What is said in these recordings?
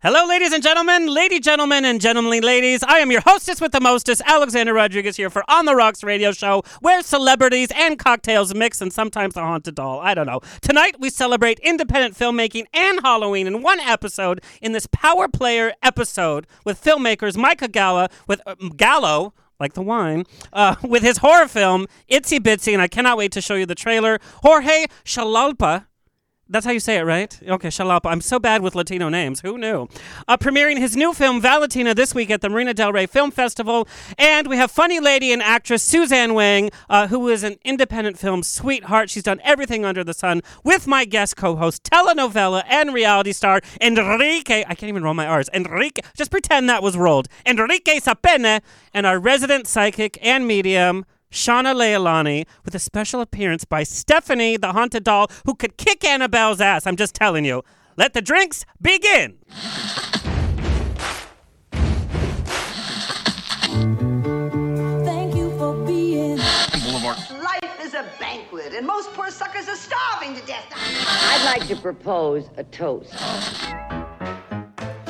Hello, ladies and gentlemen, lady gentlemen, and gentlemanly ladies. I am your hostess with the mostest, Alexander Rodriguez, here for On the Rocks radio show, where celebrities and cocktails mix and sometimes a haunted doll. I don't know. Tonight, we celebrate independent filmmaking and Halloween in one episode in this Power Player episode with filmmakers Micah Gala, with uh, Gallo, like the wine, uh, with his horror film Itsy Bitsy, and I cannot wait to show you the trailer. Jorge Xolalpa. That's how you say it, right? Okay, Shalapa. I'm so bad with Latino names. Who knew? Uh, premiering his new film, Valentina, this week at the Marina Del Rey Film Festival. And we have funny lady and actress Suzanne Whang, uh, who is an independent film sweetheart. She's done everything under the sun with my guest co host, telenovela and reality star Enrique. I can't even roll my R's. Enrique. Just pretend that was rolled. Enrique Sapene, and our resident psychic and medium. Shana Leilani with a special appearance by Stephanie, the haunted doll, who could kick Annabelle's ass. I'm just telling you. Let the drinks begin. Thank you for being. Boulevard. Life is a banquet, and most poor suckers are starving to death. I'd like to propose a toast.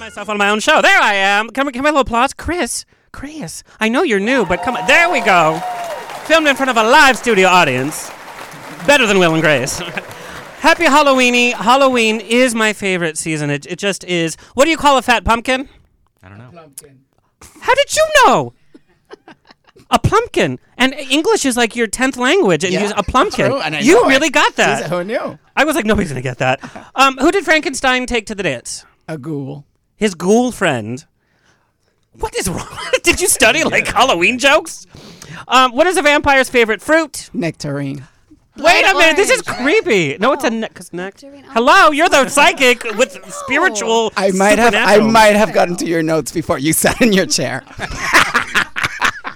Can myself on my own show? There I am. Come, come a little applause, Chris. Chris, I know you're new, but come on. There we go. Filmed in front of a live studio audience. Better than Will and Grace. Happy Halloweeny. Halloween is my favorite season. It, it just is. What do you call a fat pumpkin? I don't know. How did you know? A pumpkin. And English is like your 10th language, and Yeah, you use a pumpkin. true, and I you know it. really got that. Who knew? I was like, nobody's going to get that. Um, who did Frankenstein take to the dance? A ghoul. His ghoul friend. What is wrong? Did you study like Halloween jokes? Um, what is a vampire's favorite fruit? Nectarine. Wait a minute, this is creepy. No, it's a ne- cause nec- Hello, you're the psychic with spiritual. I might have I might have gotten to your notes before you sat in your chair.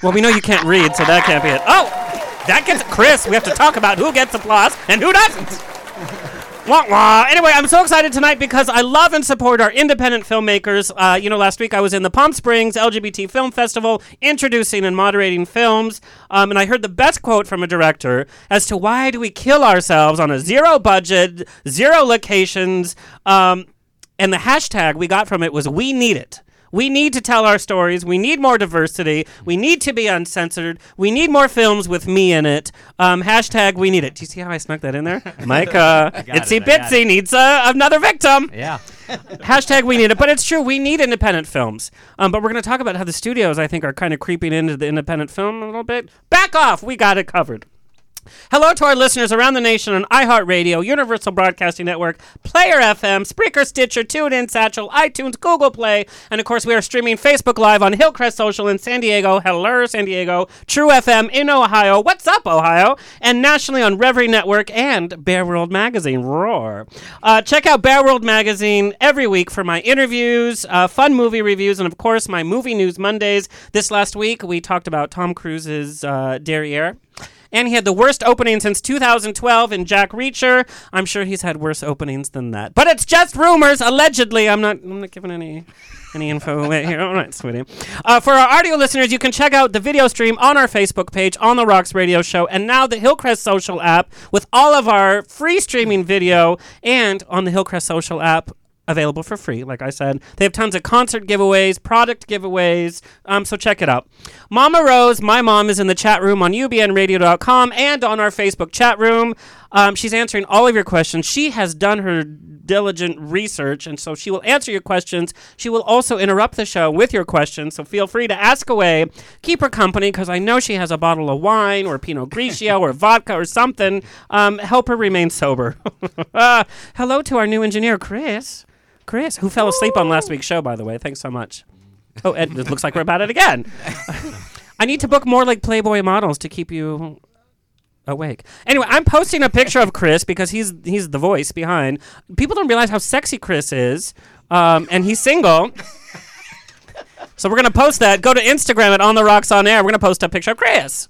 Well, we know you can't read, so that can't be it. Oh, that gets Chris. We have to talk about who gets applause and who doesn't. Wah, wah. Anyway, I'm so excited tonight because I love and support our independent filmmakers. Uh, you know, last week I was in the Palm Springs LGBT Film Festival introducing and moderating films, um, and I heard the best quote from a director as to why do we kill ourselves on a zero budget, zero locations, um, and the hashtag we got from it was "We need it." We need to tell our stories. We need more diversity. We need to be uncensored. We need more films with me in it. Um, hashtag we need it. Do you see how I snuck that in there? Mike, uh, Itsy it, Bitsy needs uh, another victim. Yeah. Hashtag we need it. But it's true. We need independent films. Um, but we're going to talk about how the studios, I think, are kind of creeping into the independent film a little bit. Back off. We got it covered. Hello to our listeners around the nation on iHeartRadio, Universal Broadcasting Network, Player FM, Spreaker, Stitcher, TuneIn, Satchel, iTunes, Google Play, and of course we are streaming Facebook Live on Hillcrest Social in San Diego, Hello San Diego, True FM in Ohio, What's Up Ohio, and nationally on Reverie Network and Bear World Magazine. Roar! Uh, check out Bear World Magazine every week for my interviews, uh, fun movie reviews, and of course my movie news Mondays. This last week we talked about Tom Cruise's uh, Derriere. And he had the worst opening since 2012 in Jack Reacher. I'm sure he's had worse openings than that. But it's just rumors, allegedly. I'm not I'm not giving any any info away here. All right, sweetie. Uh, for our audio listeners, you can check out the video stream on our Facebook page, on the Rocks Radio Show, and now the Hillcrest Social app with all of our free streaming video and on the Hillcrest Social app available for free. Like I said, they have tons of concert giveaways, product giveaways. Um, so check it out. Mama Rose, my mom, is in the chat room on ubnradio.com and on our Facebook chat room. Um, she's answering all of your questions. She has done her diligent research, and so she will answer your questions. She will also interrupt the show with your questions. So feel free to ask away. Keep her company because I know she has a bottle of wine or Pinot Grigio or vodka or something. Um, help her remain sober. uh, hello to our new engineer, Chris. Chris, who fell asleep on last week's show, by the way. Thanks so much. Oh, and it looks like we're about it again. I need to book more like Playboy models to keep you awake. Anyway, I'm posting a picture of Chris because he's he's the voice behind. People don't realize how sexy Chris is, um, and he's single. So we're gonna post that. Go to Instagram at On the Rocks on Air. We're gonna post a picture of Chris.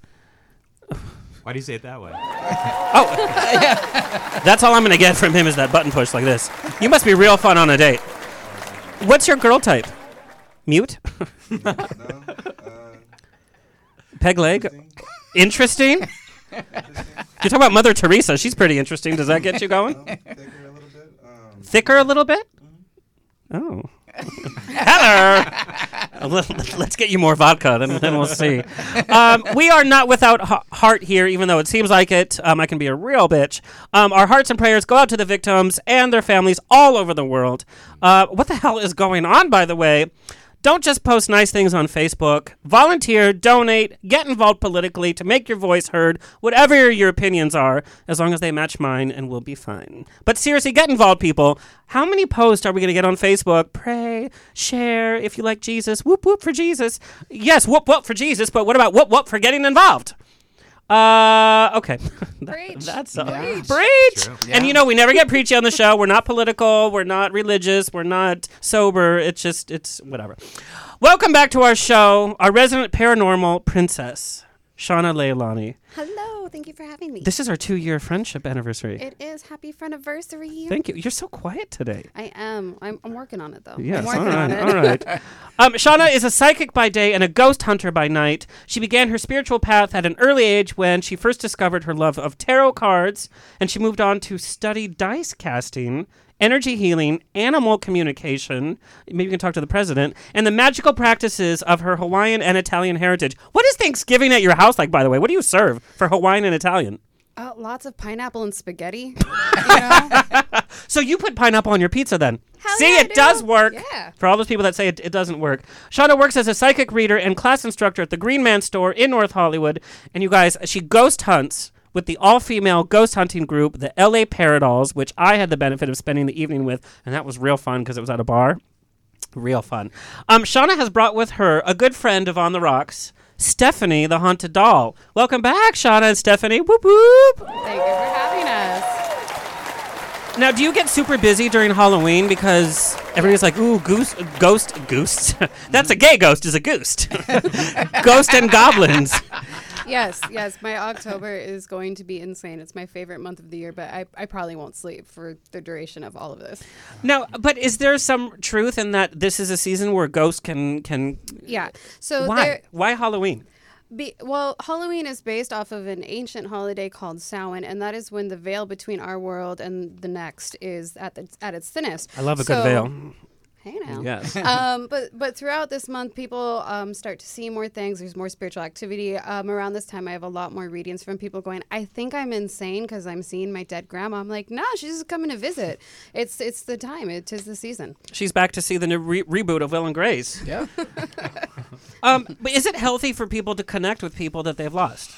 Why do you say it that way? Oh, yeah. That's all I'm gonna get from him is that button push like this. You must be real fun on a date. What's your girl type? Mute. Peg leg. Interesting. You're talking about Mother Teresa. She's pretty interesting. Does that get you going? Thicker a little bit. Um Thicker a little bit. Oh. Hello. Let- Let's get you more vodka, then, then we'll see. Um, we are not without h- heart here, even though it seems like it. Um, I can be a real bitch. Um, our hearts and prayers go out to the victims and their families all over the world. Uh, what the hell is going on, by the way? Don't just post nice things on Facebook. Volunteer, donate, get involved politically to make your voice heard, whatever your opinions are, as long as they match mine, and we'll be fine. But seriously, get involved, people. How many posts are we going to get on Facebook? Pray, share, if you like Jesus. Whoop, whoop for Jesus. Yes, whoop, whoop for Jesus, but what about whoop, whoop for getting involved? Uh, okay. Preach. That's all. Preach. And you know, we never get preachy on the show. We're not political. We're not religious. We're not sober. It's just, it's whatever. Welcome back to our show, our resident paranormal princess, Shana Leilani. Hello, thank you for having me. This is our two-year friendship anniversary. it is happy friendiversary. Thank you. You're so quiet today. I am. I'm, I'm working on it though. Yes, I'm all working on right, it. all right. Um, Shana is a psychic by day and a ghost hunter by night. She began her spiritual path at an early age when she first discovered her love of tarot cards, and she moved on to study dice casting, energy healing, animal communication. Maybe you can talk to the president, and the magical practices of her Hawaiian and Italian heritage. What is Thanksgiving at your house like, by the way? What do you serve for Hawaiian and Italian? Uh, lots of pineapple and spaghetti. you know? So you put pineapple on your pizza then? Hell See, yeah, it does work. Yeah. For all those people that say it, it doesn't work. Shana works as a psychic reader and class instructor at the Green Man store in North Hollywood. And you guys, she ghost hunts with the all-female ghost hunting group, the LA Paradolls, which I had the benefit of spending the evening with, and that was real fun because it was at a bar. Real fun. Um, Shana has brought with her a good friend of On the Rocks, Stephanie, the haunted doll. Welcome back, Shana and Stephanie. Whoop whoop. Thank you for having us. Now, do you get super busy during Halloween because everybody's like, "Ooh, goose, ghost, ghost." That's a gay ghost. Is a ghost. ghost and goblins. Yes, yes. My October is going to be insane. It's my favorite month of the year, but I, I probably won't sleep for the duration of all of this. No, but is there some truth in that this is a season where ghosts can can? Yeah. So Why? there, Why Halloween? Be, well, Halloween is based off of an ancient holiday called Samhain, and that is when the veil between our world and the next is at the at its thinnest. I love a good veil. Hey now. Yes. um, but but throughout this month, people um, start to see more things. There's more spiritual activity. Um, around this time, I have a lot more readings from people going, "I think I'm insane because I'm seeing my dead grandma." I'm like, "No, she's just coming to visit. It's it's the time. It is the season." She's back to see the new re- reboot of Will and Grace. Yeah. Um, but is it healthy for people to connect with people that they've lost?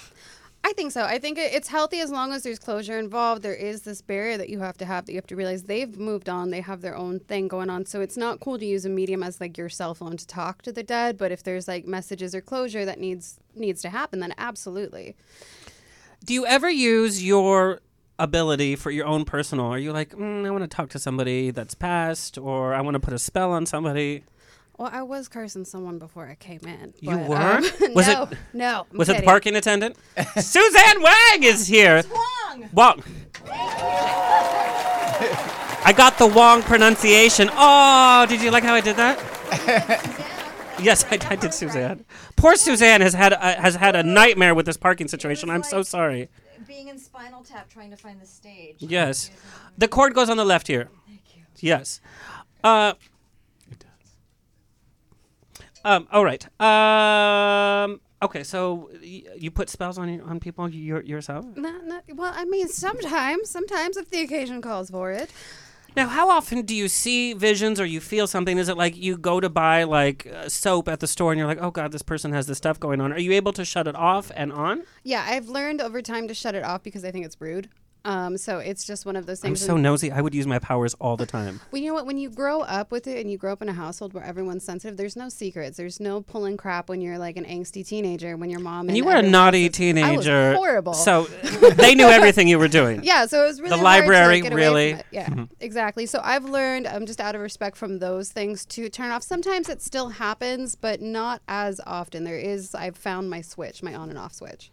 I think so. I think it's healthy as long as there's closure involved. There is this barrier that you have to have that you have to realize they've moved on. They have their own thing going on. So it's not cool to use a medium as like your cell phone to talk to the dead. But if there's like messages or closure that needs needs to happen, then absolutely. Do you ever use your ability for your own personal? Are you like, mm, I want to talk to somebody that's passed, or I want to put a spell on somebody? Well, I was cursing someone before I came in. You but, were? um, Was it- no, no. I'm Was it the parking attendant? Suzanne Whang is here. Wong! Wong. I got the Wong pronunciation. Oh, did you like how I did that? yes, I, I did, Suzanne. Poor Suzanne has had a, has had a nightmare with this parking situation. I'm so sorry. being in Spinal Tap trying to find the stage. Yes, the cord goes on the left here. Thank you. Yes. Uh, it does. Um. All right. Um. Okay. So y- you put spells on on people your, yourself. No, no, well, I mean, sometimes, sometimes if the occasion calls for it. Now, how often do you see visions or you feel something? Is it like you go to buy like uh, soap at the store and you're like, oh god, this person has this stuff going on? Are you able to shut it off and on? Yeah, I've learned over time to shut it off because I think it's rude. Um, so it's just one of those things. I'm so nosy. I would use my powers all the time. well, you know what? When you grow up with it and you grow up in a household where everyone's sensitive, there's no secrets. There's no pulling crap when you're like an angsty teenager. When your mom And you were a naughty teenager. horrible. So they knew everything you were doing. Yeah, so it was really hard to, library, like, really? Yeah, exactly. So I've learned, um, just out of respect from those things, to turn off. Sometimes it still happens, but not as often. There is, I've found my switch, my on and off switch.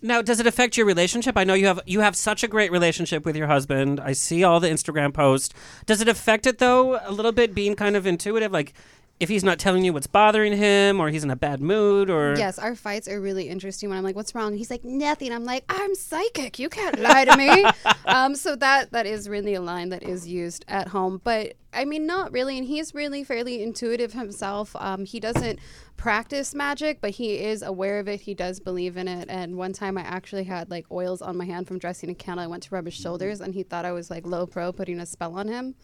Now, does it affect your relationship? I know you have you have such a great relationship with your husband. I see all the Instagram posts. Does it affect it though a little bit? Being kind of intuitive, like if he's not telling you what's bothering him, or he's in a bad mood, or Yes, our fights are really interesting. When I'm like, "What's wrong?" He's like, "Nothing." I'm like, "I'm psychic. You can't lie to me." um, so that that is really a line that is used at home, but I mean, not really. And he's really fairly intuitive himself. Um, he doesn't practice magic, but he is aware of it. He does believe in it. And one time, I actually had like oils on my hand from dressing a candle. I went to rub his shoulders, and he thought I was like low pro putting a spell on him.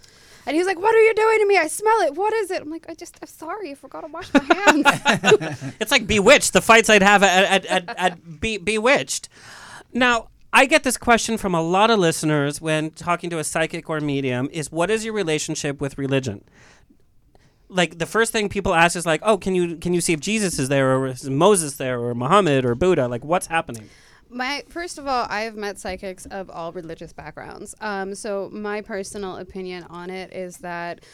And he was like, "What are you doing to me? I smell it. What is it?" I'm like, "I just, I'm sorry. I forgot to wash my hands." It's like Bewitched, the fights I'd have at, at, at, at Be- Bewitched. Now, I get this question from a lot of listeners when talking to a psychic or medium is what is your relationship with religion? Like the first thing people ask is like, "Oh, can you can you see if Jesus is there or is Moses there or Muhammad or Buddha? Like what's happening?" My first of all, I've met psychics of all religious backgrounds. Um, so my personal opinion on it is that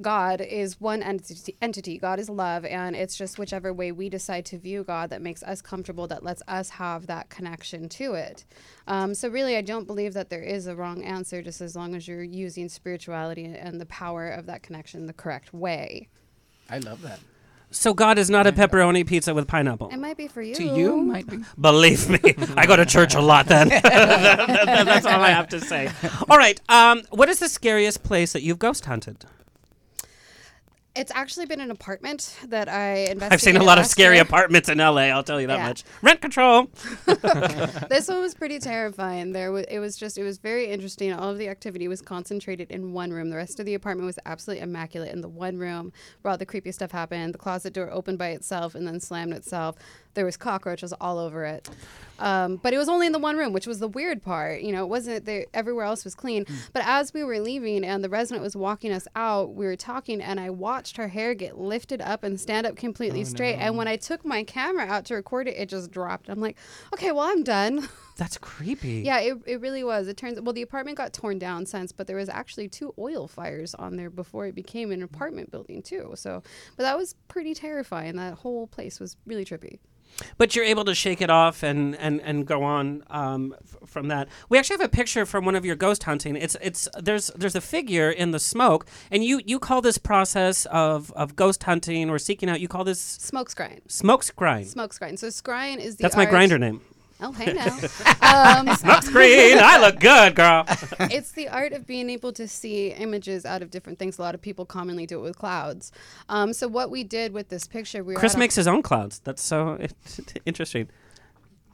God is one entity, entity. God is love, and it's just whichever way we decide to view God that makes us comfortable, that lets us have that connection to it. Um, so really, I don't believe that there is a wrong answer, just as long as you're using spirituality and the power of that connection the correct way. I love that. So God is not a pepperoni pizza with pineapple. It might be for you. To you, might be. Believe me, I go to church a lot. Then that's all I have to say. All right, um, what is the scariest place that you've ghost hunted? It's actually been an apartment that I investigated. I've seen a lot of scary year. apartments in LA. I'll tell you that Yeah. much. Rent control. this one was pretty terrifying. There, was, it was just, it was very interesting. All of the activity was concentrated in one room. The rest of the apartment was absolutely immaculate. In the one room, where all the creepy stuff happened, the closet door opened by itself and then slammed itself. There was cockroaches all over it. Um, but it was only in the one room, which was the weird part. You know, it wasn't there. Everywhere else was clean. But as we were leaving and the resident was walking us out, we were talking, and I watched her hair get lifted up and stand up completely straight. And when I took my camera out to record it, it just dropped. I'm like, okay, well, I'm done. That's creepy. yeah, it, it really was. It turns well, the apartment got torn down since, but there was actually two oil fires on there before it became an apartment building too. So, but that was pretty terrifying. That whole place was really trippy. But you're able to shake it off and and and go on um, f- from that. We actually have a picture from one of your ghost hunting. It's it's there's there's a figure in the smoke, and you you call this process of of ghost hunting or seeking out. You call this Smoke scrying. smoke scrying. Smoke scrying. So scrying is the That's my Grindr name. Oh, hey now. um, Smoke screen. I look good, girl. it's the art of being able to see images out of different things. A lot of people commonly do it with clouds. Um, so what we did with this picture, we were Chris makes his own clouds. That's so interesting.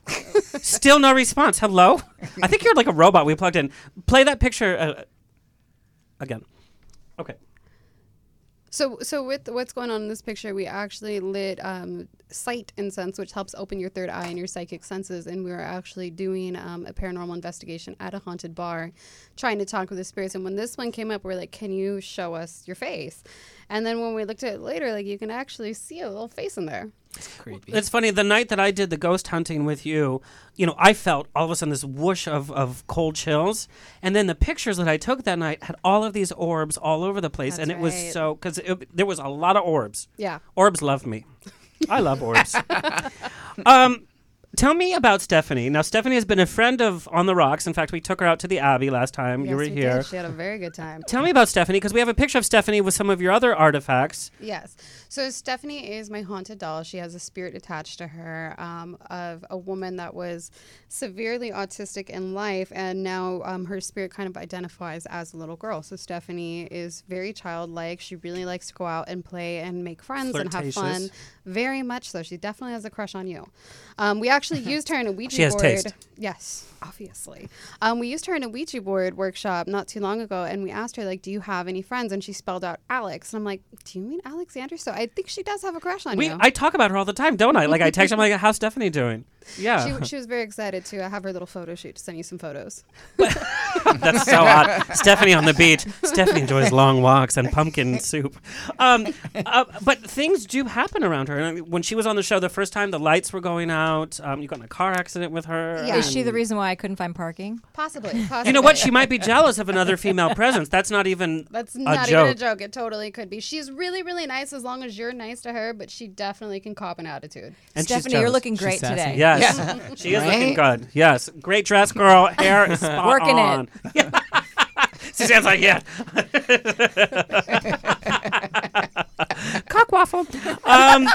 Still no response. Hello? I think you're like a robot we plugged in. Play that picture uh, again. Okay. So, so with what's going on in this picture, we actually lit um, sight incense, which helps open your third eye and your psychic senses. And we were actually doing um, a paranormal investigation at a haunted bar, trying to talk with the spirits. And when this one came up, we are like, "Can you show us your face?" And then when we looked at it later, like you can actually see a little face in there. Creepy. It's funny. The night that I did the ghost hunting with you, you know, I felt all of a sudden this whoosh of, of cold chills. And then the pictures that I took that night had all of these orbs all over the place. and it was right. so, because there was a lot of orbs. Yeah. Orbs love me. I love orbs. um, tell me about Stephanie. Now, Stephanie has been a friend of On the Rocks. In fact, we took her out to the Abbey last time you were we here. Did. She had a very good time. Tell me about Stephanie because we have a picture of Stephanie with some of your other artifacts. Yes. So Stephanie is my haunted doll. She has a spirit attached to her um, of a woman that was severely autistic in life, and now um, her spirit kind of identifies as a little girl. So Stephanie is very childlike. She really likes to go out and play and make friends and have fun. Very much so. She definitely has a crush on you. Um, we actually actually used her in a Ouija She has board. taste. Yes, obviously. Um, we used her in a Ouija board workshop not too long ago, and we asked her like, "Do you have any friends?" And she spelled out Alex, and I'm like, "Do you mean Alexander?" So I think she does have a crush on We you. I talk about her all the time, don't I? Like I text her, I'm like, "How's Stephanie doing?" Yeah, she, she was very excited to have her little photo shoot to send you some photos. that's so hot. Stephanie on the beach. Stephanie enjoys long walks and pumpkin soup. Um, uh, but things do happen around her. And I mean, when she was on the show the first time, the lights were going out. Um, you got in a car accident with her. Yeah. Is she the reason why I couldn't find parking? Possibly. possibly. You know what? She might be jealous of another female presence. That's not even That's a not joke. even a joke. It totally could be. She's really, really nice as long as you're nice to her, but she definitely can cop an attitude. And Stephanie, you're looking great today. Yes, she is looking good. Yes, great dress, girl. Hair is spot Working it. on. Yeah. Suzanne's like, yeah. Cock waffle. Um,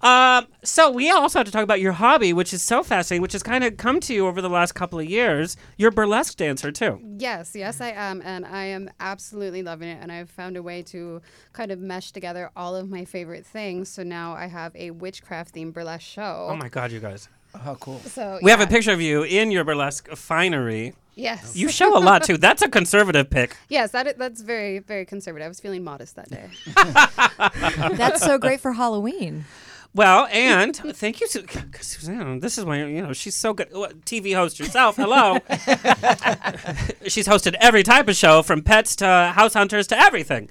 um, so we also have to talk about your hobby, which is so fascinating, which has kind of come to you over the last couple of years. You're a burlesque dancer too. Yes, yes, I am, and I am absolutely loving it. And I've found a way to kind of mesh together all of my favorite things. So now I have a witchcraft themed burlesque show. Oh my God, you guys! Oh, cool. So We have a picture of you in your burlesque finery. Yes. You show a lot too. That's a conservative pick. Yes, that that's very very conservative. I was feeling modest that day. That's so great for Halloween. Well, and thank you, Su- Suzanne. This is why you know she's so good. Well, TV host herself. Hello. she's hosted every type of show, from pets to house hunters to everything.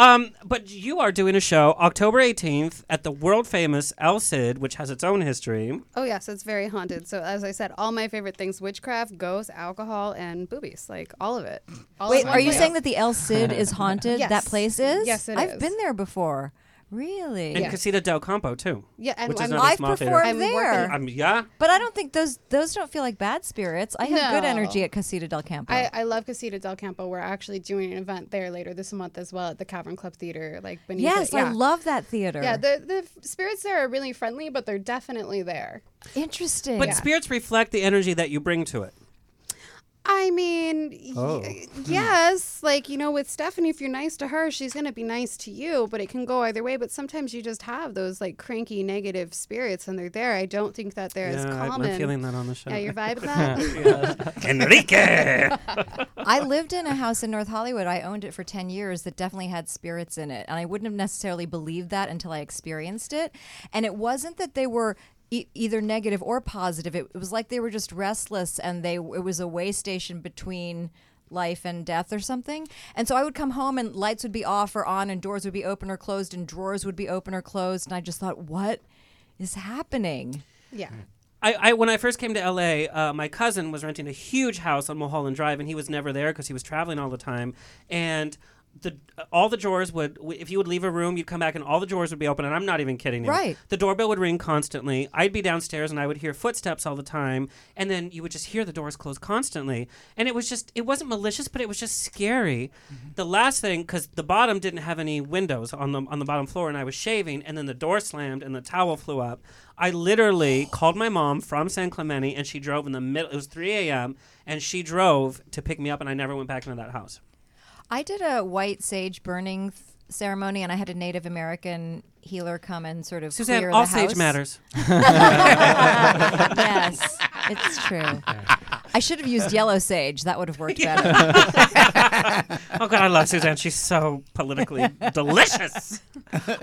Um, but you are doing a show October 18th at the world famous El Cid, which has its own history. Oh yes, it's very haunted. So as I said, all my favorite things: witchcraft, ghosts, alcohol, and boobies. Like all of it. All Wait, in are you place. saying that the El Cid is haunted? Yes. That place is? Yes, it I've is. been there before. Really? And Yeah. Casita del Campo, too. Yeah, and which is I'm- another I've small theater. performed I'm working- there. Um, yeah. but I don't think those those don't feel like bad spirits. I have good No. energy at Casita del Campo. I, I love Casita del Campo. We're actually doing an event there later this month as well at the Cavern Club Theater. Like beneath yes, it. Yeah. I love that theater. Yeah, the the f- spirits there are really friendly, but they're definitely there. Interesting. But spirits reflect the energy that you bring to it. I mean, oh. y- Oh. yes, like you know, with Stephanie, if you're nice to her, she's gonna be nice to you. But it can go either way. But sometimes you just have those like cranky, negative spirits, and they're there. I don't think that they're as yeah, I- common. I'm feeling that on the show. Yeah, you're vibing that. Enrique! I lived in a house in North Hollywood. I owned it for 10 years that definitely had spirits in it. And I wouldn't have necessarily believed that until I experienced it. And it wasn't that they were e- either negative or positive. It, it was like they were just restless and they it was a way station between life and death or something. And so I would come home and lights would be off or on and doors would be open or closed and drawers would be open or closed and I just thought what is happening? yeah. I, I when I first came to LA, uh, my cousin was renting a huge house on Mulholland Drive, and he was never there because he was traveling all the time. And the all the drawers would, if you would leave a room, you'd come back, and all the drawers would be open. And I'm not even kidding you. Right. The doorbell would ring constantly. I'd be downstairs, and I would hear footsteps all the time, and then you would just hear the doors close constantly. And it was just, it wasn't malicious, but it was just scary. Mm-hmm. The last thing, because the bottom didn't have any windows on the on the bottom floor, and I was shaving, and then the door slammed, and the towel flew up. I literally oh. called my mom from San Clemente, and she drove in the middle. It was 3 a.m., and she drove to pick me up, and I never went back into that house. I did a white sage burning th- ceremony, and I had a Native American healer come and sort of Suzanne, clear all the sage matters. yes, it's true. I should have used yellow sage. That would have worked better. Oh God, I love Suzanne. She's so politically delicious.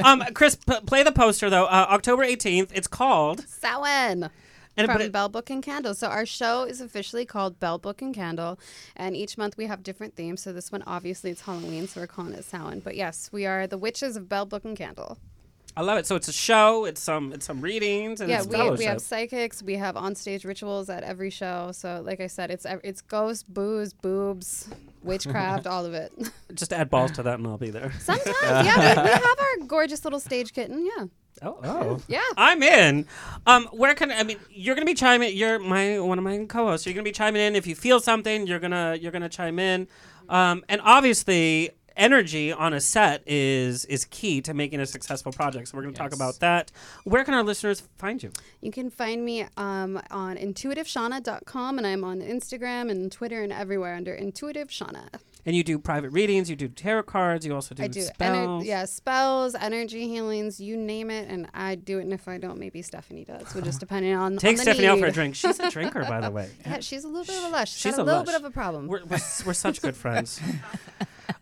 Um, Chris, p- play the poster though. Uh, October 18th. It's called. Samhain. And from it- Bell Book and Candle. So our show is officially called Bell Book and Candle, and each month we have different themes. So this one, obviously, it's Halloween, so we're calling it Samhain. But yes, we are the witches of Bell Book and Candle. I love it. So it's a show. It's some. It's some readings and yeah, we, fellowship. we have psychics. We have onstage rituals at every show. So like I said, it's it's ghosts, booze, boobs, witchcraft, all of it. Just add balls to that, and I'll be there. Sometimes, yeah, we, we have our gorgeous little stage kitten. Yeah, Oh, oh. yeah. I'm in. Um, where can I mean? You're gonna be chiming. You're my one of my co-hosts. You're gonna be chiming in if you feel something. You're gonna you're gonna chime in. Um, and obviously, energy on a set is is key to making a successful project. So we're going to talk about that. Where can our listeners find you? You can find me um, on intuitiveshana.com and I'm on Instagram and Twitter and everywhere under Intuitive Shana. And you do private readings. You do tarot cards. You also do, I do ener- spells. yeah, spells, energy healings, you name it, and I do it. And if I don't, maybe Stephanie does. We're just depending on Take on Stephanie out for a drink. She's a drinker, by the way. Yeah, she's a little bit of a lush. She's a, little lush. bit of a problem. We're, we're, we're such good friends.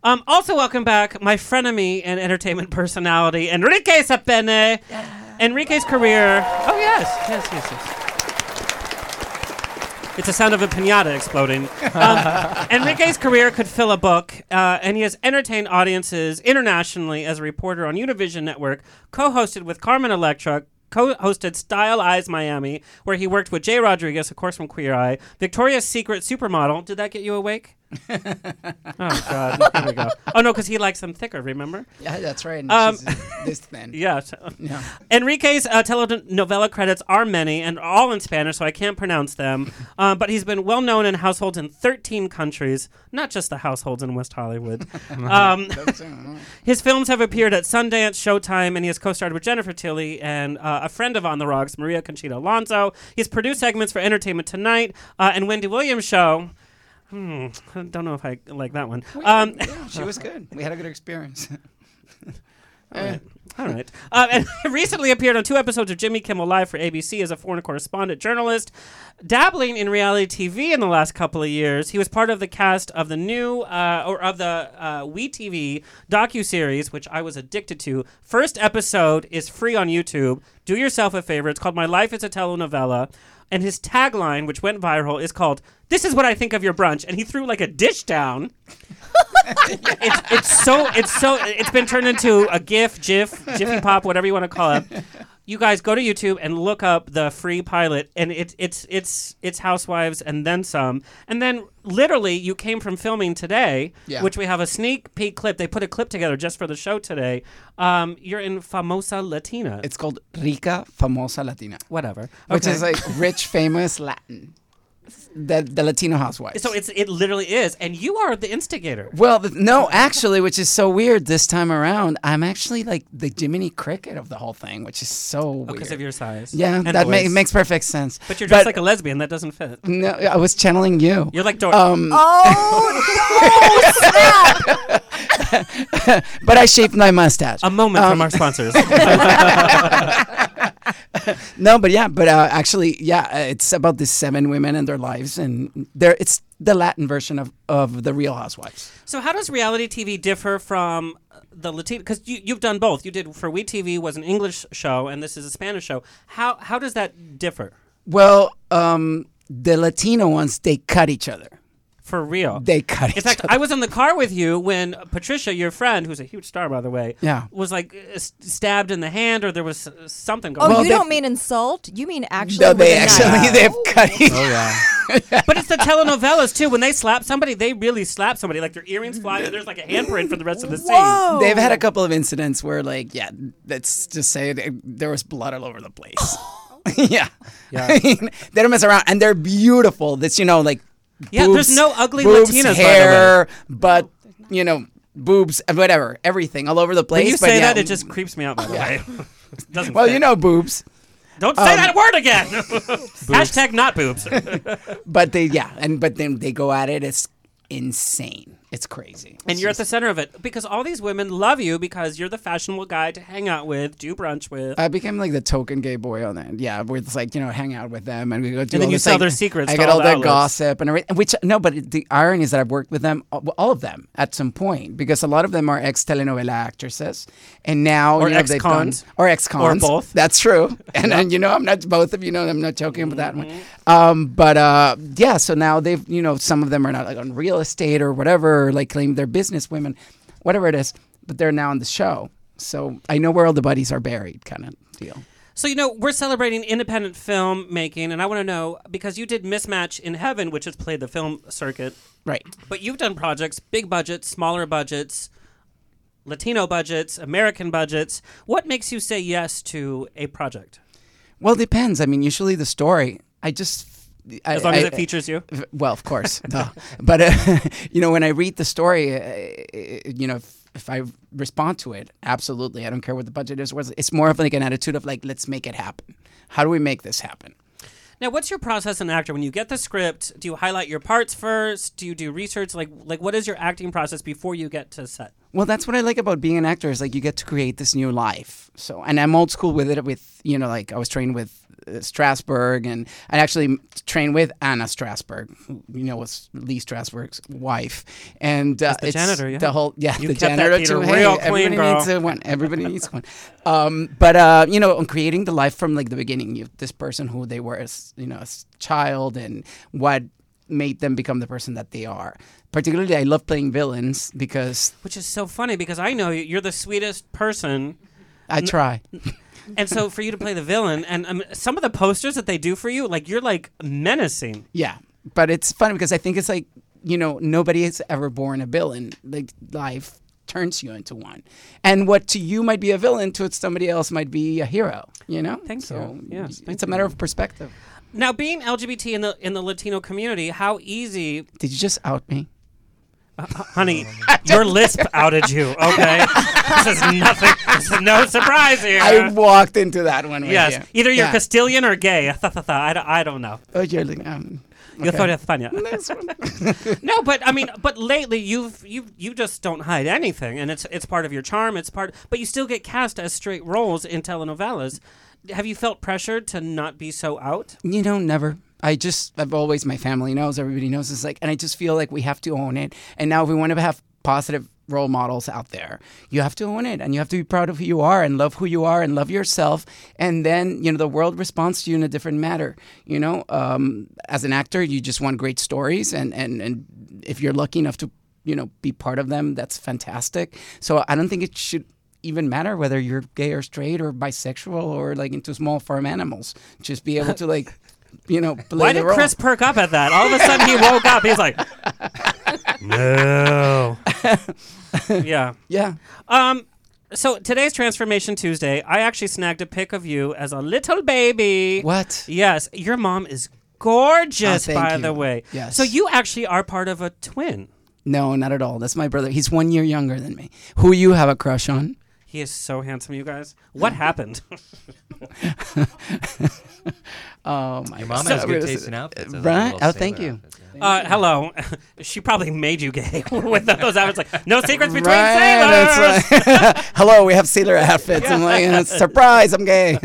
Um, also, welcome back, my frenemy and entertainment personality, Enrique Sapene. Enrique's career. Oh, yes. Yes, yes, yes. It's the sound of a pinata exploding. Um, Enrique's career could fill a book, uh, and he has entertained audiences internationally as a reporter on Univision Network, co hosted with Carmen Electra. Co hosted Style Eyes Miami, where he worked with Jay Rodriguez, of course, from Queer Eye. Victoria's Secret Supermodel. Did that get you awake? oh, God. Here we go. Oh, no, because he likes them thicker, remember? Yeah, that's right. And Um, she's this thin. Yeah. so- Yeah. Enrique's uh, telenovela credits are many and all in Spanish, so I can't pronounce them. Um, but he's been well known in households in 13 countries, not just the households in West Hollywood. um, uh, his films have appeared at Sundance, Showtime, and he has co-starred with Jennifer Tilly and uh, a friend of On the Rocks, Maria Conchita Alonso. He's produced segments for Entertainment Tonight uh, and Wendy Williams Show. Hmm, I don't know if I like that one. Um, yeah, she was good. We had a good experience. Eh, All right. Uh, and recently appeared on two episodes of Jimmy Kimmel Live for ABC as a foreign correspondent journalist. Dabbling in reality TV in the last couple of years, he was part of the cast of the new, uh, or of the uh, We TV docu-series, which I was addicted to. First episode is free on YouTube. Do yourself a favor. It's called My Life is a Telenovela. And his tagline, which went viral, is called "This is what I think of your brunch." And he threw like a dish down. it's, it's so it's so it's been turned into a GIF, GIF, Jiffy Pop, whatever you want to call it. You guys go to YouTube and look up the free pilot, and it's it's it's it's Housewives and then some, and then literally you came from filming today, Yeah. which we have a sneak peek clip. They put a clip together just for the show today. Um, you're in Famosa Latina, It's called Rica Famosa Latina, whatever, which is like rich, famous Latin. The, the Latino housewives. so it's it literally is, and you are the instigator. Well, th- no, actually, which is so weird this time around, I'm actually like the Jiminy Cricket of the whole thing, which is so weird. Because of your size, yeah, and that ma- makes perfect sense. But you're dressed like a lesbian. That doesn't fit. no. I was channeling you. You're like Dor- Um, Oh, but I shaved my mustache. a moment Um, from our sponsors. No, but yeah, but uh, actually, yeah, uh, it's about these seven women and their lives, and they're it's the Latin version of, of the Real Housewives. So how does reality TV differ from the Latino? Because you, you've done both. You did for We TV was an English show, and this is a Spanish show. How how does that differ Well, um, the Latino ones they cut each other. For real? They cut it. in each fact, other. I was in the car with you when Patricia, your friend, who's a huge star by the way, Yeah. was like uh, stabbed in the hand, or there was uh, something going. oh, on. Well, you they- don't mean insult? You mean actually? no, they a knife. actually they've cut each. Oh yeah. But it's the telenovelas too. When they slap somebody, they really slap somebody. Like their earrings fly, and there's like a handprint for the rest of the scene. Whoa. They've had a couple of incidents where, like, yeah, let's just say it, there was blood all over the place. yeah, Yeah. I mean, they don't mess around, and they're beautiful. That's you know, like, Yeah, boobs, there's no ugly boobs, Latinas, by the way. hair, but you know, boobs, whatever, everything all over the place. When you say yeah, that, it just creeps me out. By the way, Doesn't well, fit. you know, boobs, Don't say um, that word again. Hashtag not boobs. but they, yeah, and but then they go at it. It's insane. It's crazy. and you're at the center of it because all these women love you because you're the fashionable guy to hang out with, do brunch with. I became like the token gay boy on that. Yeah, where it's like you know, hang out with them and we go do. And then all you sell like- their secrets I get all all the their outlets. gossip and everything. Which no, but the irony is that I've worked with them, all all of them, at some point because a lot of them are ex telenovela actresses, and now Or you know, ex-cons. or ex cons Or both. That's true. And and you know, I'm not both of you know, I'm not joking about that one. Mm-hmm. Um, but uh, yeah, so now they've you know, some of them are not like on real estate or whatever, or like claim they're business women, whatever it is, but they're now on the show. So I know where all the buddies are buried, kind of deal. So you know we're celebrating independent film making, and I want to know because you did Mismatch in Heaven, which has played the film circuit, Right. but you've done projects, big budgets, smaller budgets, Latino budgets, American budgets. What makes you say yes to a project? Well, it depends. I mean, usually the story, I just As long as I- it features you. Well, of course, duh. but uh, you know, when I read the story, uh, you know, if, if I respond to it, absolutely, I don't care what the budget is. It's more of like an attitude of like, let's make it happen. How do we make this happen? Now, what's your process as an actor when you get the script? Do you highlight your parts first? Do you do research? Like, like what is your acting process before you get to set? Well, that's what I like about being an actor is like you get to create this new life. So, and I'm old school with it. With you know, like I was trained with uh, Strasberg, and I actually trained with Anna Strasberg, who you know was Lee Strasberg's wife, and uh, the it's janitor, yeah. the whole yeah, You the janitor too. real hey, everybody needs a one. Everybody needs one. Um, but uh, you know, on creating the life from like the beginning, you this person who they were as you know as child and what made them become the person that they are. Particularly, I love playing villains because Which is so funny because I know you- you're the sweetest person. I try. And so for you to play the villain, and um, some of the posters that they do for you, like you're like menacing. Yeah, but it's funny because I think it's like you know nobody is ever born a villain. Like life turns you into one, and what to you might be a villain, to somebody else might be a hero. You know. Thank so you. Yes, thank it's a matter of perspective. Now, being LGBT in the in the Latino community, how easy, Did you just out me? Honey? your lisp outed you. Okay, this is nothing. This is no surprise here. I walked into that one. With yes, you. either you're Yeah. Castilian or gay. I don't, I don't know. Oh, you're um, okay. soy de España. No, but I mean, but lately you've you you just don't hide anything, and it's it's part of your charm. It's part, but you still get cast as straight roles in telenovelas. Have you felt pressured to not be so out? You know, never. I just, I've always, my family knows, everybody knows. It's like, and I just feel like we have to own it. And now, if we want to have positive role models out there, you have to own it and you have to be proud of who you are and love who you are and love yourself. And then, you know, the world responds to you in a different manner. You know, um, as an actor, you just want great stories. And, and, and if you're lucky enough to, you know, be part of them, that's fantastic. So I don't think it should even matter whether you're gay or straight or bisexual or like into small farm animals. Just be able to like, you know, play Why the did role. Chris perk up at that? All of a sudden he woke up. He's like, no. yeah. Yeah. Um. So today's Transformation Tuesday, I actually snagged a pic of you as a little baby. What? Yes, your mom is gorgeous, Oh, by you. the way. Yes. So you actually are part of a twin. No, not at all. That's my brother. He's one year younger than me. Who you have a crush on? He is so handsome, you guys. What happened? Oh my Your mom God. has good taste in outfits. Right? Oh, thank you. outfits, yeah. Uh, hello. she probably made you gay with those outfits. Like, no secrets between Right, sailors. that's right. Hello, we have sailor outfits. I'm like, surprise, I'm gay.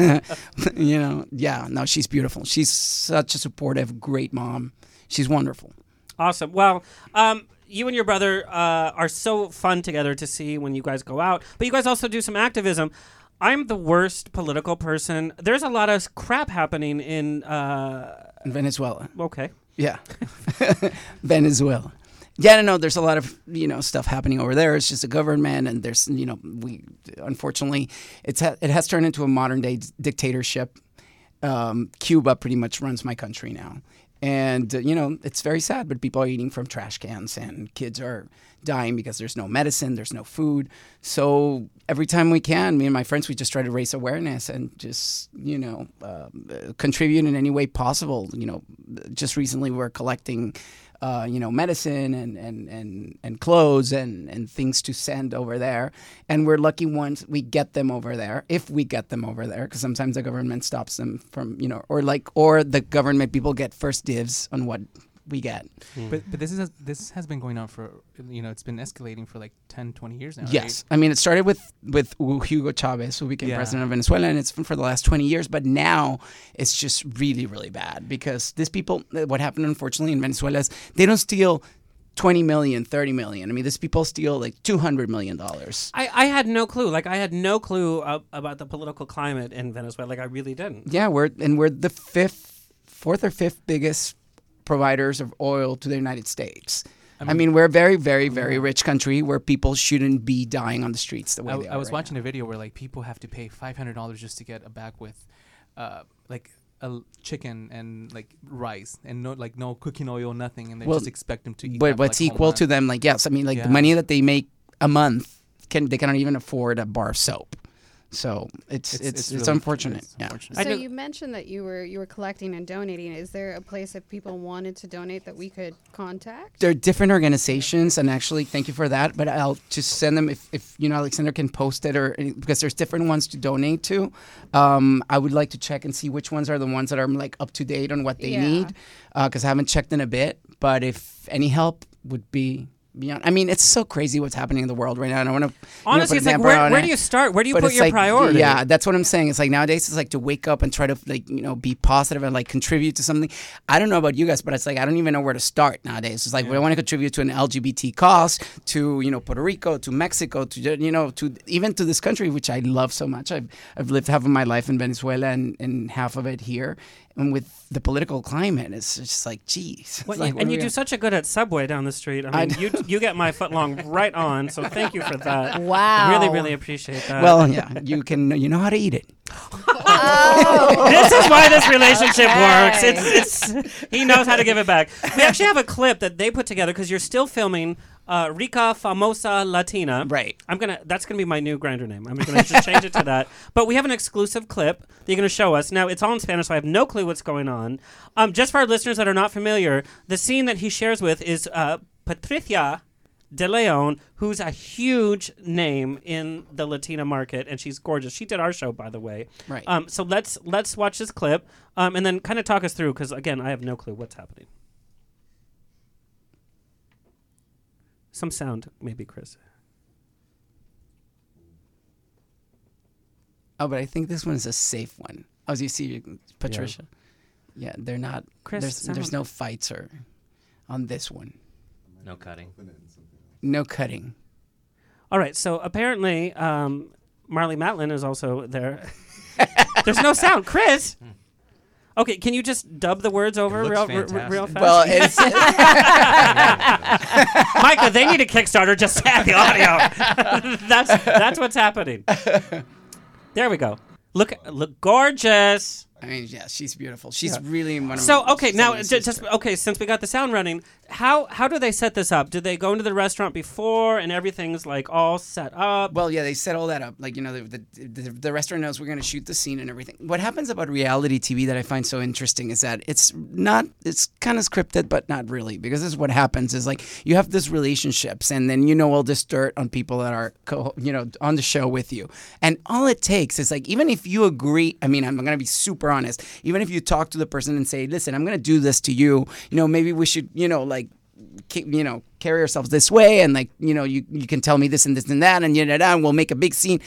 you know, yeah, no, she's beautiful. She's such a supportive, great mom. She's wonderful. Awesome. Well, um, you and your brother uh, are so fun together to see when you guys go out, but you guys also do some activism. I'm the worst political person. There's a lot of crap happening in. Uh, Venezuela. okay. Yeah. Venezuela. Yeah, no, no. There's a lot of you know stuff happening over there. It's just a government, and there's you know we unfortunately it's ha- it has turned into a modern day dictatorship. Um, Cuba pretty much runs my country now, and uh, you know it's very sad. But people are eating from trash cans, and kids are dying because there's no medicine, there's no food. So every time we can, me and my friends, we just try to raise awareness and just you know uh, contribute in any way possible. You know, just recently we're collecting. Uh, you know, medicine and, and, and, and clothes and, and things to send over there. And we're lucky once we get them over there, if we get them over there, because sometimes the government stops them from, you know, or like, or the government people get first dibs on what we get. But but this is this has been going on for you know it's been escalating for like 10, 20 years now. Yes, I mean it started with with Hugo Chavez, who became Yeah. president of Venezuela, and it's been for the last twenty years. But now it's just really, really bad because these people. uh, What happened, unfortunately, in Venezuela is they don't steal. 20 million, 30 million. I mean, these people steal like 200 million dollars. I, I had no clue. Like, I had no clue uh, about the political climate in Venezuela. Like, I really didn't. Yeah, we're and we're the fifth, fourth or fifth biggest providers of oil to the United States. I mean, we're a very, very, very rich country where people shouldn't be dying on the streets the way I, they are. I was right watching a video where like people have to pay five hundred dollars just to get a bag with, uh, like a chicken and like rice and no like no cooking oil, nothing, and they Well, just expect them to eat. But what's like, equal to them, like yes, I mean, like the money that they make a month, can they cannot even afford a bar of soap. So it's it's it's, it's really- unfortunate. it's yeah. unfortunate. So know- you mentioned that you were you were collecting and donating. Is there a place if people wanted to donate that we could contact? There are different organizations, and actually, thank you for that. But I'll just send them if, if you know Alexander can post it, or because there's different ones to donate to. Um, I would like to check and see which ones are the ones that are like up to date on what they Yeah. need, because I haven't checked in a bit. But if any help would be beyond, I mean, it's so crazy what's happening in the world right now. And I want to Honestly, it's like where, where do you start? Where do you put your like, priority? Yeah, that's what I'm saying. It's like nowadays it's like to wake up and try to like you know be positive and like contribute to something. I don't know about you guys, but it's like I don't even know where to start nowadays. It's like we want to contribute to an LGBT cause, to you know Puerto Rico, to Mexico, to you know to even to this country which I love so much. I've I've lived half of my life in Venezuela and, and half of it here. And with the political climate, it's just like, geez. It's Well, like, and you do gonna- such a good at Subway down the street. I I you you get my foot long right on. So thank you for that. Wow. Really, really appreciate that. Well, yeah, you can you know how to eat it. Oh. this is why this relationship works. It's, it's he knows how to give it back. We actually have a clip that they put together because you're still filming uh, Rica Famosa Latina. Right. I'm gonna. That's gonna be my new Grindr name. I'm gonna just change it to that. But we have an exclusive clip that you're gonna show us. Now it's all in Spanish, so I have no clue what's going on. Um, just for our listeners that are not familiar, the scene that he shares with is uh, Patricia. De Leon, who's a huge name in the Latina market, and she's gorgeous. She did our show, by the way. Right. Um, so let's let's watch this clip, um, and then kind of talk us through, because again, I have no clue what's happening. Some sound, maybe, Chris. Oh, but I think this one is a safe one. Oh, as you see, Patricia. Yeah, they're not. Chris, there's, there's no fights or on this one. No cutting. No cutting. All right. So apparently, um, Marlee Matlin is also there. There's no sound, Chris. Okay, can you just dub the words over real, r- r- real fast? Well, it's Micah, they need a Kickstarter just to add the audio. that's that's what's happening. There we go. Look, look gorgeous. I mean, yeah, she's beautiful. She's really one of So okay, now j- just sister. okay. Since we got the sound running, how how do they set this up? Do they go into the restaurant before and everything's like all set up? Well, yeah, they set all that up. Like you know, the the, the, the restaurant knows we're going to shoot the scene and everything. What happens about reality TV that I find so interesting is that it's not. It's kind of scripted, but not really, because this is what happens. Is like you have these relationships, and then you know all this dirt on people that are, co- you know, on the show with you, and all it takes is like even if you agree. I mean, I'm going to be super honest. Even if you talk to the person and say, "Listen, I'm going to do this to you," you know, maybe we should, you know, like you know carry ourselves this way and like you know you, you can tell me this and this and that and yada, yada, and we'll make a big scene.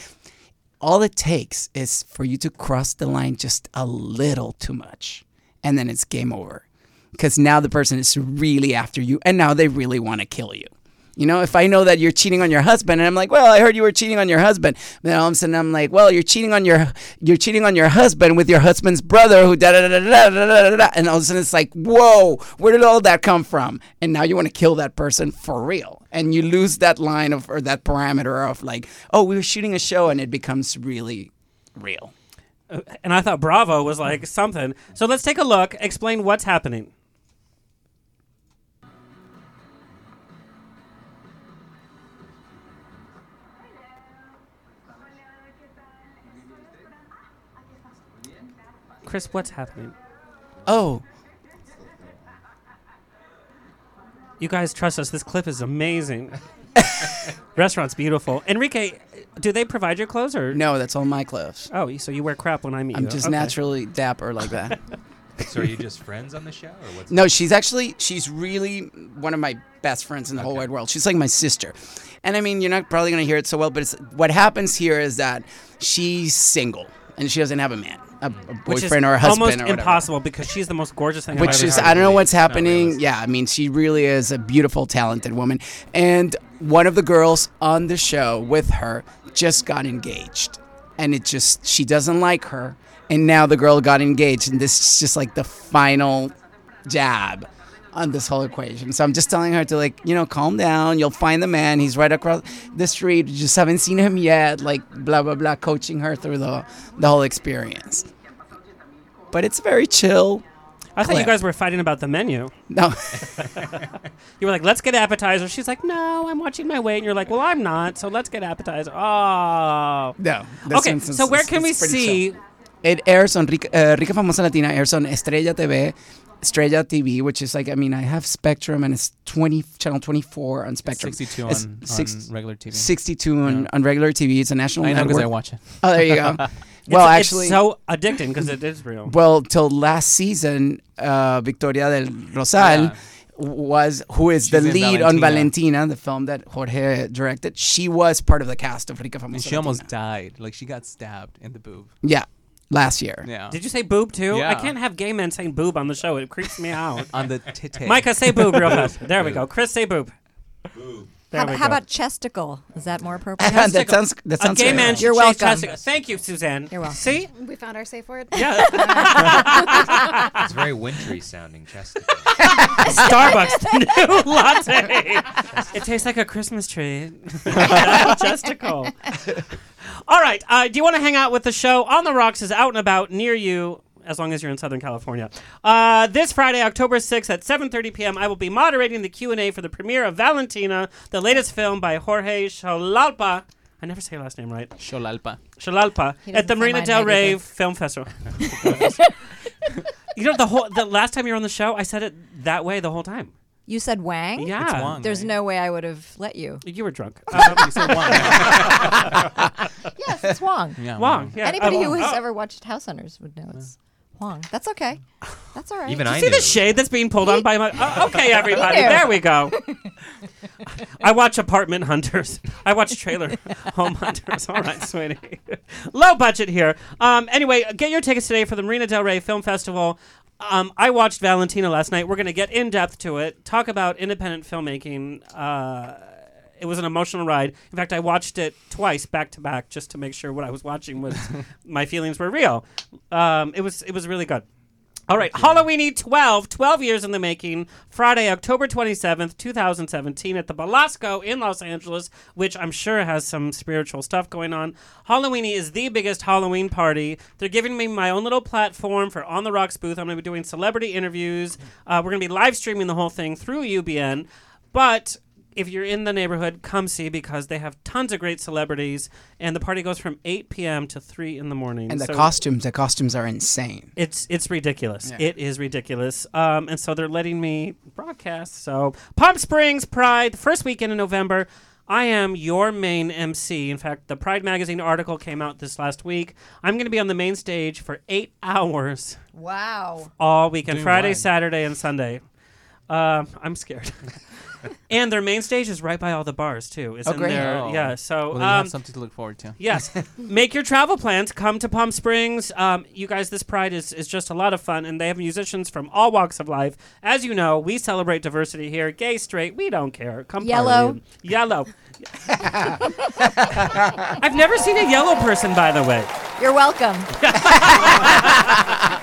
All it takes is for you to cross the line just a little too much and then it's game over because now the person is really after you and now they really want to kill you you know, if I know that you're cheating on your husband, and I'm like, well, I heard you were cheating on your husband, then all of a sudden I'm like, well, you're cheating on your you're cheating on your husband with your husband's brother, who da da da da da da da, and all of a sudden it's like, whoa, where did all that come from? And now you want to kill that person for real, and you lose that line of or that parameter of like, oh, we were shooting a show, and it becomes really real. Uh, and I thought Bravo was like something. So let's take a look. Explain what's happening. Chris, what's happening? oh You guys trust us. This clip is amazing. Restaurant's beautiful. Enrique, do they provide your clothes or no that's all my clothes Oh, so you wear crap when I meet you. i'm just Okay. naturally dapper like that So are you just friends on the show, or what's? No, she's actually she's really one of my best friends in the whole wide world. She's like my sister. And I mean, you're not probably gonna hear it so well, but it's what happens here is that she's single and she doesn't have a man, a, a Which is boyfriend or a husband almost or whatever. impossible because she's the most gorgeous thing I've Which ever is seen. I don't know what's happening. Yeah, I mean, she really is a beautiful, talented woman. And one of the girls on the show with her just got engaged, and it just she doesn't like her, and now the girl got engaged, and this is just like the final jab on this whole equation. So I'm just telling her to like, you know, calm down. You'll find the man. He's right across the street. You just haven't seen him yet. Like blah blah blah, coaching her through the the whole experience. But it's very chill. I thought you guys were fighting about the menu. No. You were like, let's get appetizer. She's like, no, I'm watching my weight. And you're like, well, I'm not, so let's get appetizer. Oh. No. Okay, so where can we see? chill. It airs on Rica, uh, Rica Famosa Latina airs on Estrella TV, Estrella TV, which is like I mean I have Spectrum and it's twenty channel twenty four on Spectrum. 62 It's on, six- on regular TV. 62 on, Yeah. on regular TV. It's a national I know because. I watch it. Oh, there you go. well, It's- actually, it's so addicting because it is real. well, till last season, uh, Victoria del Rosal Yeah. was who is She's the lead on Valentina. Valentina, the film that Jorge directed. She was part of the cast of Rica Famosa And she Latina. almost died. Like she got stabbed in the boob. yeah, last year. Yeah. Did you say boob too? I can't have gay men saying boob on the show. It creeps me out. On the titty. Micah, say boob real fast. There we go. Chris, say boob. There How, how about chesticle? Is that more appropriate? that sounds that a sounds gay fair. man You're welcome. testicle- Thank you, Suzanne. You're welcome. See? We found our safe word. Yeah. It's very wintry sounding chesticle. Starbucks new latte. It tastes like a Christmas tree. Justical. All right. Uh, do you want to hang out with the show? On the Rocks is out and about near you. As long as you're in Southern California, uh, this Friday, October 6th at 7:30 p.m., I will be moderating the Q&A for the premiere of Valentina, the latest film by Jorge Xolalpa. I never say your last name right. Sholalpa. Xolalpa at the Marina del Rey either. Film Festival. you know the whole the last time you were on the show, I said it that way the whole time. You said Wang? Yeah, It's Wang, There's right? no way I would have let you. you were drunk. Um, You said one. Yes, it's Wang. yeah, Wong. Yeah. Anybody uh, who has oh. ever watched House Hunters would know it's Wang. That's okay. That's all right. Even You I see knew. the shade that's being pulled on by my. Oh, okay, everybody. knew. There we go. I watch Apartment Hunters. I watch Trailer Home Hunters. All right, sweetie. Low budget here. Um, anyway, get your tickets today for the Marina Del Rey Film Festival. Um, I watched Valentina last night. We're going to get in depth to it, talk about independent filmmaking. Uh, it was an emotional ride. In fact, I watched it twice back to back just to make sure what I was watching was my feelings were real. Um, it was it was really good. All right, Halloweeny 12, 12 years in the making. Friday, October 27th, 2017, at the Belasco in Los Angeles, which I'm sure has some spiritual stuff going on. Halloweeny is the biggest Halloween party. They're giving me my own little platform for On the Rocks booth. I'm going to be doing celebrity interviews. Uh, we're going to be live streaming the whole thing through UBN. But if you're in the neighborhood, come see because they have tons of great celebrities, and the party goes from 8 p.m. to 3 in the morning. And the So- costumes, the costumes are insane. it's it's ridiculous. Yeah. It is ridiculous. Um, and so they're letting me broadcast. So Palm Springs Pride, the first weekend in November. I am your main MC. In fact, the Pride magazine article came out this last week. I'm going to be on the main stage for eight hours wow. all weekend, Doing Friday, what? Saturday, and Sunday. Um, I'm scared. and their main stage is right by all the bars too. It's Oh, in great. there. Oh. Yeah. So Well, um, have something to look forward to. Yes. Make your travel plans. Come to Palm Springs. Um, you guys, this Pride is, is just a lot of fun, and they have musicians from all walks of life. As you know, we celebrate diversity here gay, straight, we don't care. Come Yellow. party. Yellow. I've never seen a yellow person, by the way. You're welcome.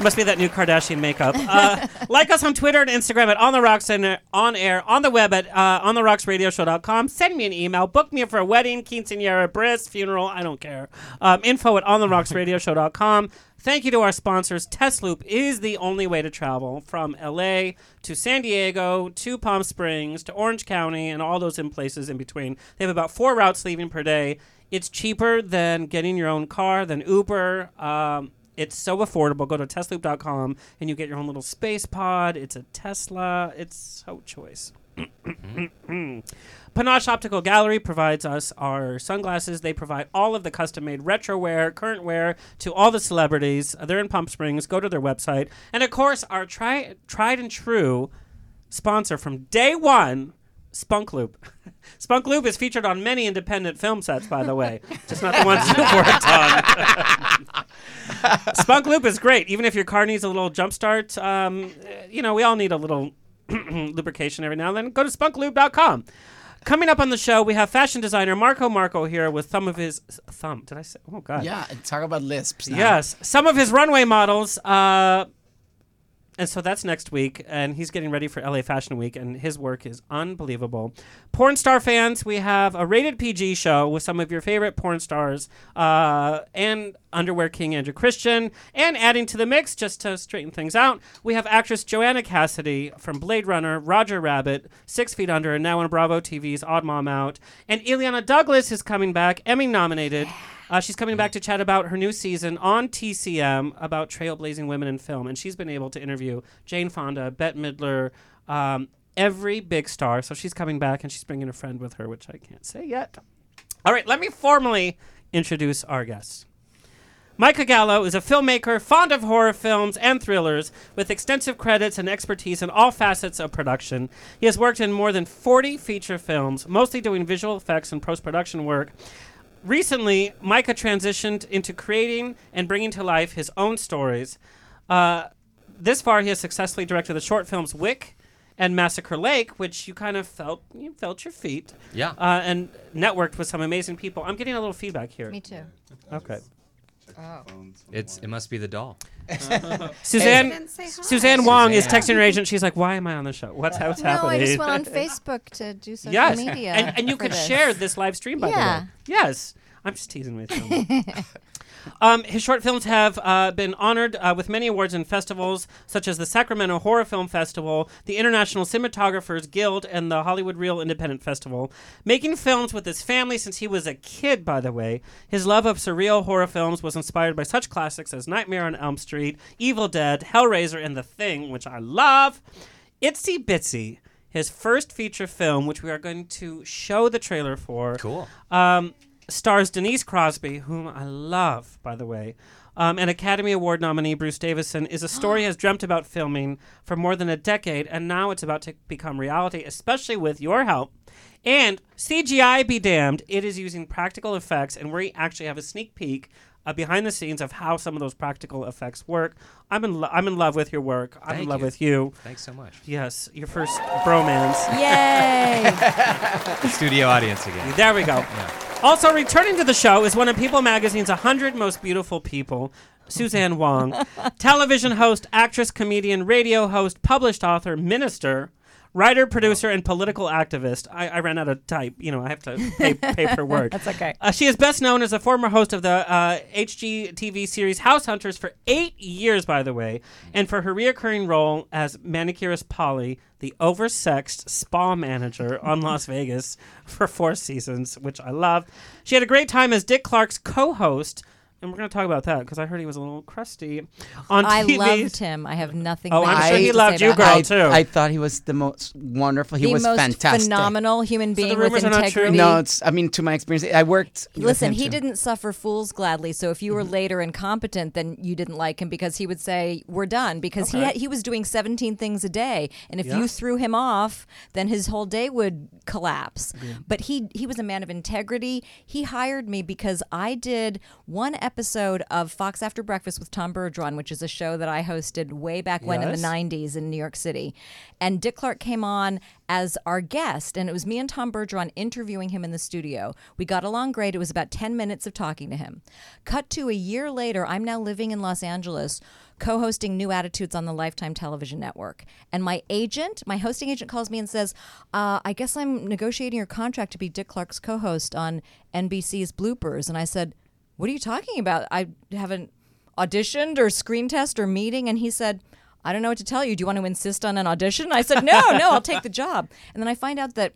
Must be that new Kardashian makeup. Uh, like us on Twitter and Instagram at On The Rocks and uh, on air, on the web at uh, ontherocksradioshow.com. Send me an email. Book me for a wedding, quinceanera, bris, funeral. I don't care. Um, info at ontherocksradioshow.com. Thank you to our sponsors. Tesloop is the only way to travel from LA to San Diego to Palm Springs to Orange County and all those in places in between. They have about four routes leaving per day. It's cheaper than getting your own car, than Uber. Um, it's so affordable. Go to tesloop.com and you get your own little space pod. It's a Tesla. It's so choice. Panache Optical Gallery provides us our sunglasses. They provide all of the custom made retro wear, current wear to all the celebrities. Uh, They're in Palm Springs. Go to their website. And of course, our tri- tried and true sponsor from day one, Spunk Lube. Spunk Lube is featured on many independent film sets, by the way, just not the ones you've worked on. Spunk Lube is great, even if your car needs a little jump start. Um, you know, we all need a little lubrication every now and then. Go to spunklube.com. Coming up on the show, we have fashion designer Marco Marco here with some of his thumb. Did I say? Oh God. Yeah, talk about lisps. now. Yes, some of his runway models. Uh, and so that's next week, and he's getting ready for LA Fashion Week, and his work is unbelievable. Porn star fans, we have a rated PG show with some of your favorite porn stars, uh, and underwear king Andrew Christian, and adding to the mix just to straighten things out, we have actress Joanna Cassidy from Blade Runner, Roger Rabbit, Six Feet Under, and now on Bravo TV's Odd Mom Out, and Illeana Douglas is coming back, Emmy nominated. Uh, she's coming back to chat about her new season on TCM about trailblazing women in film, and she's been able to interview Jane Fonda, Bette Midler, um, every big star. So she's coming back, and she's bringing a friend with her, which I can't say yet. All right, let me formally introduce our guest. Micah Gallo is a filmmaker fond of horror films and thrillers with extensive credits and expertise in all facets of production. He has worked in more than 40 feature films, mostly doing visual effects and post production work. Recently, Micah transitioned into creating and bringing to life his own stories. Uh, this far, he has successfully directed the short films Wick and Massacre Lake, which you kind of felt you felt your feet. Yeah. Uh, and networked with some amazing people. I'm getting a little feedback here. Me too. Okay. Oh. It's it must be the doll. Suzanne Didn't. Suzanne Whang is texting her agent. She's like, "Why am I on the show? What's what's no, happening?" I just went on Facebook to do social yes, media. and, and you could this. share this live stream by Yeah. the way. Yes, I'm just teasing with you. Um, his short films have uh, been honored uh, with many awards and festivals, such as the Sacramento Horror Film Festival, the International Cinematographers Guild, and the Hollywood Reel Independent Festival. Making films with his family since he was a kid, by the way, his love of surreal horror films was inspired by such classics as Nightmare on Elm Street, Evil Dead, Hellraiser, and The Thing, which I love. Itsy Bitsy, his first feature film, which we are going to show the trailer for. Cool. Um, stars Denise Crosby, whom I love, by the way. Um, and Academy Award nominee Bruce Davison is a story he has dreamt about filming for more than a decade, and now it's about to become reality, especially with your help. And CGI be damned, it is using practical effects, and we actually have a sneak peek uh, behind the scenes of how some of those practical effects work. I'm in, lo- I'm in love with your work. I'm in love you. with you. Thanks so much. Yes, your first bromance. Yay! Studio audience again. There we go. Also, returning to the show is one of People Magazine's 100 Most Beautiful People, Suzanne Whang, television host, actress, comedian, radio host, published author, minister, writer, producer, and political activist. I, I ran out of type. You know, I have to pay, pay per word. That's okay. Uh, she is best known as a former host of the uh, HGTV series House Hunters for eight years, by the way, and for her reoccurring role as manicurist Polly, the oversexed spa manager on Las Vegas for four seasons, which I love. She had a great time as Dick Clark's co-host. And we're going to talk about that because I heard he was a little crusty on I TV. loved him. I have nothing. Oh, I'm sure he to loved say you, girl, him. I, too. I thought he was the most wonderful. He the was most fantastic. phenomenal human the being with rumors are not true? integrity. No, it's. I mean, to my experience, I worked. with Listen, him he too. didn't suffer fools gladly. So if you were mm-hmm. later incompetent, then you didn't like him because he would say, "We're done," because he had, he was doing 17 things a day, and if Yeah. you threw him off, then his whole day would collapse. But he he was a man of integrity. He hired me because I did one episode of Fox After Breakfast with Tom Bergeron, which is a show that I hosted way back when in the 90s in New York City. And Dick Clark came on as our guest, and it was me and Tom Bergeron interviewing him in the studio. We got along great. It was about 10 minutes of talking to him. Cut to a year later, I'm now living in Los Angeles. Co hosting New Attitudes on the Lifetime Television Network. And my agent, my hosting agent, calls me and says, uh, I guess I'm negotiating your contract to be Dick Clark's co host on NBC's Bloopers. And I said, What are you talking about? I haven't auditioned or screen test or meeting. And he said, I don't know what to tell you. Do you want to insist on an audition? I said, No, no, I'll take the job. And then I find out that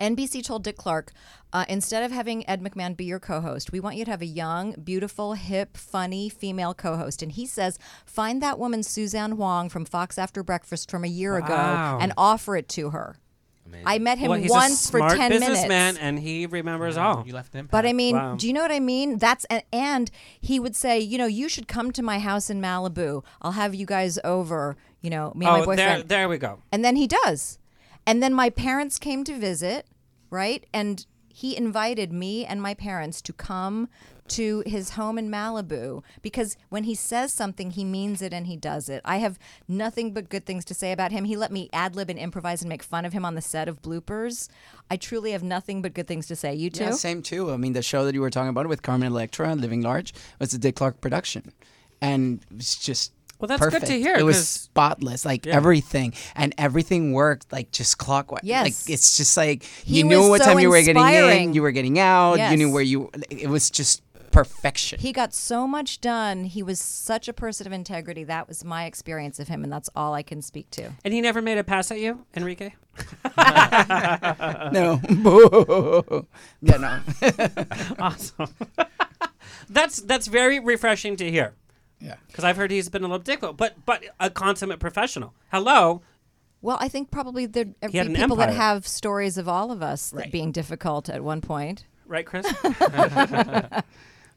NBC told Dick Clark, uh, instead of having Ed McMahon be your co host, we want you to have a young, beautiful, hip, funny female co host. And he says, find that woman, Suzanne Whang from Fox After Breakfast from a year Wow. ago, and offer it to her. I met him well, he's once a for smart 10 businessman, minutes. and he remembers all. You left an impact. But I mean, Wow. do you know what I mean? That's and, and he would say, you know, you should come to my house in Malibu. I'll have you guys over. You know, me and my oh, boyfriend. there, there we go. And then he does. And then my parents came to visit, right? And he invited me and my parents to come to his home in Malibu because when he says something, he means it and he does it. I have nothing but good things to say about him. He let me ad lib and improvise and make fun of him on the set of bloopers. I truly have nothing but good things to say. You too? Yeah, same too. I mean, the show that you were talking about with Carmen Electra and Living Large was a Dick Clark production, and it's just Well, that's good to hear, It was spotless, like Yeah. everything, and everything worked like just clockwise. Yes. like it's just like He you knew what so time you were getting in, you were getting out, Yes. you knew where you. It was just perfection. He got so much done. He was such a person of integrity. That was my experience of him, and that's all I can speak to. And he never made a pass at you, Enrique? no, yeah, no. awesome. that's that's very refreshing to hear. Yeah. Because I've heard he's been a little difficult, but but a consummate professional. Hello. Well, I think probably there'd He had be an people that have stories of all of us that Right. being difficult at one point. Right, Chris?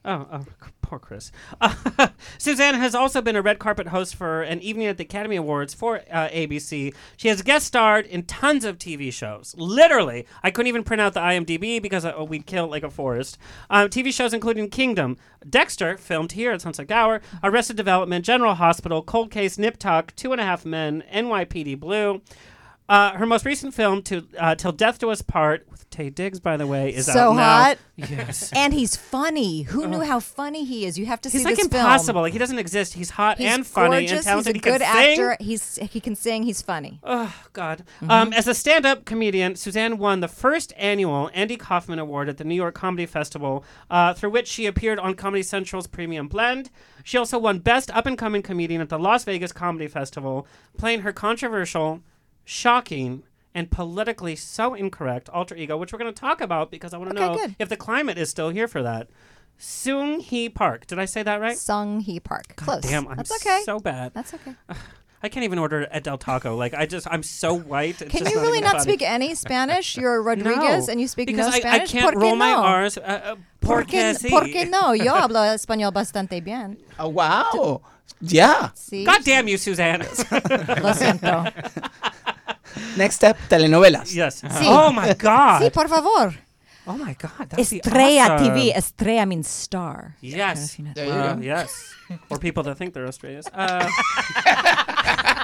Oh, oh, poor Chris. Uh, Suzanne has also been a red carpet host for an evening at the Academy Awards for uh, ABC. She has guest starred in tons of TV shows. Literally, I couldn't even print out the IMDb because uh, we'd kill like a forest. Um, TV shows including Kingdom, Dexter, filmed here at Sunset Gower, Arrested Development, General Hospital, Cold Case, Nip Tuck, Two and a Half Men, NYPD Blue. Uh, her most recent film, to, uh, "Till Death Do Us Part," with Taye Diggs, by the way, is so out now. hot. Yes. and he's funny. Who knew how funny he is? You have to He's see like this impossible. Like he doesn't exist. He's hot and funny gorgeous. and talented. He's a he good can sing. He's he can sing. He's funny. Oh God! Mm-hmm. Um, as a stand-up comedian, Suzanne won the first annual Andy Kaufman Award at the New York Comedy Festival, uh, through which she appeared on Comedy Central's Premium Blend. She also won Best Up-and-Coming Comedian at the Las Vegas Comedy Festival, playing her controversial, shocking, and politically so incorrect alter ego, which we're going to talk about because I want to Okay, know good. if the climate is still here for that. Sung Hee Park. Did I say that right? Sung Hee Park. Close. Damn, I'm That's okay. so bad. That's okay. I can't even order at Del Taco. Like I just, I'm so white. It's Can just you really not funny. speak any Spanish? You're Rodriguez No, and you speak because no I, Spanish. I can't ¿Por qué roll my no? R's. Uh, uh, ¿Por porque sí. ¿Por qué no? Yo hablo español bastante bien. Oh wow! Yeah. See? God damn you, Suzanne. Lo siento. Next step, telenovelas. yes. Sí. Oh my God. Sí, por favor. Oh my God. That'd be Estrella awesome. TV. Estrella means star. Yes. There you Uh, go. yes. or people that think they're Australians. Uh,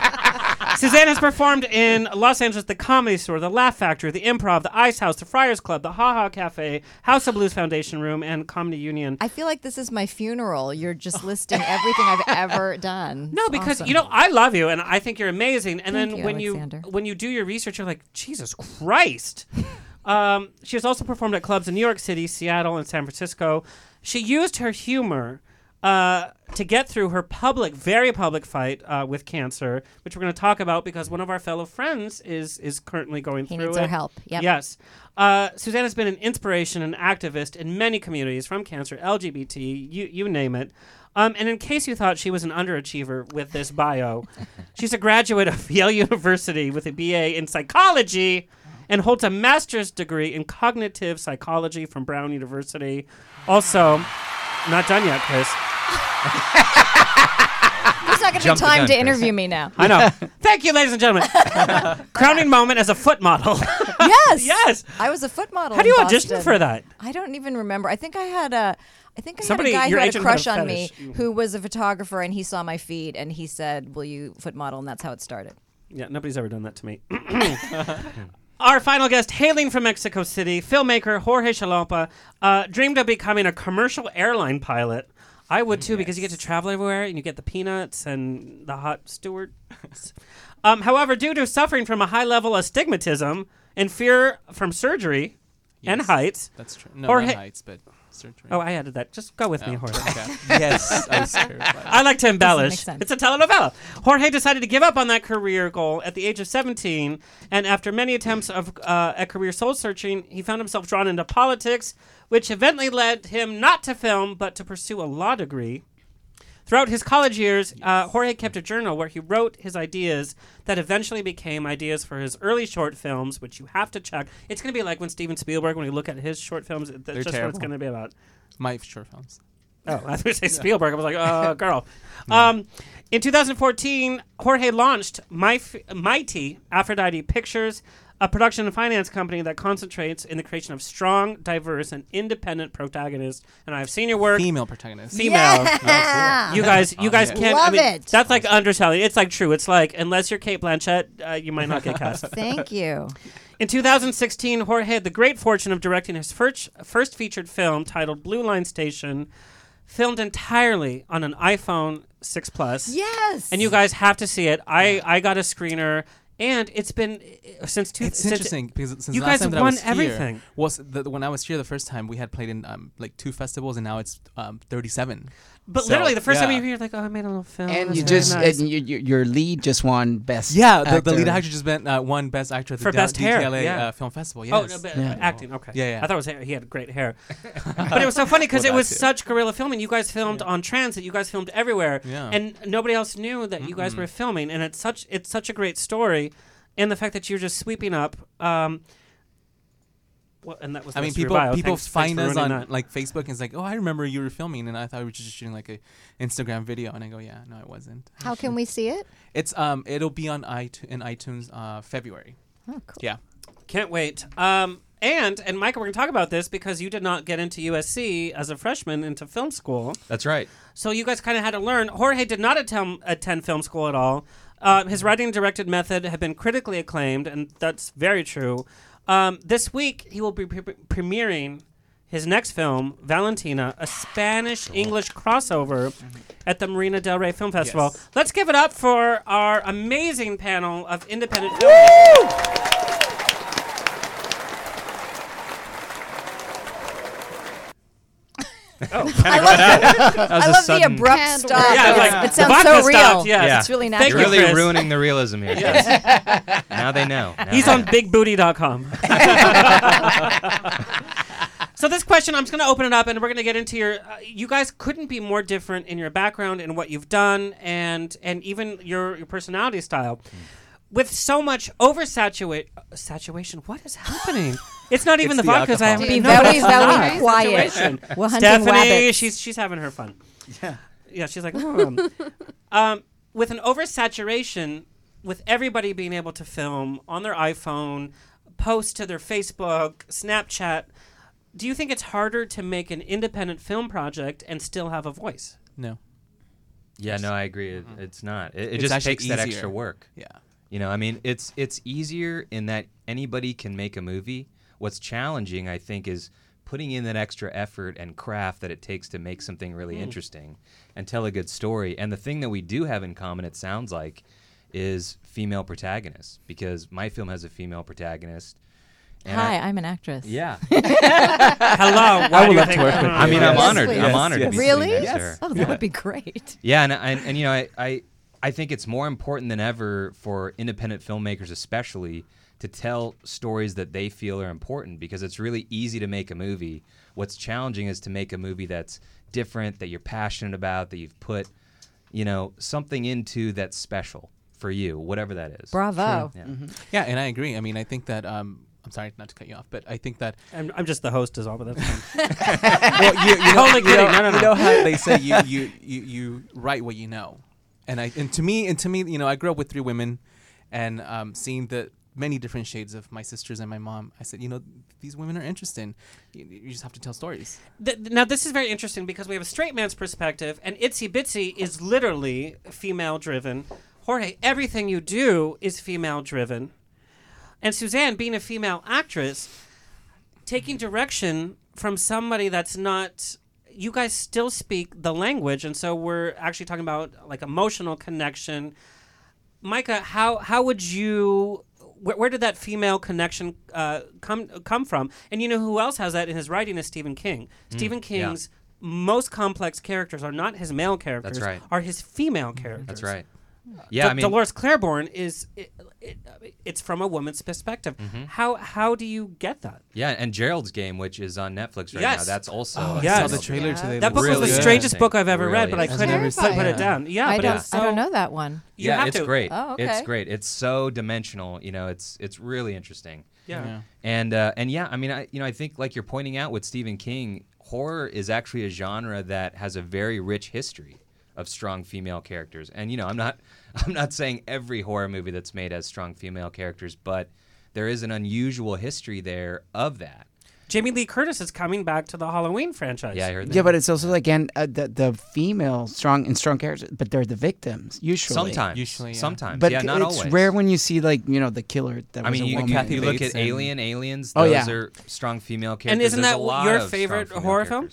Suzanne has performed in Los Angeles, the Comedy Store, the Laugh Factory, the Improv, the Ice House, the Friars Club, the Ha Ha Cafe, House of Blues Foundation Room, and Comedy Union. I feel like this is my funeral. You're just listing everything I've ever done. No, It's because awesome. you know I love you and I think you're amazing. And Thank then you, when Alexander. you when you do your research, you're like Jesus Christ. um, she has also performed at clubs in New York City, Seattle, and San Francisco. She used her humor uh, to get through her public, very public fight uh, with cancer, which we're going to talk about because one of our fellow friends is is currently going He through needs it. our help. Yep. Yes. Uh, Suzanne has been an inspiration and activist in many communities, from cancer, LGBT, you, you name it. Um, and in case you thought she was an underachiever with this bio, she's a graduate of Yale University with a BA in psychology and holds a master's degree in cognitive psychology from Brown University. Also, not done yet, Chris. There's not going to be Jump the time gun, to Chris. interview me now. I know. Thank you, ladies and gentlemen. Crowning moment as a foot model. yes. yes. I was a foot model. How do in you audition Boston. for that? I don't even remember. I think I had a. I think I Somebody- had a guy your who had a agent had a crush on me fetish. who was a photographer and he saw my feed and he said, "Will you foot model?" And that's how it started. Yeah, nobody's ever done that to me. Our final guest, hailing from Mexico City, filmmaker Jorge Xolalpa, uh, dreamed of becoming a commercial airline pilot. I would too, because you get to travel everywhere and you get the peanuts and the hot steward. um, however, due to suffering from a high level of stigmatism and fear from surgery and Yes, heights, That's true. No, not heights, but surgery. Oh, I added that. Just go with me, Oh, Jorge. okay. yes, I was terrified. I like to embellish. sense. It's a telenovela. Jorge decided to give up on that career goal at the age of 17, and after many attempts of uh, at career soul searching, he found himself drawn into politics, which eventually led him not to film but to pursue a law degree. Throughout his college years, uh, Jorge kept a journal where he wrote his ideas that eventually became ideas for his early short films, which you have to check. It's going to be like when Steven Spielberg, when you look at his short films, that's They're just what it's going to be about. My short films. Oh, I was going to say Spielberg. I was like, uh, girl. Um, in 2014, Jorge launched My Mighty Aphrodite Pictures, a production and finance company that concentrates in the creation of strong, diverse, and independent protagonists. And I've seen your work. Female protagonist. Female. Yeah. You guys, you guys can't. I Love mean, it. That's like underselling. It's like true. It's like unless you're Cate Blanchett, uh, you might not get cast. Thank you. In 2016, Jorge had the great fortune of directing his first, first featured film titled Blue Line Station. filmed entirely on an iPhone 6 Plus. Yes. And you guys have to see it. I I got a screener, and it's been uh, since two. It's since interesting because since you last guys time that I won was here everything. was the, when I was here the first time we had played in um, like two festivals and now it's um, 37. But So, literally, the first time you were here, like, oh, I made a little film. And That's you just nice. and you, you, your lead just won best. Yeah, the, the lead actor. actor just been, uh, won Best Actor at the For D- best hair, DTLA yeah. uh, Film Festival. Oh, Yes. no, but, Yeah. uh, acting. Okay. Yeah, yeah. I thought it was hair. he had great hair. but it was so funny because Well, it was too. such guerrilla filming. You guys filmed on transit. You guys filmed everywhere, Yeah. and nobody else knew that you guys were filming. And it's such it's such a great story, and the fact that you're just sweeping up. Um, well, and that was. I mean, rest of your people bio. people Thanks- thanks find for us on that. like Facebook and it's like, oh, I remember you were filming, and I thought we were just shooting like a Instagram video, and I go, yeah, no, it wasn't. How can we see it? It's um, it'll be on iTunes in iTunes uh February. Oh, cool. Yeah. Can't wait. Um, and and Michael, we're gonna talk about this because you did not get into USC as a freshman into film school. That's right. So you guys kind of had to learn. Jorge did not attend, attend film school at all. Uh, his writing and directed method have been critically acclaimed, and that's very true. Um, this week, he will be pre- premiering his next film, Valentina, a Spanish English crossover at the Marina Del Rey Film Festival. Yes. Let's give it up for our amazing panel of independent filmmakers. I love, the, I a love the abrupt stop. Yeah, It- like, it sounds so real. stopped, yes. Yeah. It's really Thank natural. You're you, really Chris. ruining the realism here. Chris. now they know. Now He's they on know. bigbooty.com. so this question, I'm just going to open it up, and we're going to get into your. Uh, you guys couldn't be more different in your background and what you've done, and and even your your personality style. With so much oversaturation, saturation. What is happening? It's not even It's the the vodka. 'cause I alcohol. haven't Be no, very, it's very not. quiet. Saturation. We're hunting Stephanie, rabbits. she's she's having her fun. Yeah, yeah. She's like, hmm. um, with an oversaturation, with everybody being able to film on their iPhone, post to their Facebook, Snapchat. Do you think it's harder to make an independent film project and still have a voice? No. Yeah, no, I agree. It, it's not. It, it It's just actually takes that easier. extra work. Yeah. You know, I mean, it's it's easier in that anybody can make a movie. What's challenging, I think, is putting in that extra effort and craft that it takes to make something really hmm. interesting and tell a good story. And the thing that we do have in common, it sounds like, is female protagonists because my film has a female protagonist. and Hi, I, I'm an actress. yeah. Hello. Why would love to work with you. I mean, you. I'm Yes, honored. please. I'm Yes, honored to be Really? sitting next to her. Oh, that would be great. Yeah, and, and and you know, I, I I think it's more important than ever for independent filmmakers, especially, to tell stories that they feel are important because it's really easy to make a movie. What's challenging is to make a movie that's different, that you're passionate about, that you've put, you know, something into that's special for you, whatever that is. Bravo. Yeah. Yeah, and I agree. I mean, I think that um, I'm sorry not to cut you off, but I think that I'm, I'm just the host, is all, but that's fine. well, you, you know, Totally you kidding. know- No, no, no. You know how they say you, you, you, you write what you know, and I and to me and to me, you know, I grew up with three women, and um, seeing the many different shades of my sisters and my mom, I said, you know, these women are interesting. You, you just have to tell stories. Now this is very interesting because we have a straight man's perspective, and Itsy Bitsy is literally female driven. Jorge, everything you do is female driven, and Suzanne, being a female actress, taking direction from somebody that's not. You guys still speak the language, and so we're actually talking about like emotional connection. Micah, how how would you? Where, where did that female connection uh, come come from? And you know who else has that in his writing is Stephen King. Stephen Mm, yeah. King's most complex characters are not his male characters, That's right. are his female characters. That's right. Yeah, Del- I mean, Dolores Claiborne is it, it, it's from a woman's perspective. Mm-hmm. How how do you get that? yeah, and Gerald's Game, which is on Netflix right now, that's also. Oh, Yes. I saw the trailer today. That book Really was the strangest book I've ever Really read, but I couldn't put, seen put it it. down. Yeah, I but don't. so, I don't know that one. You yeah, have it's to. great. Oh, okay. It's great. It's so dimensional. You know, it's it's really interesting. Yeah. Yeah. And uh, and yeah, I mean, I you know, I think like you're pointing out with Stephen King, horror is actually a genre that has a very rich history of strong female characters. And you know, I'm not I'm not saying every horror movie that's made has strong female characters, but there is an unusual history there of that. Jamie Lee Curtis is coming back to the Halloween franchise. Yeah, I heard that. Yeah, but it's also again uh, the the female strong and strong characters, but they're the victims usually. sometimes, Usually, yeah. sometimes, but yeah, not it's always. rare when you see like you know the killer that I was mean, a you, woman. you, Kathy you look at and- Alien, Aliens. Oh, yeah. are strong female characters. And isn't There's that a lot your favorite female horror film?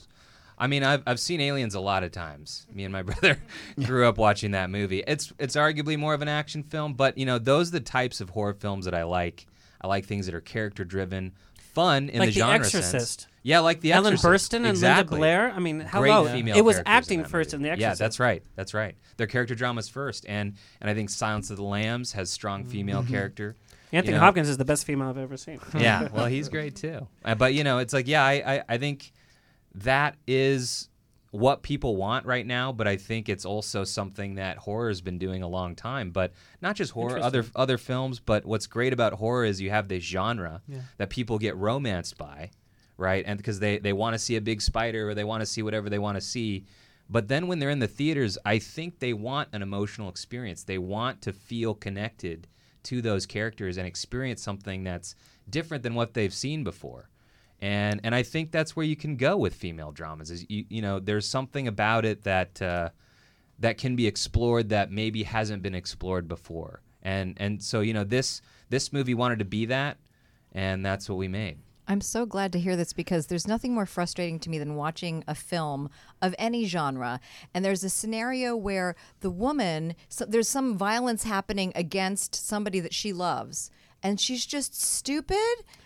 Characters. I mean, I've, I've seen Aliens a lot of times. Me and my brother grew up watching that movie. It's it's arguably more of an action film, but you know, those are the types of horror films that I like. I like things that are character driven, fun in Like the The genre Exorcist. sense. Yeah, like the Ellen Exorcist. Burstyn and Linda. Blair. I mean, Great hello. female It was characters in acting first movie. in The Exorcist. Yeah, that's right. That's right. Their character dramas first, and and I think Silence of the Lambs has strong female Mm-hmm. character. you Anthony know. Hopkins is the best female I've ever seen. yeah, well, he's great too. Uh, but you know, it's like, yeah, I, I, I think that is what people want right now. But I think it's also something that horror's been doing a long time. But not just horror, other other films. But what's great about horror is you have this genre Yeah. that people get romanced by, right? And because they they want to see a big spider or they want to see whatever they want to see. But then when they're in the theaters, I think they want an emotional experience. They want to feel connected to those characters and experience something that's different than what they've seen before. And and I think that's where you can go with female dramas. Is you, you know there's something about it that uh, that can be explored that maybe hasn't been explored before. And and so you know this this movie wanted to be that, and that's what we made. I'm so glad to hear this because there's nothing more frustrating to me than watching a film of any genre and there's a scenario where the woman so there's some violence happening against somebody that she loves and she's just stupid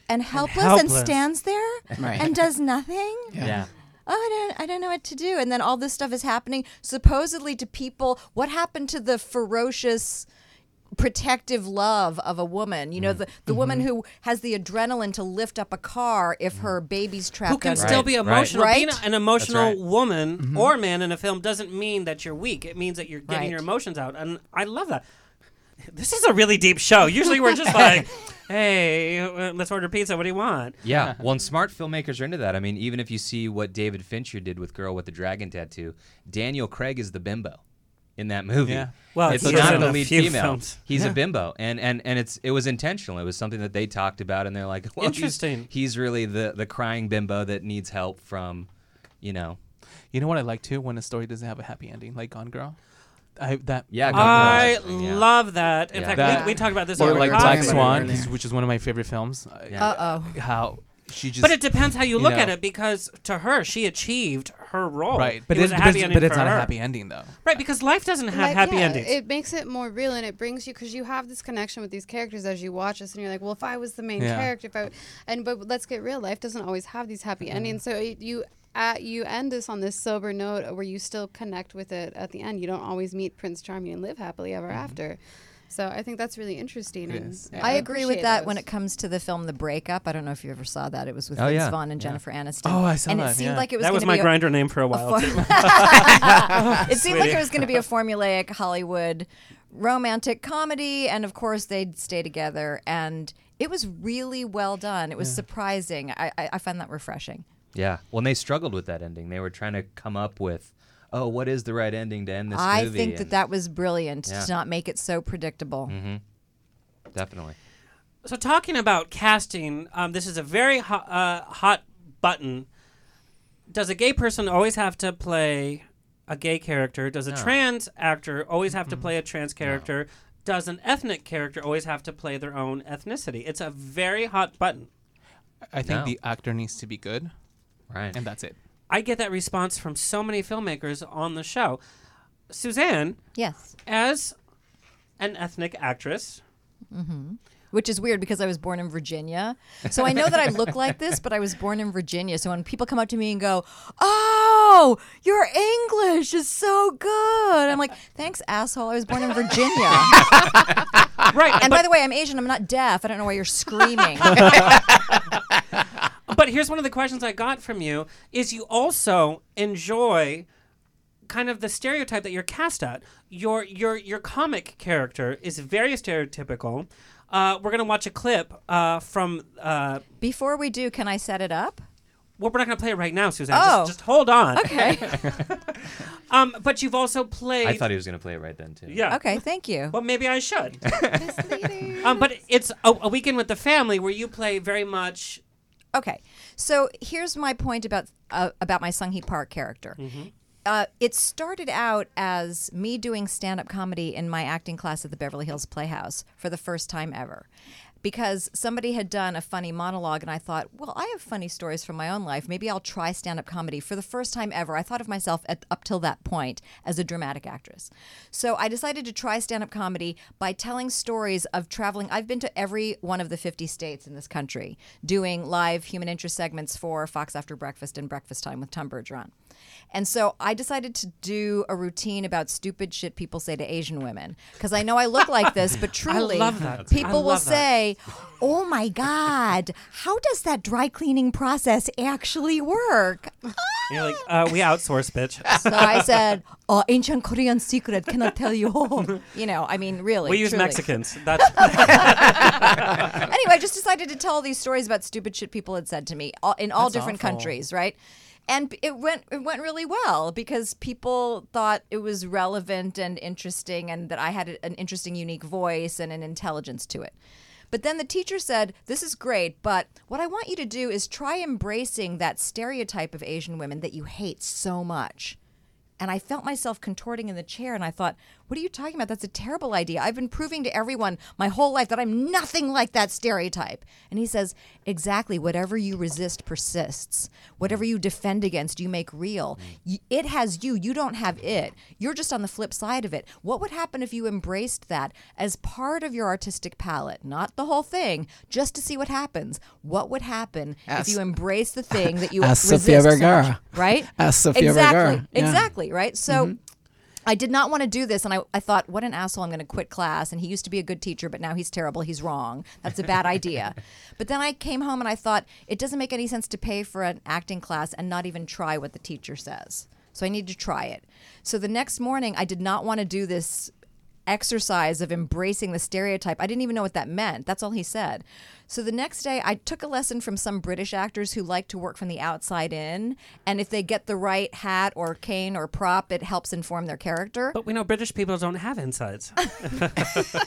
and helpless and, helpless. stands there Right. and does nothing. Yeah. Oh, I don't, I don't know what to do. And then all this stuff is happening supposedly to people. What happened to the ferocious protective love of a woman? You know, Mm. the, the woman who has the adrenaline to lift up a car if her baby's trapped Who can under still it. be Right, right. emotional? Being Right? an emotional right. woman or man in a film doesn't mean that you're weak. It means that you're getting Right. your emotions out, and I love that. This is a really deep show. Usually we're just like, "Hey, uh, let's order pizza. What do you want?" Yeah, well, and smart filmmakers are into that. I mean, even if you see what David Fincher did with Girl with the Dragon Tattoo, Daniel Craig is the bimbo in that movie. Yeah. Well, it's he not in the a lead few female. films. He's a bimbo, and and and it's it was intentional. It was something that they talked about, and they're like, well, he's- Interesting. He's, really the the crying bimbo that needs help from, you know. You know what I like too when a story doesn't have a happy ending, like Gone Girl. I that Yeah, Gone I Girl. Yeah. love that. In Yeah. fact, That- we, we talked about this or over like coffee. Black Swan, earlier. which is one of my favorite films. Yeah. Uh oh. How she just But it depends how you you look know. at it because to her, she achieved her role. right, but it was it's, a but happy it's, ending but it's for not her. a happy ending though. Right, because life doesn't have Like, happy yeah, endings. It makes it more real and it brings you because you have this connection with these characters as you watch this, and you're like, well, if I was the main Yeah. character, if I, and but let's get real, life doesn't always have these happy endings. So it, you. Uh, you end this on this sober note where you still connect with it at the end. You don't always meet Prince Charming and live happily ever after. So I think that's really interesting. It and is. I agree with appreciate that when it comes to the film The Breakup. I don't know if you ever saw that. It was with Oh, Vince yeah. Vaughn and Jennifer Aniston. Oh, I saw and that, it seemed yeah. like it was that was my be a- Grindr name for a while. too. it seemed like it was going to be a formulaic Hollywood romantic comedy, and of course they'd stay together, and it was really well done. It was surprising. I, I, I find that refreshing. Yeah. Well, and they struggled with that ending. They were trying to come up with, oh, what is the right ending to end this I movie? think that And- that was brilliant Yeah. to not make it so predictable. definitely. So talking about casting, um, this is a very hot, uh, hot button. Does a gay person always have to play a gay character? Does a No. trans actor always have to play a trans character? Does an ethnic character always have to play their own ethnicity? It's a very hot button. I think No. the actor needs to be good, Right. and that's it. I get that response from so many filmmakers on the show. Suzanne, Yes. as an ethnic actress, mm-hmm. Which is weird because I was born in Virginia. So I know that I look like this, but I was born in Virginia. So when people come up to me and go, Oh, your English is so good. I'm like, Thanks, asshole. I was born in Virginia. right? and but, by the way, I'm Asian. I'm not deaf. I don't know why you're screaming. but here's one of the questions I got from you: Is you also enjoy kind of the stereotype that you're cast at? Your your your comic character is very stereotypical. Uh, we're gonna watch a clip uh, from. Uh, Before we do, can I set it up? well, we're not gonna play it right now, Suzanne. Oh. Just, just hold on. Okay. Um, but you've also played. I thought he was going to play it right then, too. Yeah. Okay, thank you. Well, maybe I should. um, but it's a, a weekend with the family where you play very much. Okay, so here's my point about uh, about my Sung Hee Park character. Uh, it started out as me doing stand up comedy in my acting class at the Beverly Hills Playhouse for the first time ever. Because somebody had done a funny monologue and I thought, well, I have funny stories from my own life. Maybe I'll try stand up comedy for the first time ever. I thought of myself at, up till that point as a dramatic actress. So I decided to try stand up comedy by telling stories of traveling. I've been to every one of the 50 states in this country doing live human interest segments for Fox After Breakfast and Breakfast Time with Tom Bergeron. And so I decided to do a routine about stupid shit people say to Asian women because I know I look like this, but truly, love that. I people will that. say, "Oh my God, how does that dry cleaning process actually work?" You're like, uh, we outsource, bitch. So I said, oh, "Ancient Korean secret, cannot tell you." All." You know, I mean, really, we use truly. Mexicans. That's anyway, I just decided to tell these stories about stupid shit people had said to me all, in all That's different awful. countries, right? And it went it went really well because people thought it was relevant and interesting, and that I had an interesting, unique voice and an intelligence to it. But then the teacher said, This is great, but what I want you to do is try embracing that stereotype of Asian women that you hate so much. And I felt myself contorting in the chair, and I thought, what are you talking about? That's a terrible idea. I've been proving to everyone my whole life that I'm nothing like that stereotype. And he says, exactly, whatever you resist persists. Whatever you defend against, you make real. It has you, you don't have it. You're just on the flip side of it. What would happen if you embraced that as part of your artistic palette? Not the whole thing, just to see what happens. What would happen Ask- if you embrace the thing that you Ask resist Sofia so much, Vergara. right? Ask Sofia exactly, Vergara. Yeah. Exactly, right? So mm-hmm. I did not want to do this, and I, I thought, what an asshole! I'm going to quit class. And he used to be a good teacher, but now he's terrible. He's wrong. That's a bad idea. But then I came home and I thought it doesn't make any sense to pay for an acting class and not even try what the teacher says. So I need to try it. So the next morning, I did not want to do this exercise of embracing the stereotype. I didn't even know what that meant. That's all he said. So the next day, I took a lesson from some British actors who like to work from the outside in. And if they get the right hat or cane or prop, it helps inform their character. but we know British people don't have insides.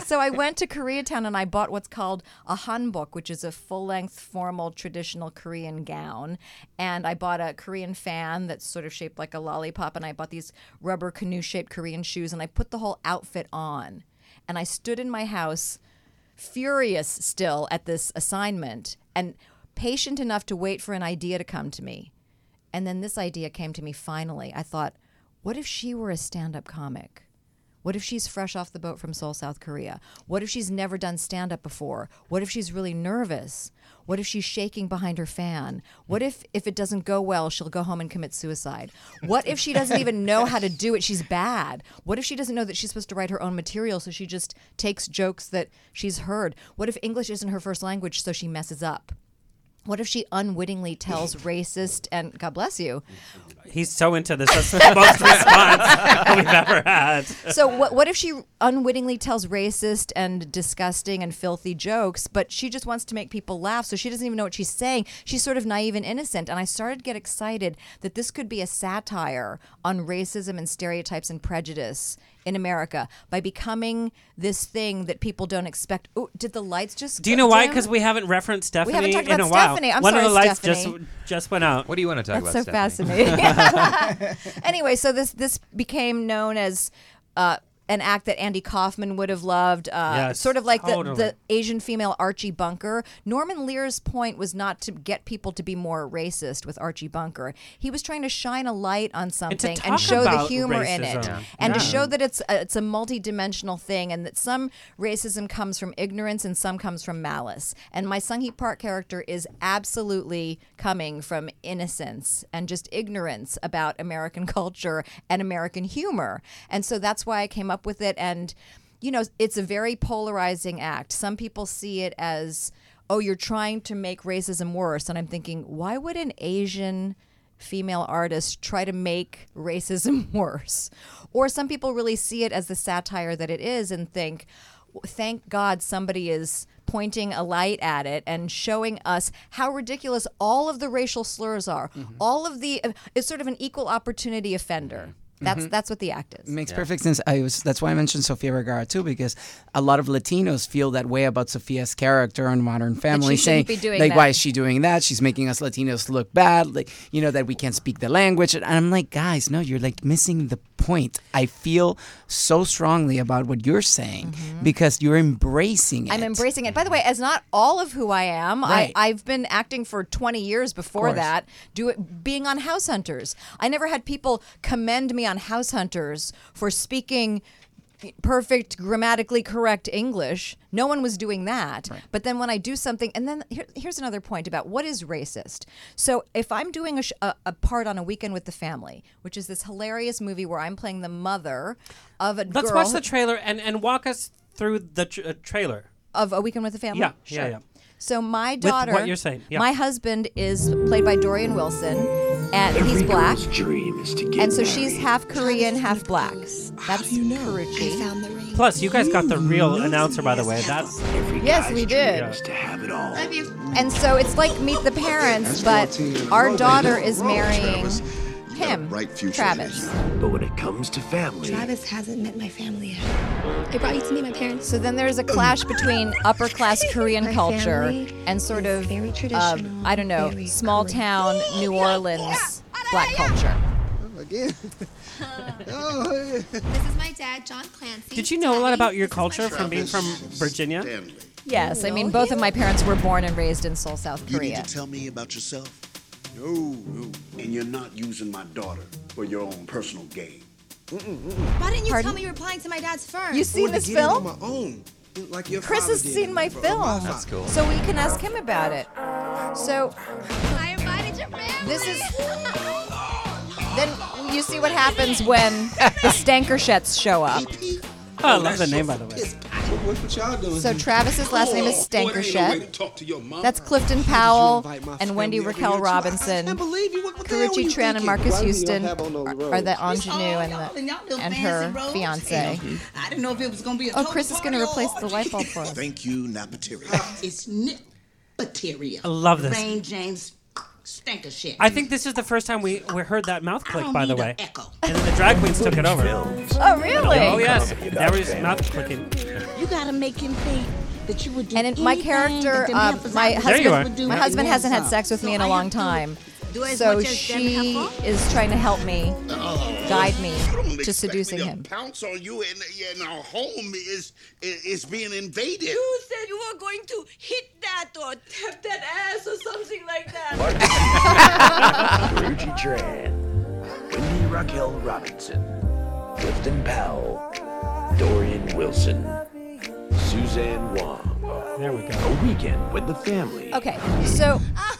so I went to Koreatown and I bought what's called a hanbok, which is a full-length, formal, traditional Korean gown. And I bought a Korean fan that's sort of shaped like a lollipop. And I bought these rubber canoe-shaped Korean shoes. And I put the whole outfit on. And I stood in my house, furious still at this assignment, and patient enough to wait for an idea to come to me. And then this idea came to me finally. I thought, what if she were a stand-up comic? What if she's fresh off the boat from Seoul, South Korea? What if she's never done stand up before? What if she's really nervous? What if she's shaking behind her fan? What if if it doesn't go well, she'll go home and commit suicide? What if she doesn't even know how to do it? She's bad. What if she doesn't know that she's supposed to write her own material so she just takes jokes that she's heard? What if English isn't her first language so she messes up? What if she unwittingly tells racist and God bless you, He's so into this. That's the most response we've ever had. so what what if she unwittingly tells racist and disgusting and filthy jokes but she just wants to make people laugh so she doesn't even know what she's saying she's sort of naive and innocent and i started to get excited that this could be a satire on racism and stereotypes and prejudice in america by becoming this thing that people don't expect oh did the lights just Do you know why? Because we haven't referenced Stephanie we haven't talked in about a while. Stephanie. I'm One of the lights Stephanie. just just went out. What do you want to talk That's about? so Stephanie? fascinating. anyway, so this this became known as uh, an act that Andy Kaufman would have loved, uh, Yes, sort of like totally. the, the Asian female Archie Bunker. Norman Lear's point was not to get people to be more racist with Archie Bunker. He was trying to shine a light on something and, talk show the humor in it. Yeah. and to show that it's a, it's a multi-dimensional thing, and that some racism comes from ignorance and some comes from malice. And my Sung Hee Park character is absolutely coming from innocence and just ignorance about American culture and American humor. And so that's why I came up with it. And you know, it's a very polarizing act. Some people see it as, oh, you're trying to make racism worse. And I'm thinking, why would an Asian female artist try to make racism worse? Or some people really see it as the satire that it is and think, thank God somebody is pointing a light at it and showing us how ridiculous all of the racial slurs are. Mm-hmm. All of the, uh, it's sort of an equal opportunity offender. Mm-hmm. That's that's what the act is. Makes perfect sense. I was that's why I mentioned Sofia Vergara too, because a lot of Latinos feel that way about Sofia's character on Modern Family, saying shouldn't be doing like, that. why is she doing that? She's making us Latinos look bad, like you know that we can't speak the language. And I'm like, guys, no, you're like missing the point. I feel so strongly about what you're saying because you're embracing it. Mm-hmm. I'm embracing it. By the way, as not all of who I am, Right. I, I've been acting for 20 years before that, do it, being on House Hunters. I never had people commend me on House Hunters for speaking perfect grammatically correct English. No one was doing that. But then when I do something, and then here, here's another point about what is racist. So if I'm doing a, sh- a, a part on a weekend with the family, which is this hilarious movie where I'm playing the mother of a Let's watch the trailer and, and walk us through the tr- uh, trailer. of a weekend with the family. Yeah, sure. yeah, yeah. So my With daughter, what you're saying, yeah. my husband is played by Dorien Wilson, and he's black, dream is to get and so she's half Korean, half black. That's you Karrueche. Plus, you guys got the real announcer, by the way. That's Yes, we did. To have it all. And so it's like Meet the Parents, but our daughter is marrying him, Travis. But when it comes to family, Travis hasn't met my family yet. I brought you to meet my parents. So then there's a clash between upper class Korean My culture and sort of, very uh, I don't know, very small town New Orleans black culture. Again. oh, This is my dad, John Clancy. Did you know a lot about your culture from being from Virginia? Yes, I mean both of my parents were born and raised in Seoul, South Korea. You need Korea. to tell me about yourself. No, no. And you're not using my daughter for your own personal gain. Why didn't you Pardon? tell me you were applying to my dad's firm? You seen this film? own. Like your Chris has seen my for- film, my That's cool. so we can ask him about it. So I invited your family. this is. Then you see what happens when the Stankershets show up. Oh, I oh, love the name, by the way. What, what y'all doing? So? Travis's last name is Oh, boy, that ain't no to Stankershett. to. That's Clifton Powell did you invite my and Wendy Raquel here. I- I Robinson. can't believe you. What, what the hell Karrueche you Tran and? Marcus do you Houston have on those are, roads? are the ingenue and the and her fiance. I didn't know if it was gonna be a Oh, Chris is going to replace the light bulb for us. Thank you, Napateria. It's Napateria. I love this. Rain James stinker shit. I think this is the first time we, we heard that mouth click, by the way. echo. And then the drag queens took it over. Oh, really? Oh, yes. There was mouth clicking. You gotta make him think that you would do And it, my anything character, that them um, my There you husband, would do my husband hasn't had sex with me in So a I long time. Do as So much as she is trying to help me uh, guide me to seducing me to him. Pounce on you and, and our home is is being invaded. You said you were going to hit that or tap that ass or something like that. Karrueche Tran, Wendy Raquel Robinson, Clifton Powell, Dorien Wilson, Suzanne Whang. There we go. A weekend with the family. Okay, so ah.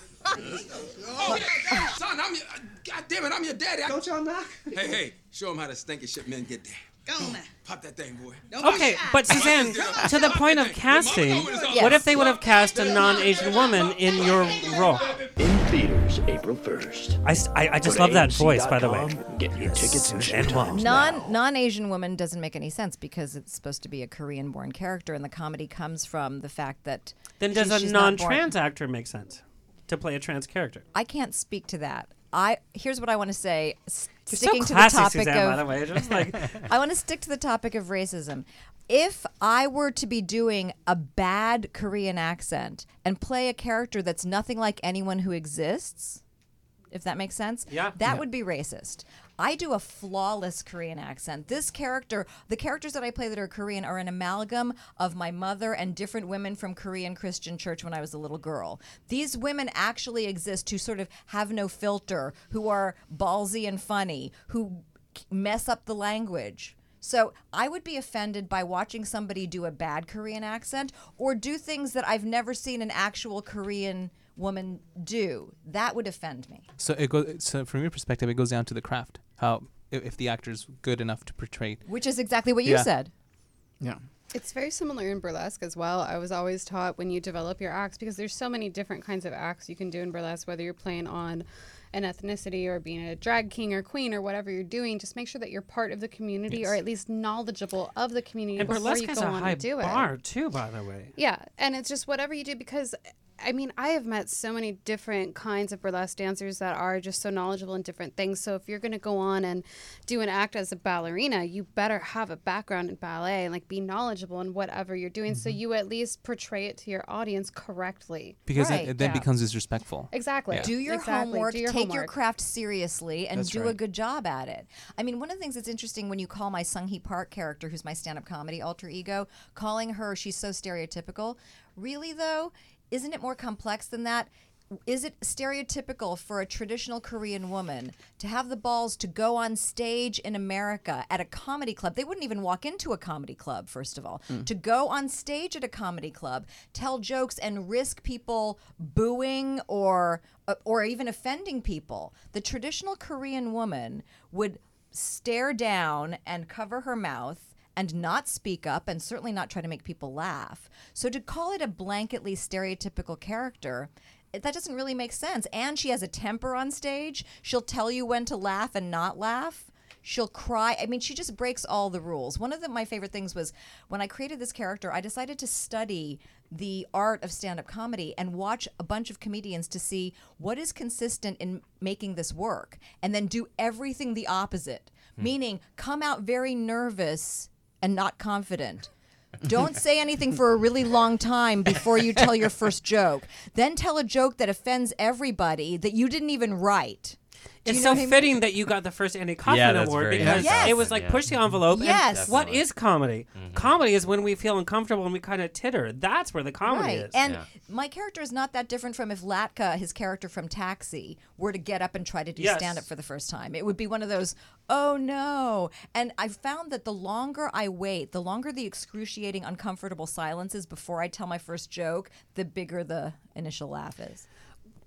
Son, I'm your. God damn it, I'm your daddy. Don't y'all knock? Hey, hey, show him how the stinking shit men get down. Go on now. Pop that thing, boy. Okay, but Suzanne, to the point of casting, what if they would have cast a non-Asian woman in your role? In theaters, April 1st. I I just Go love that voice, by the way. AMC.com, Get your tickets and showtimes non now. non Asian woman doesn't make any sense because it's supposed to be a Korean born character, and the comedy comes from the fact that Then does she's- a she's not born- non-trans actor make sense to play a trans character? I can't speak to that. I here's what I want to say. s- You're so Sticking to the topic Suzanne, of by the way. Just like I want to stick to the topic of racism. If I were to be doing a bad Korean accent and play a character that's nothing like anyone who exists, if that makes sense, Yeah. that Yeah. would be racist. I do a flawless Korean accent. This character, the characters that I play that are Korean are an amalgam of my mother and different women from Korean Christian church when I was a little girl. These women actually exist who sort of have no filter, who are ballsy and funny, who mess up the language. So I would be offended by watching somebody do a bad Korean accent or do things that I've never seen an actual Korean woman do. That would offend me. So it goes. So from your perspective, it goes down to the craft. How if, if the actor's good enough to portray. Which is exactly what you Yeah. said. Yeah. It's very similar in burlesque as well. I was always taught when you develop your acts because there's so many different kinds of acts you can do in burlesque, whether you're playing on an ethnicity or being a drag king or queen or whatever you're doing. Just make sure that you're part of the community or at least knowledgeable of the community and before burlesque you has go a on high and do it. bar too, by the way. Yeah, and it's just whatever you do because I mean, I have met so many different kinds of burlesque dancers that are just so knowledgeable in different things. So if you're going to go on and do an act as a ballerina, you better have a background in ballet and like be knowledgeable in whatever you're doing so mm-hmm. you at least portray it to your audience correctly. because Right. it, it then Yeah. becomes disrespectful. Exactly. Do your Exactly. homework, Do your take your craft seriously, and That's do a good job at it. I mean, one of the things that's interesting when you call my Sung Hee Park character, who's my stand up comedy alter ego, calling her she's so stereotypical. Really, though, isn't it more complex than that? Is it stereotypical for a traditional Korean woman to have the balls to go on stage in America at a comedy club? They wouldn't even walk into a comedy club, first of all. To go on stage at a comedy club, tell jokes, and risk people booing or uh, or even offending people. The traditional Korean woman would stare down and cover her mouth and not speak up and certainly not try to make people laugh. So to call it a blanketly stereotypical character, that doesn't really make sense. And she has a temper on stage. She'll tell you when to laugh and not laugh. She'll cry. I mean, she just breaks all the rules. One of the, my favorite things was when I created this character, I decided to study the art of stand up comedy and watch a bunch of comedians to see what is consistent in making this work and then do everything the opposite, hmm. meaning come out very nervous and not confident. Don't say anything for a really long time before you tell your first joke. Then tell a joke that offends everybody that you didn't even write. Do It's you know so what I mean? fitting that you got the first Andy Kaufman Yeah, that's award very because Yes. it was like yeah. push the envelope. and Yes. what Definitely. is comedy? Mm-hmm. Comedy is when we feel uncomfortable and we kind of titter. That's where the comedy Right. is. And Yeah. my character is not that different from if Latka, his character from Taxi, were to get up and try to do Yes. stand up for the first time. It would be one of those, oh no. And I found that the longer I wait, the longer the excruciating, uncomfortable silence is before I tell my first joke, the bigger the initial laugh is.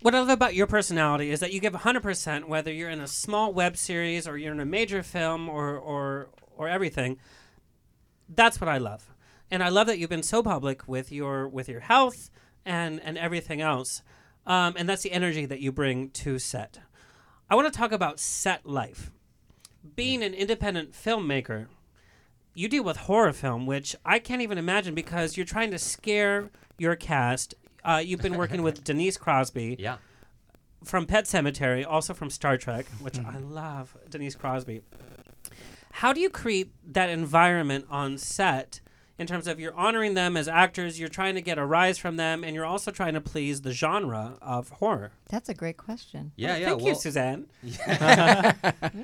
What I love about your personality is that you give 100% whether you're in a small web series or you're in a major film or or or everything. That's what I love. And I love that you've been so public with your with your health and and everything else. Um, and that's the energy that you bring to set. I want to talk about set life. Being an independent filmmaker, you deal with horror film, which I can't even imagine because you're trying to scare your cast. Uh, you've been working with Denise Crosby Yeah. from Pet Sematary, also from Star Trek, which I love Denise Crosby. How do you create that environment on set in terms of you're honoring them as actors, you're trying to get a rise from them, and you're also trying to please the genre of horror? That's a great question. Yeah, yeah. Thank you, well, Suzanne.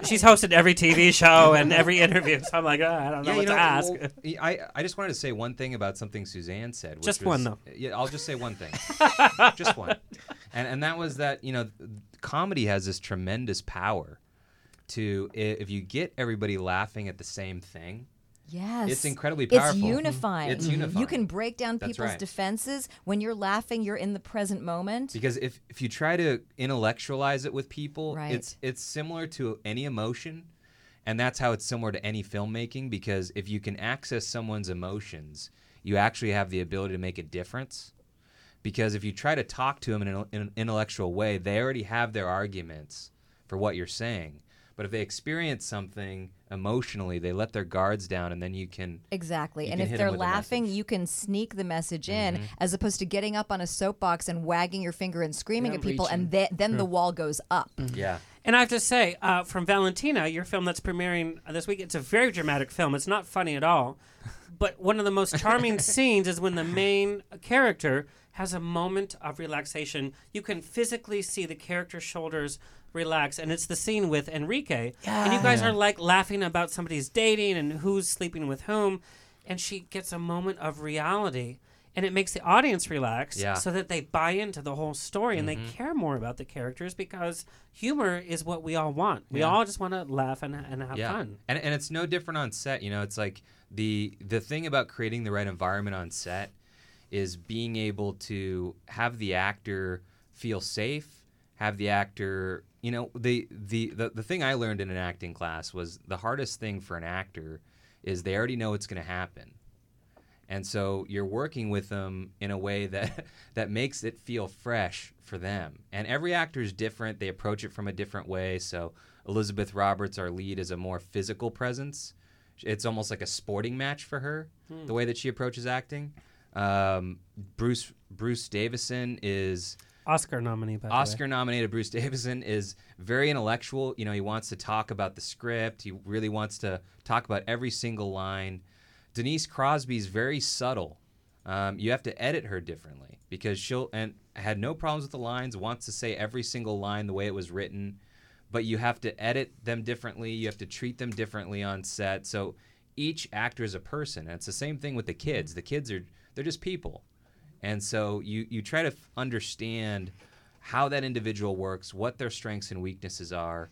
She's hosted every TV show and every interview, so I'm like, oh, I don't know Yeah, what you to know, ask. well, y- I, I just wanted to say one thing about something Suzanne said. Which Just was- one, though. Yeah, I'll just say one thing. just one. And and that was that you know, comedy has this tremendous power to if you get everybody laughing at the same thing. Yes. It's incredibly powerful. It's unifying. It's You unifying. You can break down That's people's right. defenses. When you're laughing, you're in the present moment. Because if, if you try to intellectualize it with people, Right. it's it's similar to any emotion, and that's how it's similar to any filmmaking. Because if you can access someone's emotions, you actually have the ability to make a difference. Because if you try to talk to them in an, in an intellectual way, they already have their arguments for what you're saying. But if they experience something emotionally, they let their guards down, and then you can Exactly. you and can if they're laughing, you can sneak the message in Mhm. as opposed to getting up on a soapbox and wagging your finger and screaming Yeah, at people, and reaching. th- then the wall goes up. Yeah. And I have to say, uh, from Valentina, your film that's premiering this week, it's a very dramatic film. It's not funny at all. But one of the most charming scenes is when the main character has a moment of relaxation. You can physically see the character's shoulders relax, and it's the scene with Enrique. And you guys Yeah. are like laughing about somebody's dating and who's sleeping with whom. And she gets a moment of reality. And it makes the audience relax Yeah. so that they buy into the whole story and Mhm. they care more about the characters because humor is what we all want. We Yeah. all just want to laugh and, and have fun. And and it's no different on set. You know, it's like the the thing about creating the right environment on set is being able to have the actor feel safe, have the actor, you know, the the the, the thing I learned in an acting class was the hardest thing for an actor is they already know what's going to happen. And so you're working with them in a way that that makes it feel fresh for them. And every actor is different. They approach it from a different way. So Elizabeth Roberts, our lead, is a more physical presence. It's almost like a sporting match for her, Hmm. the way that she approaches acting. Um, Bruce Bruce Davison is Oscar nominee, by. Oscar nominated Bruce Davison is very intellectual. You know, he wants to talk about the script. He really wants to talk about every single line. Denise Crosby's very subtle. Um, you have to edit her differently because she'll and had no problems with the lines. Wants to say every single line the way it was written, but you have to edit them differently. You have to treat them differently on set. So each actor is a person, and it's the same thing with the kids. The kids are they're just people. And so you, you try to f- understand how that individual works, what their strengths and weaknesses are,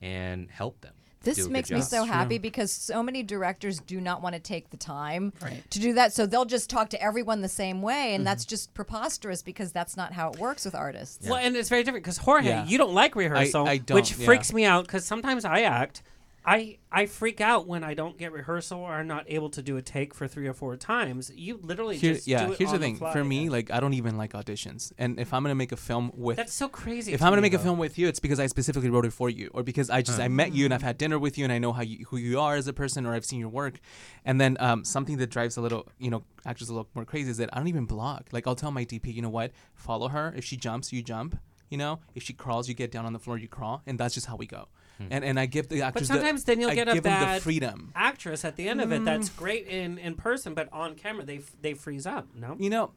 and help them. This makes me so happy because so many directors do not want to take the time Right. to do that. So they'll just talk to everyone the same way. And Mm-hmm. that's just preposterous because that's not how it works with artists. Well, and it's very different because Jorge, Yeah. you don't like rehearsal, I don't, which yeah. freaks me out because sometimes I act. I I freak out when I don't get rehearsal or I'm not able to do a take for three or four times. You literally Here, just yeah, do it here's the thing. fly. For me, like I don't even like auditions. And if I'm gonna make a film with That's so crazy If I'm gonna make a film with you, it's because I specifically wrote it for you, or because I just I met you and I've had dinner with you and I know how you, who you are as a person, or I've seen your work. And then um, something that drives a little, you know, actors a little more crazy is that I don't even block. Like I'll tell my DP, you know what, follow her. If she jumps, you jump. You know, if she crawls, you get down on the floor, you crawl, and that's just how we go. And and I give the But sometimes the, then you'll I get a give bad the freedom. actress at the end of it. That's Mm. great in, in person, but on camera they f- they freeze up. No, You know,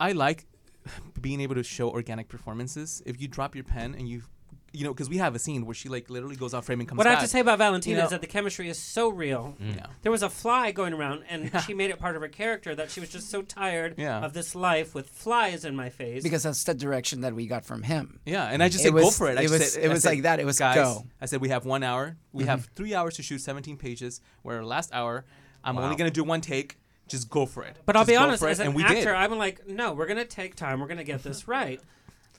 I like being able to show organic performances. If you drop your pen and you, you know, because we have a scene where she like literally goes off frame and comes what I have to say about Valentina You know- is that the chemistry is so real. Yeah. There was a fly going around, and she made it part of her character that she was just so tired Yeah. of this life with flies in my face. because that's the direction that we got from him. Yeah, and I just It said, go was- for it. I it was- said- it I was said, like that. It was guys, go. I said we have one hour. We Mhm. have three hours to shoot 17 pages. Where last hour, I'm Wow. only gonna do one take. Just go for it. But I'll be honest, for it, as an and we actor, did. I'm like, no, we're gonna take time. We're gonna get this right.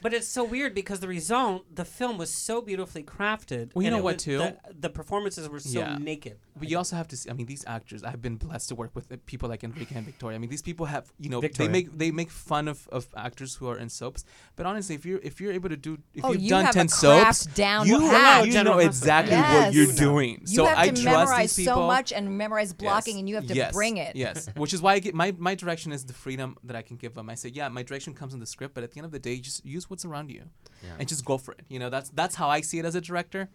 But it's so weird because the result, the film was so beautifully crafted. Well, you know what, was- too? The, the performances were so Yeah. naked. But you also have to see. I mean, these actors. I've been blessed to work with uh, people like Enrique and Victoria. I mean, these people have. You know, Victoria. they make they make fun of, of actors who are in soaps. But honestly, if you're if you're able to do, if Oh, you've you done have ten craft soaps, down you, pat. you know exactly Yes. what you're doing. You so have I to trust memorize these people. so much and memorize blocking, Yes. and you have to Yes. bring it. Yes, which is why I get my my direction is the freedom that I can give them. I say, yeah, my direction comes in the script, but at the end of the day, just use what's around you, Yeah. and just go for it. You know, that's that's how I see it as a director.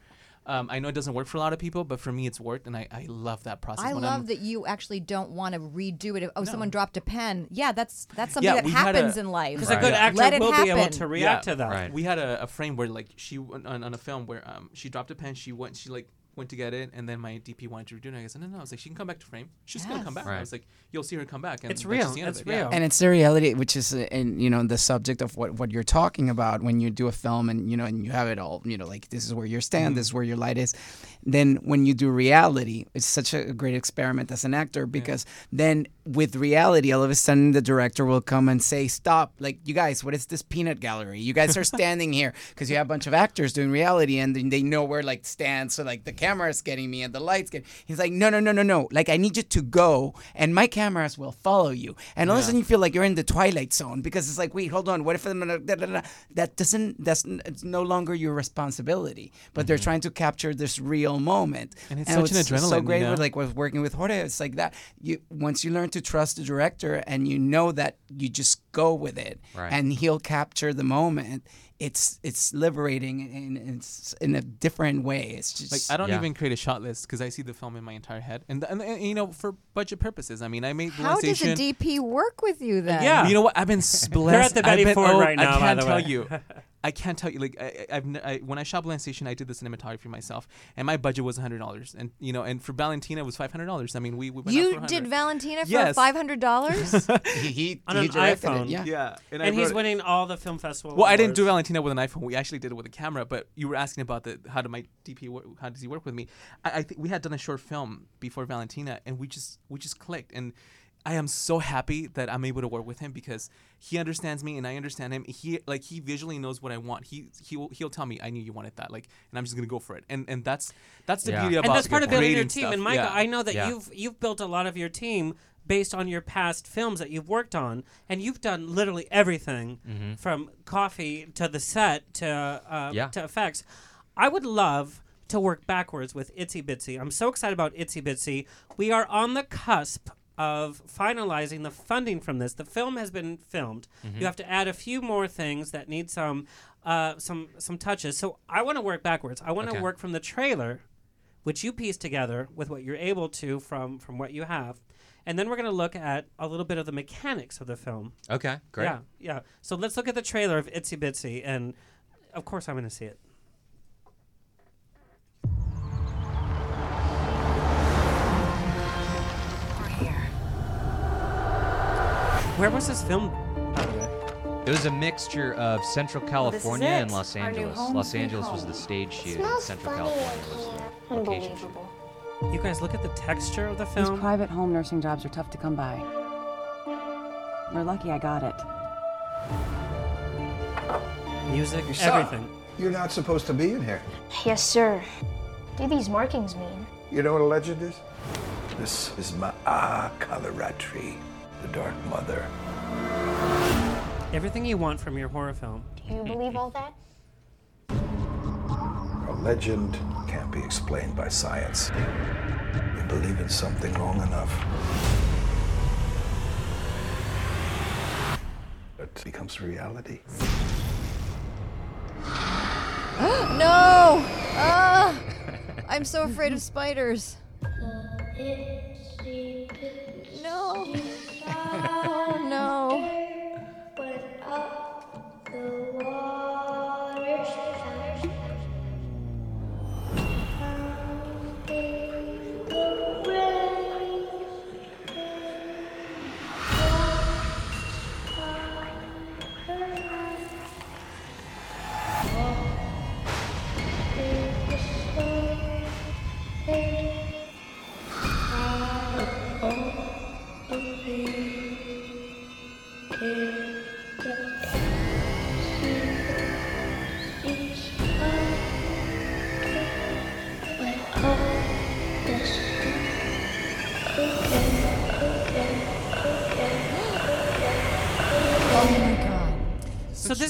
Um, I know it doesn't work for a lot of people, but for me, it's worked, and I, I love that process. I when love I'm, that you actually don't want to redo it. If, oh, someone dropped a pen. Yeah, that's that's something Yeah, that happens a- in life. Because a good actor Let will be able to react to that. Right. We had a, a frame where like she went on, on a film where um she dropped a pen, she went, she like went to get it, and then my DP wanted to redo it. I said, no, no, I was like, she can come back to frame. She's gonna come Yes. back. I was like, you'll see her come back. And It's real. just the end of It's it. Yeah. real. and it's the reality which is uh, in you know the subject of what what you're talking about when you do a film and you know and you have it all you know like this is where your stand this is where your light is then when you do reality it's such a great experiment as an actor because then with reality all of a sudden the director will come and say stop like you guys what is this peanut gallery you guys are standing here because you have a bunch of actors doing reality and then they know where like stands so like the camera is getting me and the lights get he's like no no no no no like i need you to go and my cameras will follow you and all of a sudden you feel like you're in the twilight zone because it's like wait hold on what if I'm gonna- da, da, da. that doesn't that's it's no longer your responsibility but they're mm-hmm. trying to capture this real moment And it's such an what's so adrenaline, you great know? with like with working with Jorge it's like that you once you learn to trust the director and you know that you just go with it Right. and he'll capture the moment it's it's liberating and it's in a different way it's just Like I don't Yeah. even create a shot list because I see the film in my entire head, and, and, and you know for budget purposes. I mean, I made How Blue does a DP work with you then? Yeah. You know what? I've been s- blessed. They're at the I've Betty been- Ford oh, right now, I can't the tell way. you. I can't tell you. Like I, I- I've, n- I, when I shot Blue Line Station, I did the cinematography myself, and my budget was hundred dollars, and you know, and for Valentina it was five hundred dollars. I mean, we, we went out You for did Valentina for five hundred dollars. he, he, On he an directed iPhone. it, yeah Yeah, and, And he's it- winning all the film festival. Well, I didn't do. Valentina with an iPhone. We actually did it with a camera. But you were asking about the how do my DP work, how does he work with me? I, I think we had done a short film before Valentina, and we just we just clicked. And I am so happy that I'm able to work with him because he understands me and I understand him. He like he visually knows what I want. He he will he'll tell me I knew you wanted that like, and I'm just gonna go for it. And and that's that's the Yeah. beauty about and that's part of building your team. stuff. And Micah, Yeah. I know that Yeah. you've you've built a lot of your team based on your past films that you've worked on, and you've done literally everything Mhm. from coffee to the set to uh, Yeah. to effects. I would love to work backwards with Itsy Bitsy. I'm so excited about Itsy Bitsy. We are on the cusp of finalizing the funding from this. The film has been filmed. Mhm. You have to add a few more things that need some uh, some some touches. So I want to work backwards. I want to Okay. work from the trailer, which you piece together with what you're able to from from what you have, and then we're going to look at a little bit of the mechanics of the film. Okay, great. Yeah, yeah. So let's look at the trailer of Itsy Bitsy, and of course I'm going to see it. Where was this film, by the way? It was a mixture of Central California it. and Los Our new Angeles. home, Los Angeles was the stage shoot. smells Central funny California was the location shoot. You guys look at the texture of the These film. private home nursing jobs are tough to come by. We're lucky I got it. Music, You suck. everything. You're not supposed to be in here. Yes, sir. What do these markings mean? You know what a legend is? This is Ma'a Kalaratri, the Dark Mother. Everything you want from your horror film. Do you believe all that? A legend can't be explained by science. You believe in something long enough. It becomes reality. no! Ah! I'm so afraid of spiders. No. Oh no.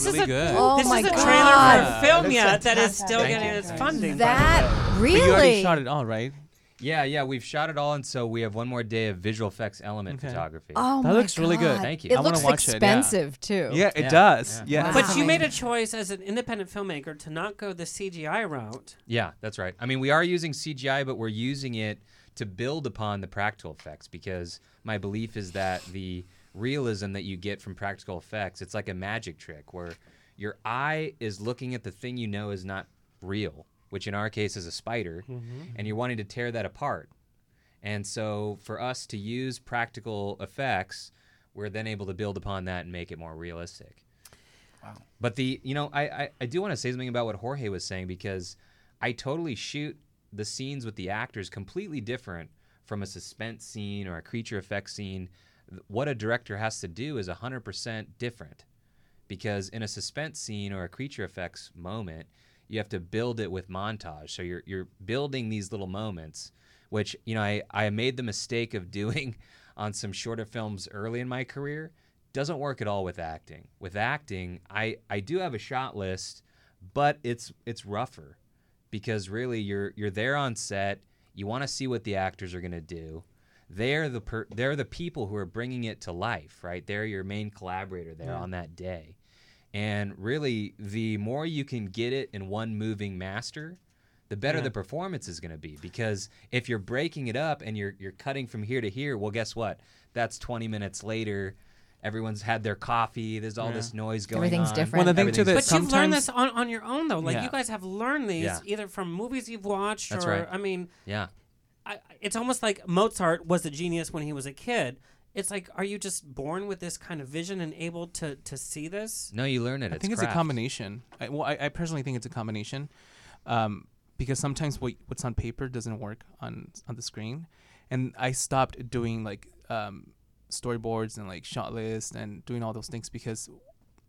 This really is a good. Oh this my is a God. trailer for a film That's yet that is still Thank getting you. its funding. That really? But you already shot it all, right? Yeah, yeah, we've shot it all, and so we have one more day of visual effects element Okay. photography. Oh That my looks really good. Thank you. It I wanna looks watch it, yeah. expensive too. Yeah, it Yeah, does. yeah. Yeah. But you made a choice as an independent filmmaker to not go the CGI route. Yeah, that's right. I mean, we are using CGI, but we're using it to build upon the practical effects because my belief is that the realism that you get from practical effects, it's like a magic trick where your eye is looking at the thing you know is not real, which in our case is a spider, mm-hmm. and you're wanting to tear that apart. And so for us to use practical effects, we're then able to build upon that and make it more realistic. Wow. But the you know I I, I do want to say something about what Jorge was saying because I totally shoot the scenes with the actors completely different from a suspense scene or a creature effect scene. What a director has to do is 100% different because in a suspense scene or a creature effects moment, you have to build it with montage. So you're you're building these little moments, which you know I I made the mistake of doing on some shorter films early in my career. Doesn't work at all with acting. With acting, I I do have a shot list, but it's it's rougher because really you're you're there on set. You want to see what the actors are going to do. They're the per, they're the people who are bringing it to life, right? They're your main collaborator there Yeah. on that day. And really, the more you can get it in one moving master, the better Yeah. the performance is going to be. Because if you're breaking it up and you're you're cutting from here to here, well, guess what? That's 20 minutes later. Everyone's had their coffee. There's all Yeah. this noise going Everything's on. different. Well, the thing too Everything's that But you've learned this on, on your own though. Like Yeah. you guys have learned these Yeah. either from movies you've watched That's or right. I mean, Yeah. I, it's almost like Mozart was a genius when he was a kid. It's like, are you just born with this kind of vision and able to to see this? No, you learn it. I think it's a combination. I, well, I, I personally think it's a combination, um, because sometimes what, what's on paper doesn't work on on the screen, and I stopped doing like um, storyboards and like shot lists and doing all those things because,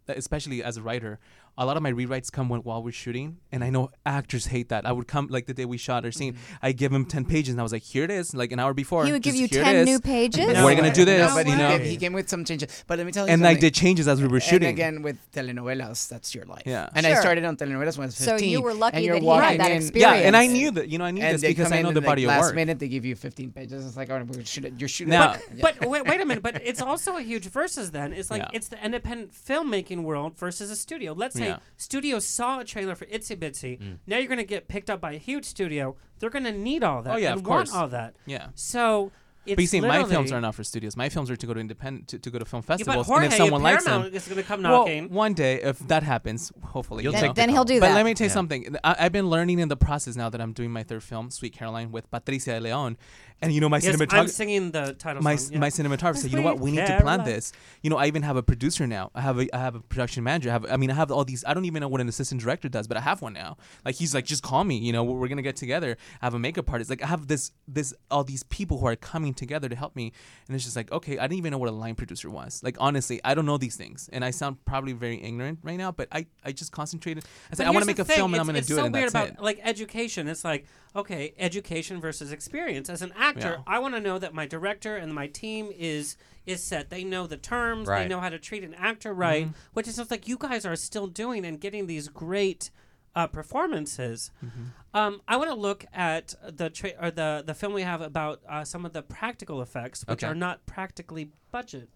especially as a writer, a lot of my rewrites come when, while we're shooting, and I know actors hate that. I would come like the day we shot our scene, mm-hmm. I give him ten pages, and I was like, "Here it is," like an hour before. He would give you 10 new pages? We're gonna do this, No, but you he, know. came, he came with some changes. But let me tell you And I something. did changes as we were shooting. And again, with telenovelas, that's your life. Yeah. And I started on telenovelas when I was fifteen. So you were lucky and you're that he had that experience. Yeah, and I knew that. You know, I knew and this because I know and, the like, body of last work. minute they give you 15 pages. It's like, oh, we're shooting, you're shooting. Now- But, But wait, wait a minute. But it's also a huge versus. Then it's like it's the independent filmmaking world versus a studio. Let's say Yeah. studio saw a trailer for Itsy Bitsy. Mm. Now you're going to get picked up by a huge studio. They're going to need all that. Oh, yeah, and of want course. all that. Yeah. So. It's but you see, my films are not for studios. My films are to go to independent, to, to go to film Yeah, but festivals. Jorge, and if someone likes them, Paramount is going to come knocking. well, knocking. one day, if that happens, hopefully, You'll you take know. the Then he'll do But that. let me tell you Yeah. something. I, I've been learning in the process now that I'm doing my third film, Sweet Caroline, with Patricia de Leon, and you know my yes, I'm singing the title my song. yeah. my cinematographer said, you know what, we need to plan this. You know, I even have a producer now. I have a I have a production manager. I have I mean, I have all these. I don't even know what an assistant director does, but I have one now. Like he's like, just call me. You know, we're, gonna get together. I have a makeup artist. Like I have this this all these people who are coming together to help me, and it's just like, okay, I didn't even know what a line producer was. Like honestly, I don't know these things, and I sound probably very ignorant right now, but I I just concentrated. I said, I want to make a thing, film, and I'm gonna it's do so it, and weird that's about it. like education. It's like okay, education versus experience. As an actor, Yeah. I want to know that my director and my team is is set. They know the terms. They know how to treat an actor right. Mm-hmm. Which is just like you guys are still doing and getting these great uh, performances. Mm-hmm. Um, I want to look at the tra- or the the film we have about uh, some of the practical effects, which Okay. are not practically budget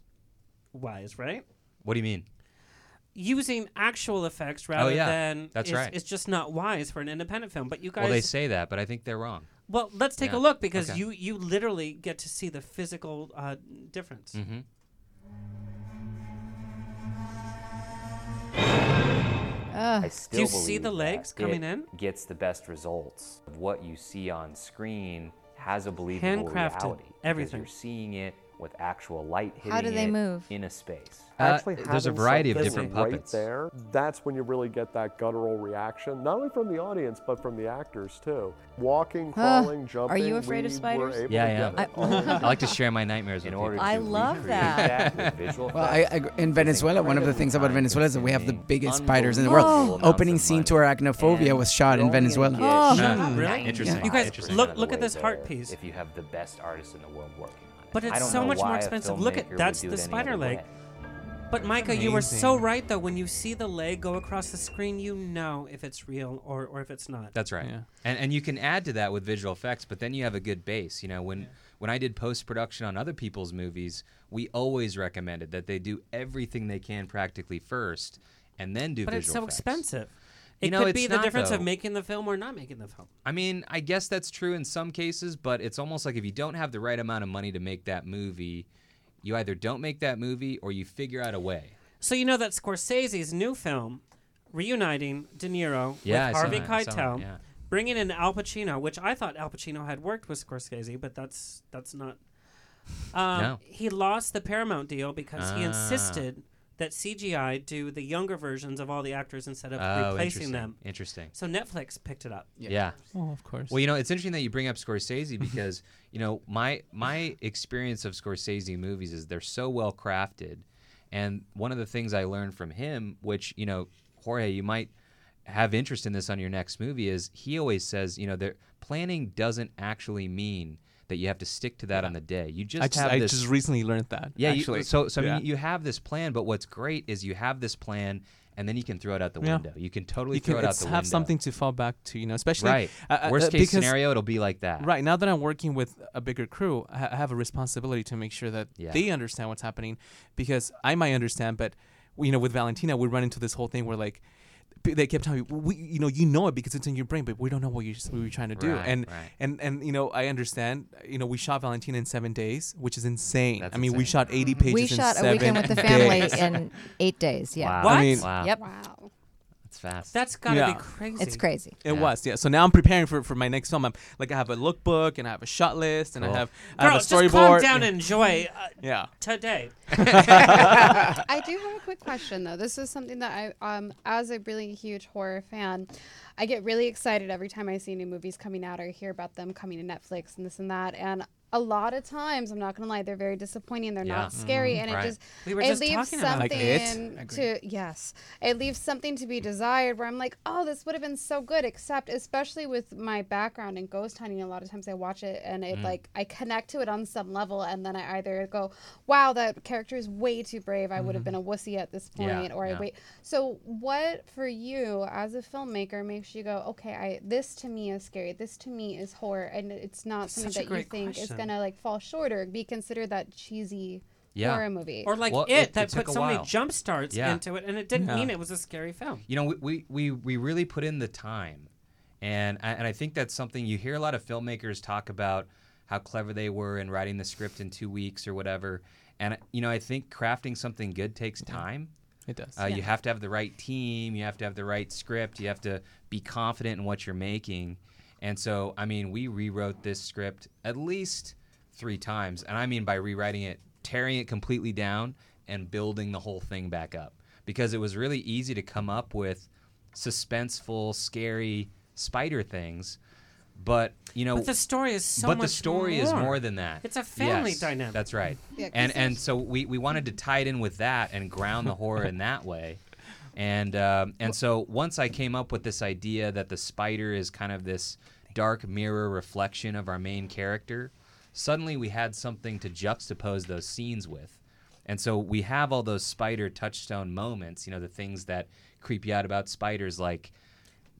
wise, right? What do you mean? Using actual effects rather Oh, yeah. than That's is, right. is just not wise for an independent film. But you guys, Well, they say that, but I think they're wrong. well, let's take Yeah. a look because Okay. you you literally get to see the physical uh, difference. Mm-hmm. Ugh. I still Do you see the legs coming it in? Gets the best results. Of what you see on screen has a believable Handcrafted, reality. because everything. You're seeing it with actual light hitting How do they it move? in a space. Uh, Actually, there's a variety of something different right puppets. there. That's when you really get that guttural reaction, not only from the audience but from the actors too. Walking, Ugh. crawling, jumping. Are you afraid of spiders? Yeah, yeah. get it. I, like to share my nightmares In with order people. I love recreate that. visual Well, I, I, in Venezuela, one of the things about Venezuela is that we have the biggest spiders in the world. Opening scene to money. arachnophobia was shot in Venezuela. Oh. Really? Interesting. You guys, look- look at this there heart piece. If you have the best artists in the world working on it. But it's so much more expensive. Look at that's the spider leg. way. But Micah, you were so right though. When you see the leg go across the screen, you know if it's real or, or if it's not. That's right. Yeah. And and you can add to that with visual effects, but then you have a good base. You know, when when I did post production on other people's movies, we always recommended that they do everything they can practically first, and then do but it's so effects. expensive. You It know, could be the not, difference of making the film or not making the film. I mean, I guess that's true in some cases, but it's almost like if you don't have the right amount of money to make that movie, you either don't make that movie or you figure out a way. So you know that Scorsese's new film, reuniting De Niro Yeah, with Harvey that, I that, Keitel, yeah. bringing in Al Pacino, which I thought Al Pacino had worked with Scorsese, but that's that's not. Um, No. He lost the Paramount deal because he Ah. insisted that CGI do the younger versions of all the actors instead of Oh, replacing interesting. them. Interesting. So Netflix picked it up. Yeah. Oh, of course. Well, you know, it's interesting that you bring up Scorsese because you know my my experience of Scorsese movies is they're so well crafted, and one of the things I learned from him, which you know, Jorge, you might have interest in this on your next movie, is he always says, you know, that planning doesn't actually mean that you have to stick to that on the day. You just I just have I this. just recently learned that. yeah, you- actually. so so I mean, you have this plan, but what's great is you have this plan, and then you can throw it out the Yeah. window. You can totally you throw it out the have something to fall back to, you know, especially Right. uh, uh, Worst uh, case scenario, it'll be like that. Right now that I'm working with a bigger crew, I have a responsibility to make sure that Yeah. they understand what's happening, because I might understand, but you know, with Valentina, we run into this whole thing where like they kept telling me, "We, you know, you know it because it's in your brain, but we don't know what you're, what you're trying to do." Right, and right. and and you know, I understand. You know, we shot Valentina in seven days, which is insane. That's I mean, we shot 80 mm-hmm. pages. We in shot a seven weekend with the family in eight days. Yeah. Wow. What? I mean, Wow. Yep. Wow. That's fast. That's gotta Yeah. be crazy. It's crazy. It Yeah. was, yeah. So now I'm preparing for, for my next film. I'm like I have a lookbook and I have a shot list and Cool. I have I have Girl, a just calm storyboard. down and enjoy uh, yeah. today. I do have a quick question though. This is something that I, um, as a really huge horror fan, I get really excited every time I see new movies coming out or hear about them coming to Netflix and this and that. And a lot of times, I'm not gonna lie, they're very disappointing. They're Yeah. not scary, Mhm. and Right. it just We were it just leaves talking about Like something It? to yes, it leaves something to be desired. Where I'm like, oh, this would have been so good. Except, especially with my background in ghost hunting, a lot of times I watch it and it Mm. like I connect to it on some level, and then I either go, wow, that character is way too brave. I would have been a wussy at this Yeah, point, or I wait. So, what for you as a filmmaker makes you go, okay, I this to me is scary. This to me is horror, and it's not something such that you great think is question. Gonna like fall short or be considered that cheesy Yeah. horror movie. Or like Well, it, it- that it put a so many jump starts Yeah. into it, and it didn't Yeah. mean it was a scary film. You know, we, we, we, we really put in the time. And, I- and I think that's something you hear a lot of filmmakers talk about how clever they were in writing the script in two weeks or whatever. And, you know, I think crafting something good takes time. It does. Uh, You have to have the right team. You have to have the right script. You have to be confident in what you're making. And so, I mean, we rewrote this script at least three times. And I mean by rewriting it, tearing it completely down and building the whole thing back up. Because it was really easy to come up with suspenseful, scary spider things. But, you know. But the story is so But the much story is more. more than that. It's a family Yes, dynamic. That's right. Yeah, 'cause and and so we, we wanted to tie it in with that and ground the horror in that way. And um, and so once I came up with this idea that the spider is kind of this dark mirror reflection of our main character, suddenly we had something to juxtapose those scenes with. And so we have all those spider touchstone moments, you know, the things that creep you out about spiders like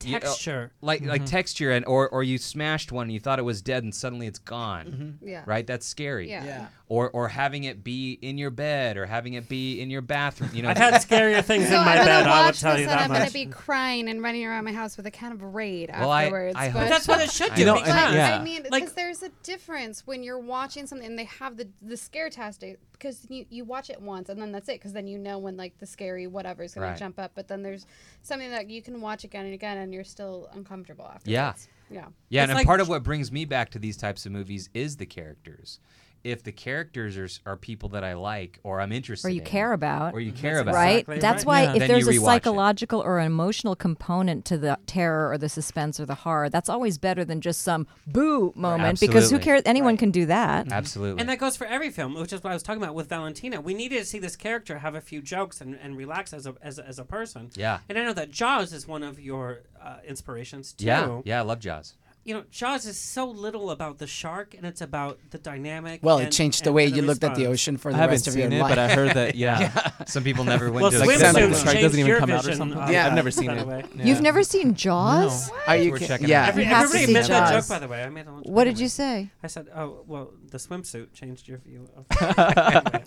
you know, Texture. like like Mhm. texture and or or you smashed one and you thought it was dead and suddenly it's gone. Mhm. Yeah. Right? That's scary. Yeah. Yeah. Or or having it be in your bed or having it be in your bathroom. You know, I've had scarier things So in my I'm bed. gonna I will watch tell this you and that I'm much. gonna be crying and running around my house with a kind of Raid Well, I- afterwards. I but hope That's what it should I do. know, because and- yeah. I mean, because there's a difference when you're watching something and they have the the scare tastic because you you watch it once and then that's it because then you know when like the scary whatever is gonna Right. jump up. But then there's something that you can watch again and again and you're still uncomfortable after. Yeah. Yeah. Yeah, It's and like- part of what brings me back to these types of movies is the characters. If the characters are, are people that I like or I'm interested or you in, care about or you care about, right Exactly that's right. why Yeah. if Then there's a rewatch it. psychological or an emotional component to the terror or the suspense or the horror that's always better than just some boo moment because who cares anyone can do that Absolutely. And that goes for every film, which is what I was talking about with Valentina. We needed to see this character have a few jokes and, and relax as a, as, a, as a person. Yeah. And I know that Jaws is one of your uh, inspirations too. yeah, yeah, I love Jaws. You know, Jaws is so little about the shark, and it's about the dynamic. Well, and- it changed the way and you looked at the ocean for the haven't rest of your seen it, life. but I heard that yeah. Some people never went Well, to swimsuits Like, like the changed shark doesn't even come out or something. Yeah. I've never seen it. the way. Yeah. you've never seen jaws Are you We're checking yeah. it out. Every, You have to everybody see made that joke, by the way. I made a joke what did you say I said, "Oh, well, the swimsuit changed your view of."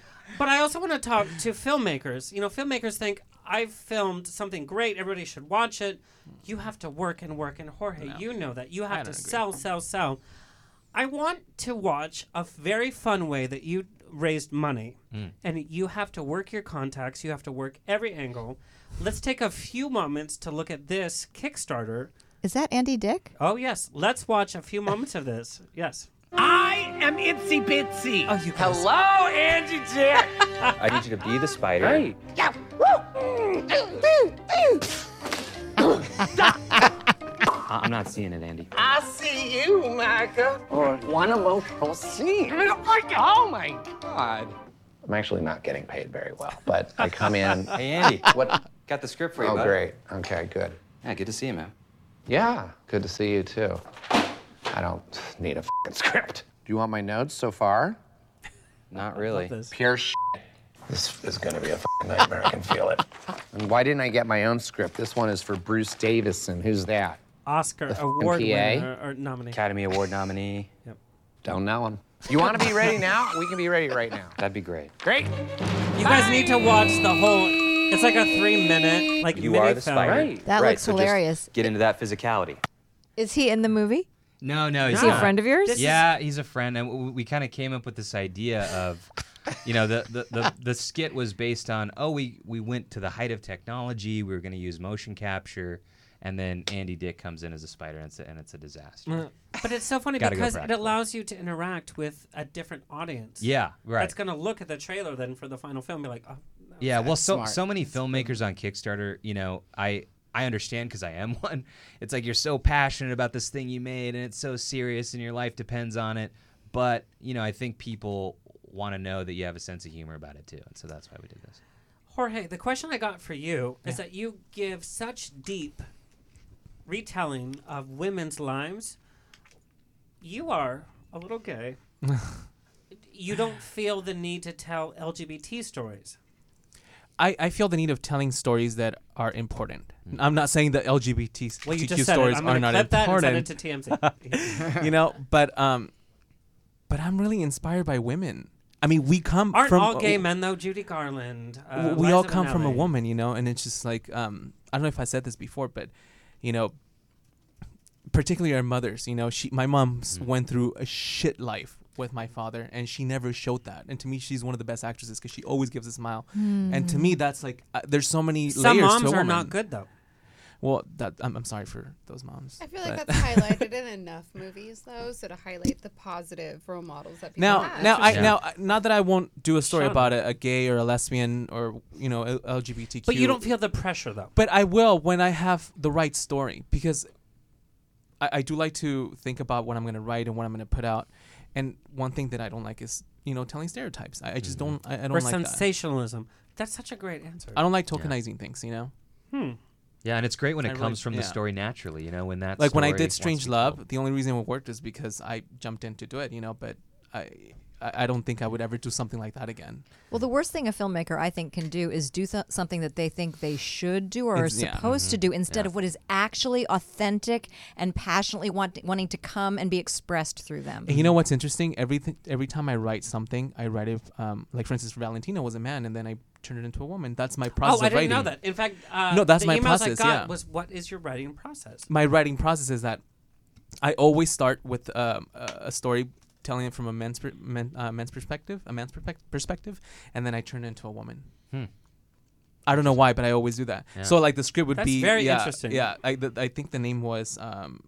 but I also want to talk to filmmakers. You know, filmmakers think I've filmed something great. Everybody should watch it. You have to work and work. And Jorge, you know that you have to agree. sell, sell, sell. I want to watch a very fun way that you raised money, mm. and you have to work your contacts. You have to work every angle. Let's take a few moments to look at this Kickstarter. is that andy dick Oh yes, let's watch a few moments of this. Yes. I am Itsy Bitsy. Oh, you guys. Hello, Andy Dick. I need you to be the spider. Hey. Yeah. I- I'm not seeing it, Andy. I see you, Micah. Or one emotional scene. Oh my God. I'm actually not getting paid very well, but I come in. Hey, Andy. What? Got the script for you, Oh, bud. great. Okay, good. Yeah, good to see you, man. Yeah, good to see you too. I don't need a fing script. Do you want my notes so far? Not really. Pure shit. This is gonna be a fing nightmare. I can feel it. And why didn't I get my own script? This one is for Bruce Davison. Who's that? Oscar The award PA? winner or nominee. Academy Award nominee. Don't know him. You want to be ready now? We can be ready right now. That'd be great. Great. You guys need to watch the whole. It's like a three-minute, like You mini are the film. spider. That right, looks so just hilarious. Get into that physicality. is he in the movie No, no, is he's he a not. friend of yours This is- Yeah, he's a friend, and we, we kind of came up with this idea of, you know, the, the, the, the skit was based on, oh, we, we went to the height of technology, we were going to use motion capture, and then Andy Dick comes in as a spider, and it's a, and it's a disaster. Uh, But it's so funny Gotta go because it practical. allows you to interact with a different audience. Yeah, right. That's gonna look at the trailer then for the final film, and be like, oh, that Yeah, well, so smart. so many filmmakers on Kickstarter, you know, I I understand because I am one. It's like you're so passionate about this thing you made, and it's so serious, and your life depends on it. but you know, I think people want to know that you have a sense of humor about it too, and so that's why we did this. Jorge, the question I got for you is that you give such deep retelling of women's lives. You are a little gay. you don't feel the need to tell LGBT stories. I, I feel the need of telling stories that are important. I'm not saying that LGBT Well, you TQ just said stories I'm are gonna not clip that and important. send it to TMZ. you know, but um, but I'm really inspired by women. I mean, we come Aren't from all gay men though? Judy Garland. Uh, we all Liza come from a woman, you know, and it's just like um, I don't know if I said this before, but you know, particularly our mothers, you know, she my mom s went through a shit life with my father, and she never showed that. And to me, she's one of the best actresses because she always gives a smile. And to me, that's like uh, there's so many Some layers moms to a are woman. not good though. Well, that I'm, I'm sorry for those moms. I feel like but- that's highlighted in enough movies, though, so to highlight the positive role models that people now, have. now, I now, uh, not that I won't do a story Shut about a, a gay or a lesbian or you know LGBTQ. But you don't feel the pressure though. But I will when I have the right story because I, I do like to think about what I'm going to write and what I'm going to put out. And one thing that I don't like is you know telling stereotypes. I, I just don't. I, I don't or like that. sensationalism. That's such a great answer. I don't like tokenizing things. You know. Hmm. Yeah, and it's great when I it really- comes from the story naturally. You know, when that like when I did Strange Love, the only reason it worked is because I jumped in to do it. You know, but I. I I don't think I would ever do something like that again. Well, the worst thing a filmmaker I think can do is do th- something that they think they should do or are Ex- yeah. supposed to Mhm. do instead Yeah. of what is actually authentic and passionately want- wanting to come and be expressed through them. And you know what's interesting? Every every time I write something, I write it. Um, like for instance, Valentina was a man, and then I turned it into a woman. That's my process oh, I of didn't writing. know that. In fact, uh, no, that's the my emails process. I got yeah, was what is your writing process? my writing process is that I always start with um, a a story telling it from a men's per, men, uh, men's perspective, a man's perspec- perspective, and then I turn it into a woman. Hmm. I don't know why, but I always do that. Yeah. So like the script would That's be very yeah, interesting. Yeah, I, the, I think the name was um,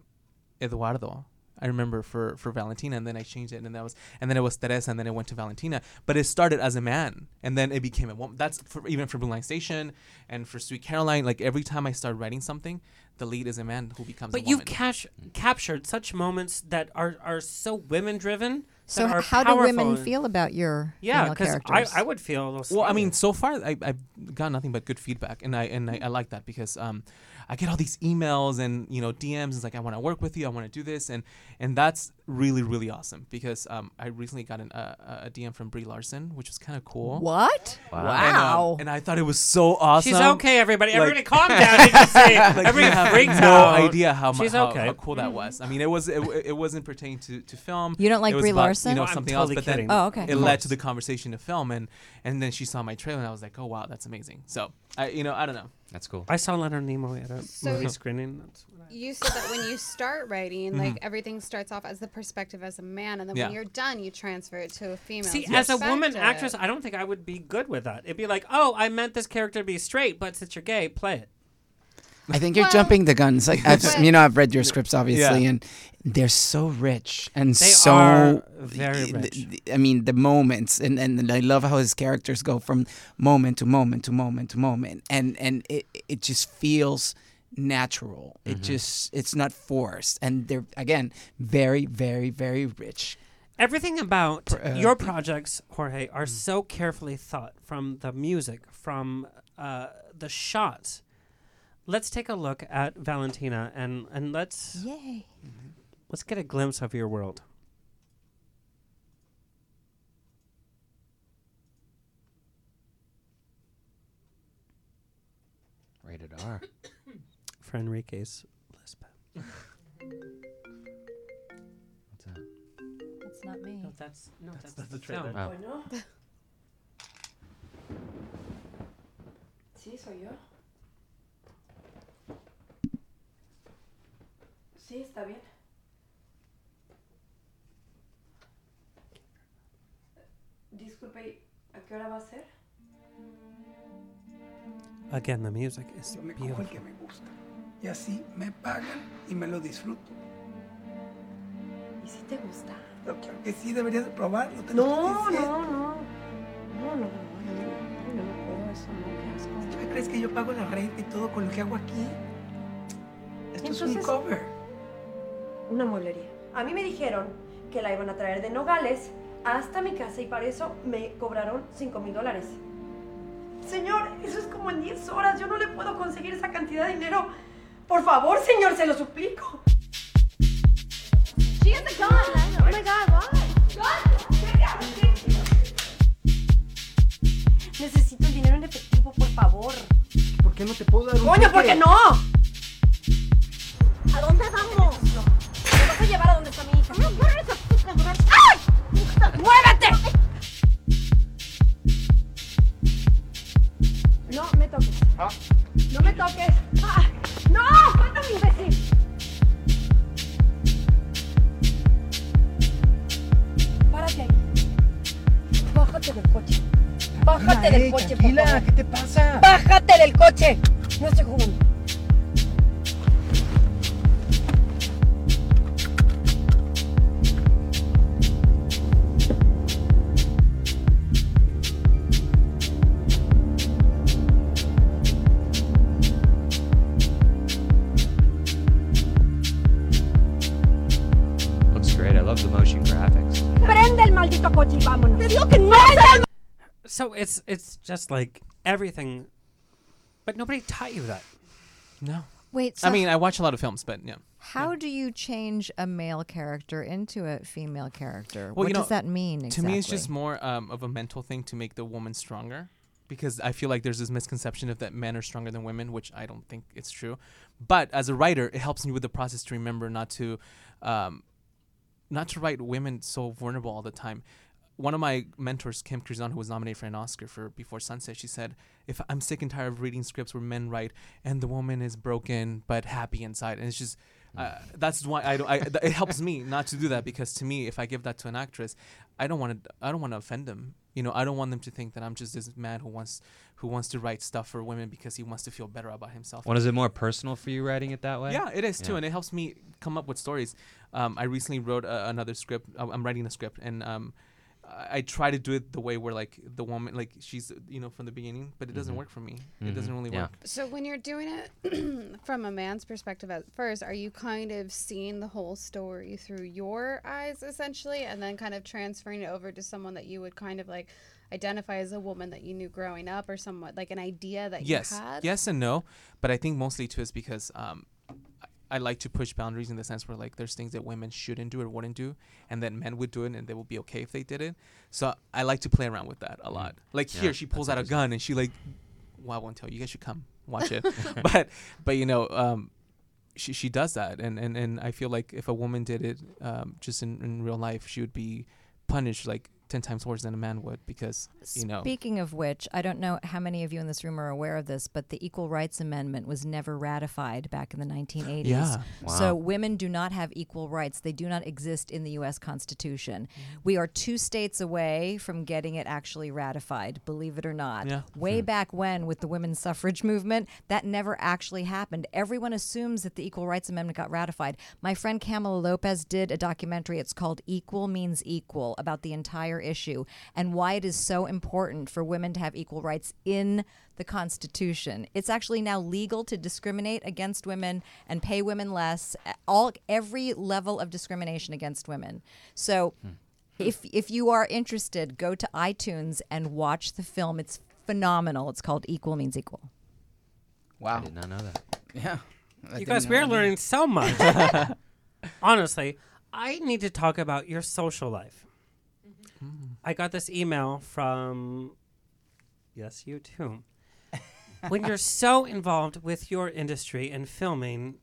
Eduardo. I remember for for Valentina, and then I changed it, and that was, and then it was Teresa, and then it went to Valentina. But it started as a man, and then it became a woman. That's for, even for Blue Line Station, and for Sweet Caroline. Like every time I start writing something, the lead is a man who becomes. But a you've woman. cash- captured such moments that are, are so women driven. So h- how do women feel about your yeah? Because I. I would feel a little. Well, I mean, so far I I've got nothing but good feedback, and I and I, I like that because um, I get all these emails and you know DMs. It's like I want to work with you, I want to do this, and and that's really really awesome because um, I recently got an, uh, a DM from Brie Larson, which was kind of cool. What? And, um, Wow. and I thought it was so awesome. She's okay, everybody. Like- Everybody calm down. Did you say like everybody you have freaked no out. idea how, mu- She's how, okay. how cool that was. I mean, it was it, it wasn't pertaining to, to film. You don't like it was Brie about, Larson? You know I'm something totally else, but kidding. then Oh, okay. it led to the conversation to film, and and then she saw my trailer, and I was like, oh wow, that's amazing. So I you know I don't know. That's cool. I saw Leonard Nimoy at a So- movie screening. That's what I- You said that when you start writing, like Mhm. everything starts off as the perspective as a man, and then Yeah. when you're done, you transfer it to a female. See, as a woman actress, I don't think I would be good with that. It'd be like, oh, I meant this character to be straight, but since you're gay, play it. I think you're Well- jumping the guns. Like I've, But- you know, I've read your scripts obviously, Yeah. and they're so rich and They so are very rich. I mean, the moments, and and I love how his characters go from moment to moment to moment to moment, and and it it just feels natural. It just it's not forced, and they're again very very very rich. Everything about Pr- uh, your projects, Jorge, are so carefully thought from the music, from uh, the shots. Let's take a look at Valentina and, and let's Yay. let's get a glimpse of your world. Rated R. For Enrique's lisp. What's that? That's not me. No, that's no, that's, that's the the trailer. film. Oh. oh sí, soy yo. Sí, está bien. Disculpe, ¿y ¿a qué hora va a ser? Again, the music is Yo me cojo el beautiful. que me gusta. Y así me pagan y me lo disfruto. ¿Y si te gusta? Pero claro que sí, deberías de probarlo. te No, no, no. No, no, no, yo, no puedo eso, no, qué asco. ¿Tú crees que yo pago la renta y todo con lo que hago aquí? Esto es un cover. Una mueblería. A mí me dijeron que la iban a traer de Nogales hasta mi casa y para eso me cobraron 5 mil dólares. Señor, eso es como en 10 horas. Yo no le puedo conseguir esa cantidad de dinero. Por favor, señor, se lo suplico. She a. Oh my God, Necesito el dinero en efectivo, por favor. ¿Por qué no te puedo dar un ¡Coño, cheque? porque no! ¿A dónde vamos? ¿Me vas a llevar a donde está mi hija? ¡Ay! ¡Muévete! No me toques. No me toques. Ah, ¡No! ¡Suéltame, imbécil! Párate ahí. Bájate del coche. Bájate del eh, coche, por favor. ¿qué te pasa? ¡Bájate del coche! No estoy jugando. It's it's just like everything, but nobody taught you that. No. Wait, I mean, I watch a lot of films, but yeah. How do you change a male character into a female character? Well, what you know, does that mean exactly? To me, it's just more um, of a mental thing to make the woman stronger. Because I feel like there's this misconception of that men are stronger than women, which I don't think it's true. But as a writer, it helps me with the process to remember not to, um, not to write women so vulnerable all the time. One of my mentors, Kim Krizan, who was nominated for an Oscar for Before Sunset, she said, "If I'm sick and tired of reading scripts where men write and the woman is broken but happy inside, and it's just." Uh, that's why I don't. I, th- it helps me not to do that because to me, if I give that to an actress, I don't want to. I don't want to offend them. You know, I don't want them to think that I'm just this man who wants who wants to write stuff for women because he wants to feel better about himself. Well, is it more personal for you writing it that way? Yeah, it is too, and it helps me come up with stories. Um, I recently wrote uh, another script. uh, I'm writing a script, and um, I, I try to do it the way where like the woman, like she's you know from the beginning, but it doesn't Mhm. work for me. Mhm. It doesn't really Yeah. work. So when you're doing it from a man's perspective at first, are you kind of seeing the whole story through your eyes essentially and then kind of transferring it over to someone that you would kind of like identify as a woman that you knew growing up or somewhat like an idea that yes, you had? yes and no, but I think mostly too is because um, I- like to push boundaries in the sense where like there's things that women shouldn't do or wouldn't do, and that men would do it and they would be okay if they did it. So I like to play around with that a lot. Like Yeah, here, she pulls out a gun and she like, well, I won't tell you. You guys should come watch it. but but you know. Um, she, she does that and, and, and I feel like if a woman did it um, just in, in real life she would be punished like 10 times worse than a man would because you know Speaking of which, I don't know how many of you in this room are aware of this, but the Equal Rights Amendment was never ratified back in the 1980s. Yeah. Wow. So women do not have equal rights. They do not exist in the U.S. Constitution. Mm. We are two states away from getting it actually ratified, believe it or not. Yeah. Way hmm. back when, with the women's suffrage movement, that never actually happened. Everyone assumes that the Equal Rights Amendment got ratified. My friend Kamala Lopez did a documentary. It's called Equal Means Equal about the entire issue and why it is so important for women to have equal rights in the Constitution. It's actually now legal to discriminate against women and pay women less. All every level of discrimination against women. So. Hmm. If, if you are interested, go to iTunes and watch the film. It's phenomenal. It's called Equal Means Equal. Wow. I did not know that. Yeah. You guys, we're learning so much. Honestly, I need to talk about your social life. I got this email from, yes, you too. when you're so involved with your industry and filming,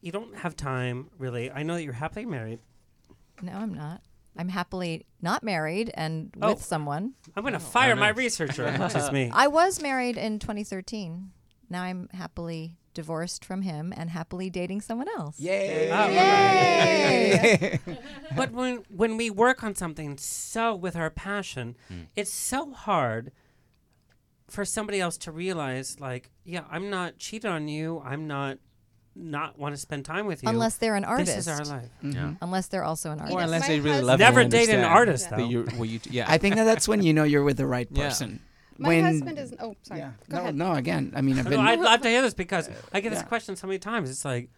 you don't have time, really. I know that you're happily married. No, I'm not. I'm happily not married and Oh. with someone. I'm going to oh. fire oh, my researcher, which is me. I was married in 2013. Now I'm happily divorced from him and happily dating someone else. Yay! Oh, Yay! but when when we work on something so with our passion, it's so hard for somebody else to realize like, yeah, I'm not cheating on you. I'm not not want to spend time with you Unless they're an artist. This is our life. Mm-hmm. Unless they're also an artist. or unless they really love Never you and date an artist, that though. you're- well, you- yeah I think that that's when you know you're with the right Yeah. Person. My when, husband is oh sorry. Yeah. Go no, ahead. no. Again, I mean, I've been. No, I'd love to hear this because I get this Yeah. question so many times. It's like,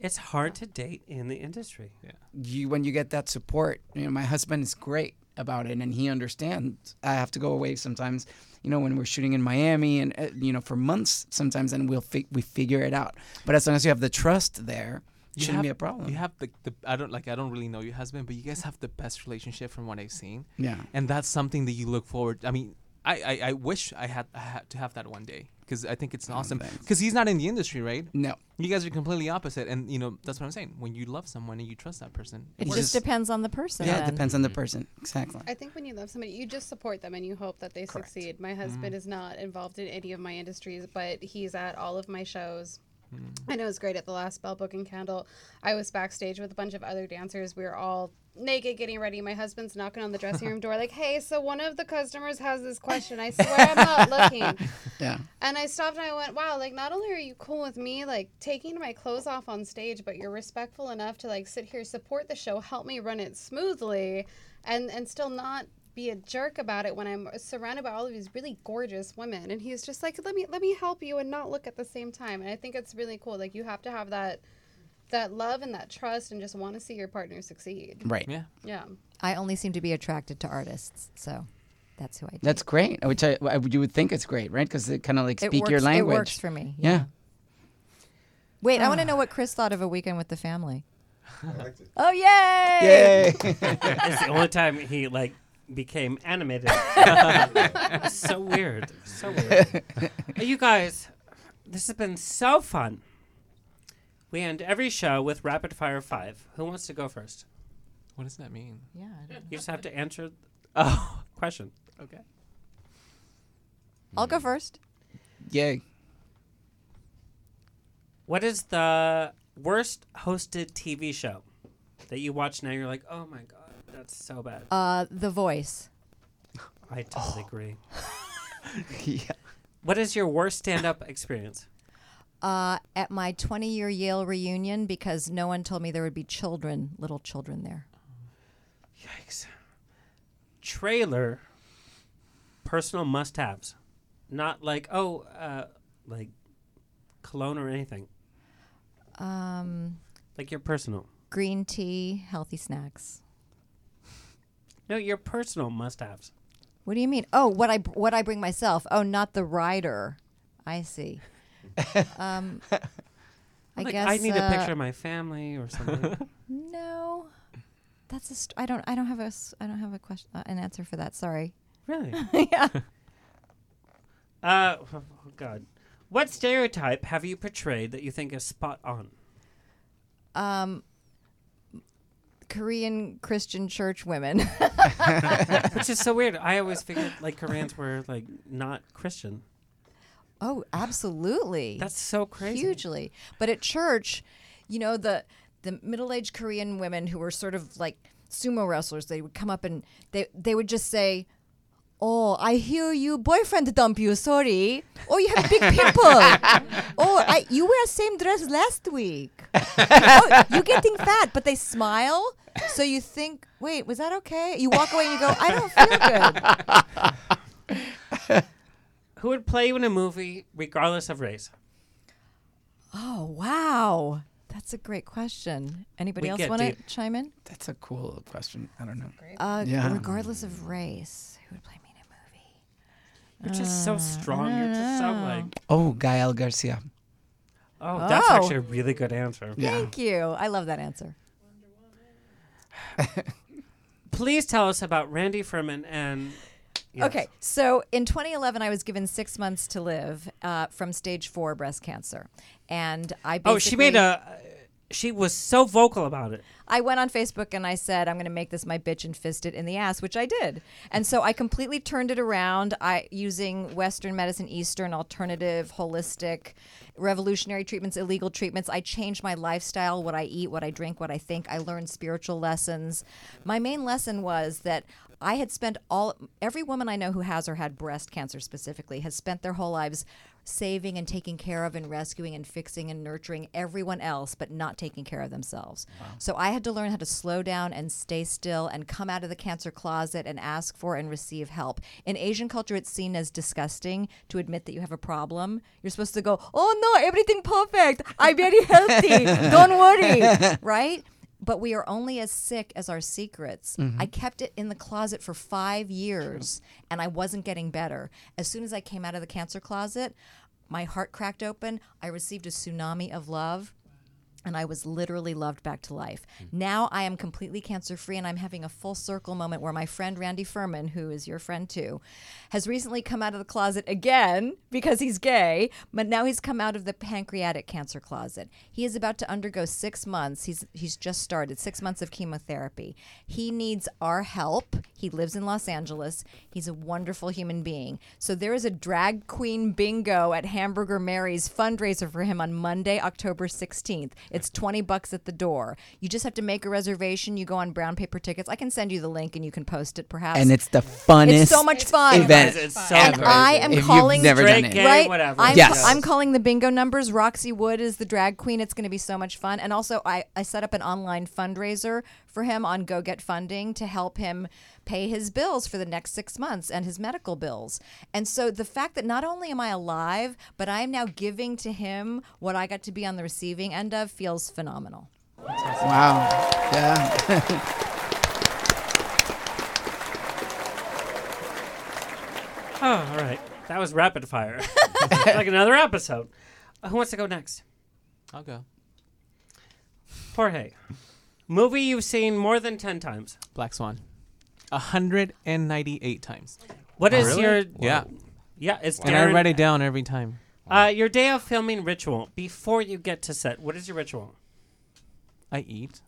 It's hard to date in the industry. Yeah. you when you get that support you know my husband is great about it and he understands i have to go away sometimes you know when we're shooting in miami and uh, you know for months sometimes and we'll fi- we figure it out but as long as you have the trust there it You shouldn't have, be a problem You have the, the I don't like I don't really know your husband, but you guys have the best relationship from what I've seen. Yeah. And that's something that you look forward. I mean, I I, I wish I had I had to have that one day because I think it's oh, awesome. Because he's not in the industry, right? No. You guys are completely opposite, and you know that's what I'm saying. When you love someone and you trust that person, It works. just depends on the person. yeah it depends on the mm-hmm. person exactly I think when you love somebody, you just support them and you hope that they succeed. My mm-hmm. husband is not involved in any of my industries, but he's at all of my shows. Mm-hmm. I know it's great at the last Bell Book and Candle. I was backstage with a bunch of other dancers. We were all naked getting ready. My husband's knocking on the dressing room door, like, hey, so one of the customers has this question. I swear I'm not looking. yeah And I stopped and I went, wow, like not only are you cool with me, like taking my clothes off on stage, but you're respectful enough to like sit here, support the show, help me run it smoothly, and and still not be a jerk about it when I'm surrounded by all of these really gorgeous women. And he's just like, let me let me help you and not look at the same time. And I think it's really cool. Like you have to have that that love and that trust and just want to see your partner succeed. Right. Yeah. Yeah. I only seem to be attracted to artists, so that's who I. Date. that's great which I, I you would think it's great right because it kind of like It speak your works- it language works for me, yeah, yeah. Wait, I Ah. want to know what Chris thought of a weekend with the family. Oh yay! Yay! it's the only time he like became animated. So weird. So weird. You guys, this has been so fun. We end every show with rapid fire five. Who wants to go first? What does that mean? Yeah. I don't- You just have to answer Oh. question. Okay. I'll go first. Yay. What is the worst hosted TV show that you watch now? You're like, oh my god, that's so bad. Uh, The Voice. I totally agree. yeah. What is your worst stand-up experience? Uh, at my 20 year Yale reunion because no one told me there would be children, little children there. Yikes. Trailer personal must-haves. Not like, oh, uh, like cologne or anything. Um, Like your personal. green tea, healthy snacks. No, your personal must-haves. What do you mean? Oh, what I what I bring myself? Oh, not the rider. I see. um, I Like, guess I need a uh, picture of my family or something. No, that's a. St- I don't. I don't have a. s- I don't have a question. Uh, an answer for that. Sorry. Really? yeah. uh, oh God. What stereotype have you portrayed that you think is spot on? Um, Korean Christian church women. Which is so weird. I always figured like Koreans were like not Christian. Oh, absolutely. That's so crazy. Hugely. But at church, you know, the the middle-aged Korean women who were sort of like sumo wrestlers, they would come up and they they would just say, "Oh, I hear you boyfriend dump you, sorry. Oh, you have big pimple. oh, I you wear same dress last week. oh, you getting fat." But they smile, so you think, "Wait, was that okay?" You walk away and you go, "I don't feel good." Who would play you in a movie regardless of race? Oh, wow. That's a great question. Anybody We else get want to deep. chime in? That's a cool question. I don't know. Uh, Yeah. Regardless of race, who would play me in a movie? You're just so Uh, strong. You're just so like. Oh, Gael Garcia. Oh, that's Oh. actually a really good answer. Thank you. I love that answer. Please tell us about Randy Furman and. Yes. Okay, so in 2011, I was given six months to live uh, from stage four breast cancer, and I basically Oh, she made a. She was so vocal about it. I went on Facebook and I said, I'm going to make this my bitch and fist it in the ass, which I did. And so I completely turned it around I using Western medicine, Eastern, alternative, holistic, revolutionary treatments, illegal treatments. I changed my lifestyle, what I eat, what I drink, what I think. I learned spiritual lessons. My main lesson was that I had spent all every woman I know who has or had breast cancer specifically has spent their whole lives saving and taking care of and rescuing and fixing and nurturing everyone else but not taking care of themselves. So I had to learn how to slow down and stay still and come out of the cancer closet and ask for and receive help. In Asian culture it's seen as disgusting to admit that you have a problem. You're supposed to go, "Oh no, everything perfect. I'm very healthy. Don't worry." right? But we are only as sick as our secrets. Mhm. I kept it in the closet for five years and I wasn't getting better. As soon as I came out of the cancer closet, my heart cracked open. I received a tsunami of love. And I was literally loved back to life. Hmm. Now I am completely cancer free, and I'm having a full circle moment where my friend Randy Furman, who is your friend too, has recently come out of the closet again because he's gay, but now he's come out of the pancreatic cancer closet. He is about to undergo six months. He's he's just started six months of chemotherapy. He needs our help. He lives in Los Angeles. He's a wonderful human being. So there is a drag queen bingo at Hamburger Mary's fundraiser for him on Monday, October 16th. It's 20 bucks at the door. You just have to make a reservation. You go on brown paper tickets. I can send you the link and you can post it perhaps. And it's the funnest It's so much fun. event It's so and ever. I am If you've calling never done it. Gay, right. whatever. I'm, Yes. I'm calling the bingo numbers. Roxy Wood is the drag queen. It's going to be so much fun. And also, I, I set up an online fundraiser for him on Go Get Funding to help him pay his bills for the next six months and his medical bills. And so the fact that not only am I alive, but I am now giving to him what I got to be on the receiving end of feels phenomenal. Wow. Yeah. Oh, all right. That was rapid fire. like another episode. Uh, who wants to go next? I'll go. Jorge. Movie you've seen more than 10 times. Black Swan. 198 times. What is your. Yeah. Yeah, it's And I Darren- write it down every time. Uh, your day of filming ritual before you get to set. What is your ritual? I eat.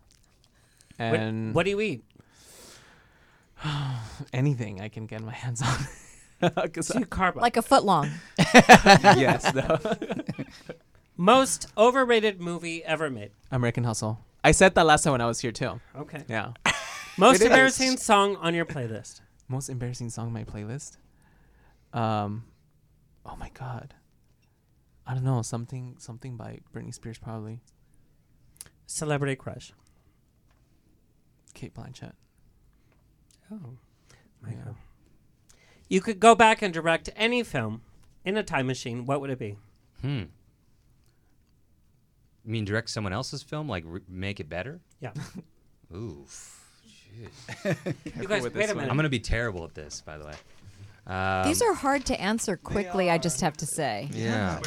What- And what do you eat? anything I can get my hands on. 'Cause So you carb up. Like a foot long. yes. No. Most overrated movie ever made. American Hustle. I said that last time when I was here too. Okay. Yeah. Most It is. embarrassing song on your playlist. Most embarrassing song on my playlist. Um, oh my god. I don't know something something by Britney Spears probably. Celebrity crush. Cate Blanchett. Oh, my God. You could go back and direct any film in a time machine. What would it be? Hmm. You mean direct someone else's film, like re- make it better? Yeah. Oof. Jeez. You guys, wait this a one. minute. I'm gonna be terrible at this, by the way. Um, These are hard to answer quickly, I just have to say. Yeah.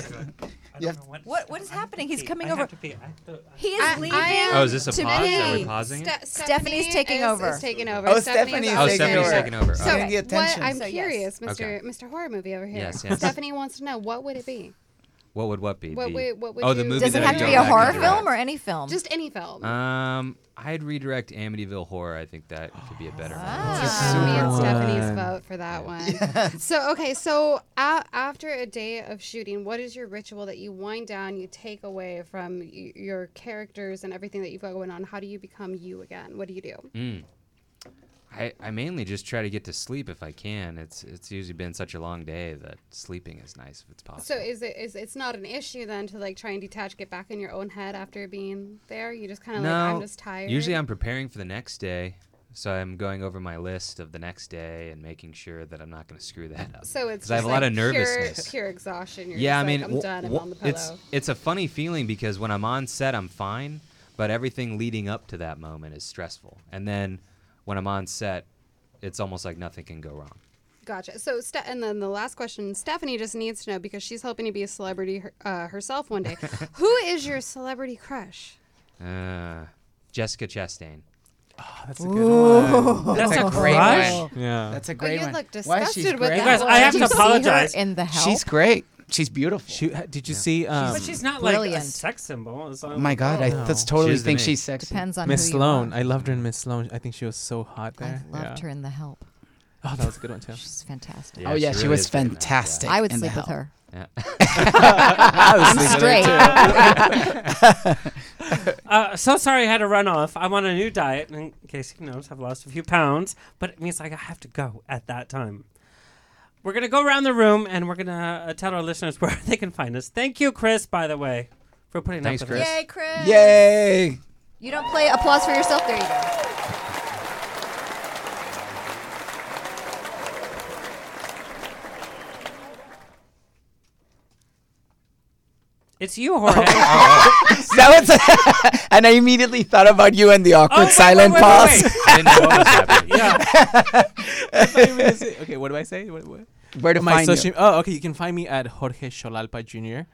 What what is happening? He's coming I over. have to pee. I have to- He is I- leaving. I am Oh, is this a to pause? Are we pee. pausing it? Ste- Stephanie's taking is, over. Is taking over. Oh, Stephanie's Oh, taking Stephanie's over. taking over. So Okay. Getting the what. I'm So, yes. curious, Mr. Okay. Mr. Horror Movie over here. Yes, yes. Stephanie wants to know what would it be? What would what be? What Be- would- what would oh, the you- movie Does it that have I to go be a back horror direct. film or any film? Just any film. Um, I'd redirect Amityville Horror. I think that could be a better So me and Stephanie's vote for that one. So okay, so a- after a day of shooting, what is your ritual that you wind down, you take away from y- your characters and everything that you've got going on? How do you become you again? What do you do? Mm. I, I mainly just try to get to sleep if I can. It's it's usually been such a long day that sleeping is nice if it's possible. So is it is it's not an issue then to like try and detach, get back in your own head after being there? You just kind of no, like I'm just tired. usually I'm preparing for the next day, so I'm going over my list of the next day and making sure that I'm not going to screw that up. So it's I have just a lot of nervousness. Pure, pure exhaustion. You're yeah, I mean, like, I'm w- done. I'm on the pillow. it's it's a funny feeling because when I'm on set, I'm fine, but everything leading up to that moment is stressful, and then when I'm on set, it's almost like nothing can go wrong. Gotcha. So, Ste- and then the last question, Stephanie just needs to know because she's hoping to be a celebrity her, uh, herself one day. Who is your celebrity crush? Uh, Jessica Chastain. Oh, that's a good Ooh. one. That's That's a a great crush? one. Yeah. That's a great you one. look Why, she's disgusted with great. that You guys, I have Did to you see her apologize. in the help. She's great. She's beautiful. She, did you see um, but she's not like a sex symbol. It's Oh my God, I No. that's totally She's the think main. she's sexy. Depends on Miss who you Sloane? are. I loved her in Miss Sloane. I think she was so hot I there. loved yeah. her in the help. Oh, that was a good one too. She's fantastic. oh yeah, she, was fantastic. I would in The sleep with Help. her. Yeah. I was I'm sleeping straight. uh, so sorry I had to run off. I'm on a new diet, and in case you knows, I've lost a few pounds, but it means like I have to go at that time. We're gonna go around the room, and we're gonna uh, tell our listeners where they can find us. Thank you, Chris, by the way, for putting Thanks, up with Chris. us. Yay, Chris! Yay! You don't play applause for yourself. There you go. It's you, Jorge. that was, and I immediately thought about you and the awkward Oh, wait, silent wait, wait, pause. wait. I didn't know what was happening. Yeah. okay, what do I say? What, what? Where to my find you? social, Oh, okay. You can find me at Jorge Xolalpa Jr.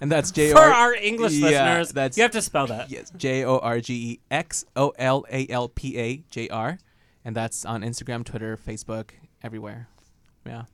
And that's J O For R. our English Yeah, listeners, that's you have to spell that. Yes, J O R G E X O L A L P A J R, and that's on Instagram, Twitter, Facebook, everywhere. Yeah.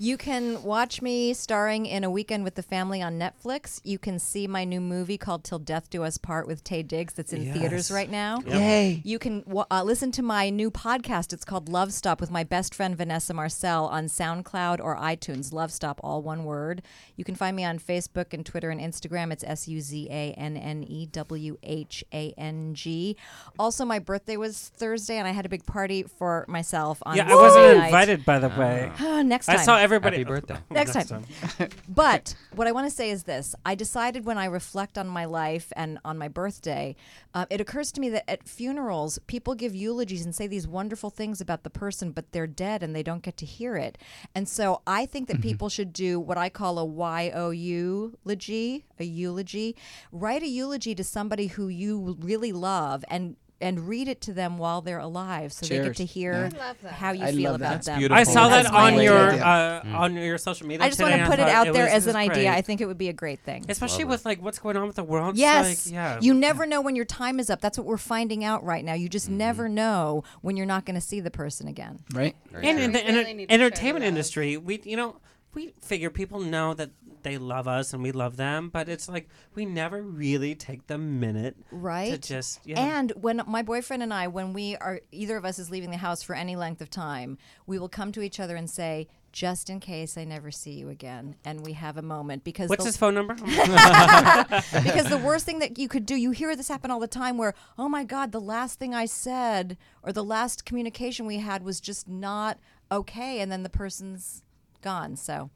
You can watch me starring in A Weekend with the Family on Netflix. You can see my new movie called Till Death Do Us Part with Taye Diggs that's in theaters right now. Yep. Yay. You can uh, listen to my new podcast. It's called Love Stop with my best friend Vanessa Marcel on SoundCloud or iTunes. Love Stop, all one word. You can find me on Facebook and Twitter and Instagram. It's S U Z A N N E W H A N G. Also, my birthday was Thursday, and I had a big party for myself on Yeah, I wasn't night. invited, by the way. Next time. I saw everybody. Happy birthday. Next, time. but what I want to say is this I decided when I reflect on my life and on my birthday, uh, it occurs to me that at funerals, people give eulogies and say these wonderful things about the person, but they're dead and they don't get to hear it. And so I think that people should do what I call a Y O eulogy, a eulogy. Write a eulogy to somebody who you really love and and read it to them while they're alive so they get to hear Yeah. I love that. how you I feel love about That's them. beautiful. I saw that That's on idea. your uh, Mm. on your social media. I just want to put it thought out there was- as an was idea. I think it would be a great thing. especially Lovely. with like what's going on with the world. Yes. like, yeah. You never know when your time is up. That's what we're finding out right now. You just Mm-hmm. never know when you're not going to see the person again. Right? and in the We really enter- need to share entertainment industry, we you know we figure people know that they love us and we love them, but it's like we never really take the minute Right. to just. And when my boyfriend and I, when we are, either of us is leaving the house for any length of time, we will come to each other and say, just in case I never see you again. And we have a moment because. What's his phone number? because the worst thing that you could do, you hear this happen all the time where, oh my God, the last thing I said or the last communication we had was just not okay. And then the person's gone. So.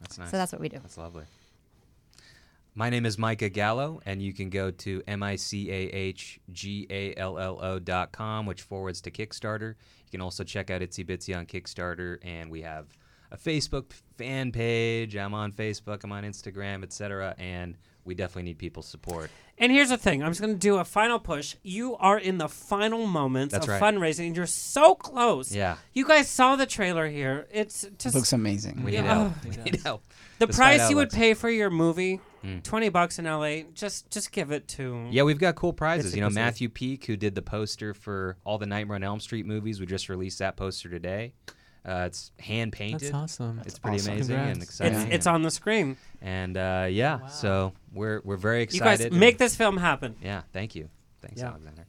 That's nice. So that's what we do. That's lovely. My name is Micah Gallo, and you can go to M-I-C-A-H-G-A-L-L-O dot com, which forwards to Kickstarter. You can also check out Itsy Bitsy on Kickstarter, and we have a Facebook fan page. I'm on Facebook, I'm on Instagram, etc. And we definitely need people's support. And here's the thing: I'm just going to do a final push. You are in the final moments That's of right. fundraising, and you're so close. Yeah. You guys saw the trailer here. It's just Looks amazing. We Yeah. need help. Oh. We need help. the Despite price you would pay for your movie, Mm. twenty bucks in LA. Just just give it to. Yeah, we've got cool prizes. You know. Matthew Peak, who did the poster for all the Nightmare on Elm Street movies, we just released that poster today. Uh, it's hand painted. That's awesome. It's pretty Awesome. amazing and exciting. It's, it's and- on the screen. And uh, yeah, so we're we're very excited. You excited. guys and- make this film happen. Yeah, thank you. Thanks, Yeah. Alexander.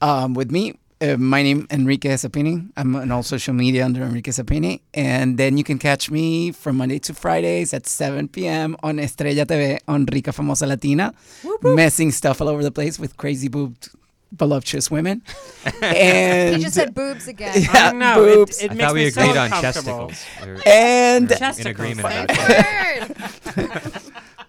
Um, with me, uh, my name Enrique Sapene. I'm on all social media under Enrique Sapene, and then you can catch me from Monday to Fridays at 7 p.m. on Estrella TV on Rica Famosa Latina, messing stuff all over the place with crazy boobed, voluptuous women. and He just said boobs again. Yeah, I know, boobs. It, it I makes thought we me agreed so on uncomfortable. chesticles. We're- And- we're in agreement about the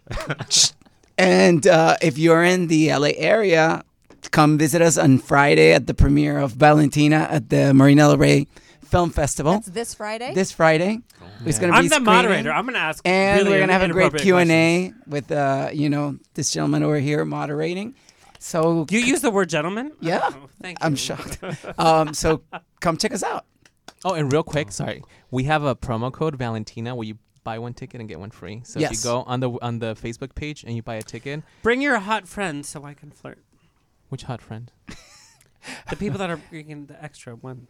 that. And uh, if you're in the LA area, come visit us on Friday at the premiere of Valentina at the Marina Del Rey Film Festival. That's this Friday? This Friday. It's going to be. I'm the screening. moderator. I'm gonna ask and really we're gonna have a great Q and A with uh, you know this gentleman over here moderating. So You use the word gentleman? Yeah, Oh, thank I'm shocked. um, so come check us out. Oh, and real quick, sorry, we have a promo code Valentina where you buy one ticket and get one free. So if Yes. you go on the on the Facebook page and you buy a ticket, Bring your hot friends so I can flirt. which hot friend? The people that are bringing the extra one.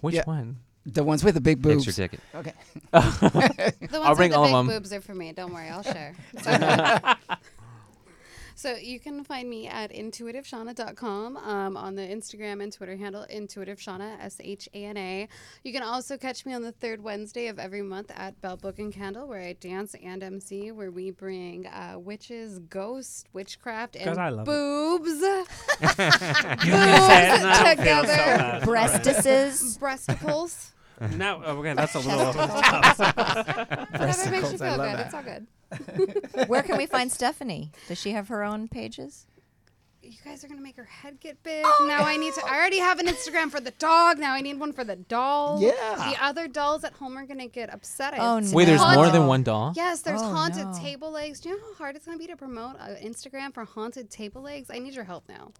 Which Yeah. one? The ones with the big boobs. Extra ticket. Okay. The ones I'll bring with the all of big them. boobs are for me. Don't worry, I'll share. It's okay. So you can find me at intuitiveshana.com um, on the Instagram and Twitter handle intuitiveshana S H A N A. You can also catch me on the third Wednesday of every month at Bell Book and Candle, where I dance and MC, where we bring uh, witches, ghosts, witchcraft, and God, I love it. boobs. You can say it, and I feel so together. bad. Breastises. Breasticles. No, okay, that's a little over the Whatever makes you feel good. It's all good. Where can we find Stephanie? Does she have her own pages? You guys are gonna make her head get big. now I need to. I already have an Instagram for the dog. Now I need one for the doll. Yeah. The other dolls at home are gonna get upset. Oh, have Wait, there's more than one doll? Yes, there's Oh, haunted no. table legs. Do you know how hard it's gonna be to promote uh, Instagram for haunted table legs? I need your help now.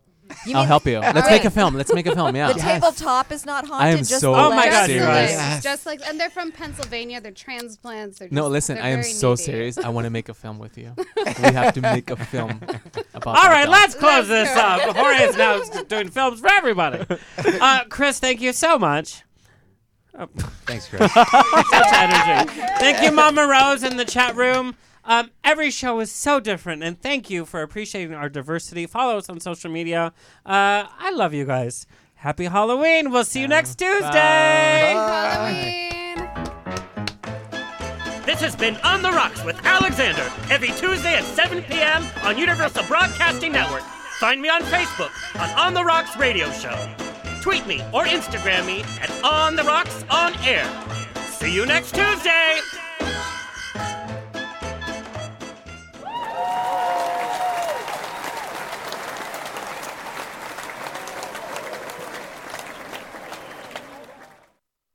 I'll help you. Let's make a film. Let's make a film. Yeah. The tabletop is not haunted. I am just so the Oh my legs. God, you serious. guys. Legs, Just like, and they're from Pennsylvania. They're transplants. They're No, just- listen, they're I am so needy. serious. I want to make a film with you. we have to make a film about All that let's close Let's this do it. up. Jorge is now doing films for everybody. Uh, Chris, thank you so much. Oh, Thanks, Chris. Such energy. Thank you, Mama Rose, in the chat room. Um, every show is so different, and thank you for appreciating our diversity. Follow us on social media. Uh, I love you guys. Happy Halloween. We'll see you next Tuesday. Halloween. This has been On the Rocks with Alexander, every Tuesday at 7 p.m. on Universal Broadcasting Network. Find me on Facebook on On the Rocks Radio Show. Tweet me or Instagram me at On the Rocks On Air. See you next Tuesday.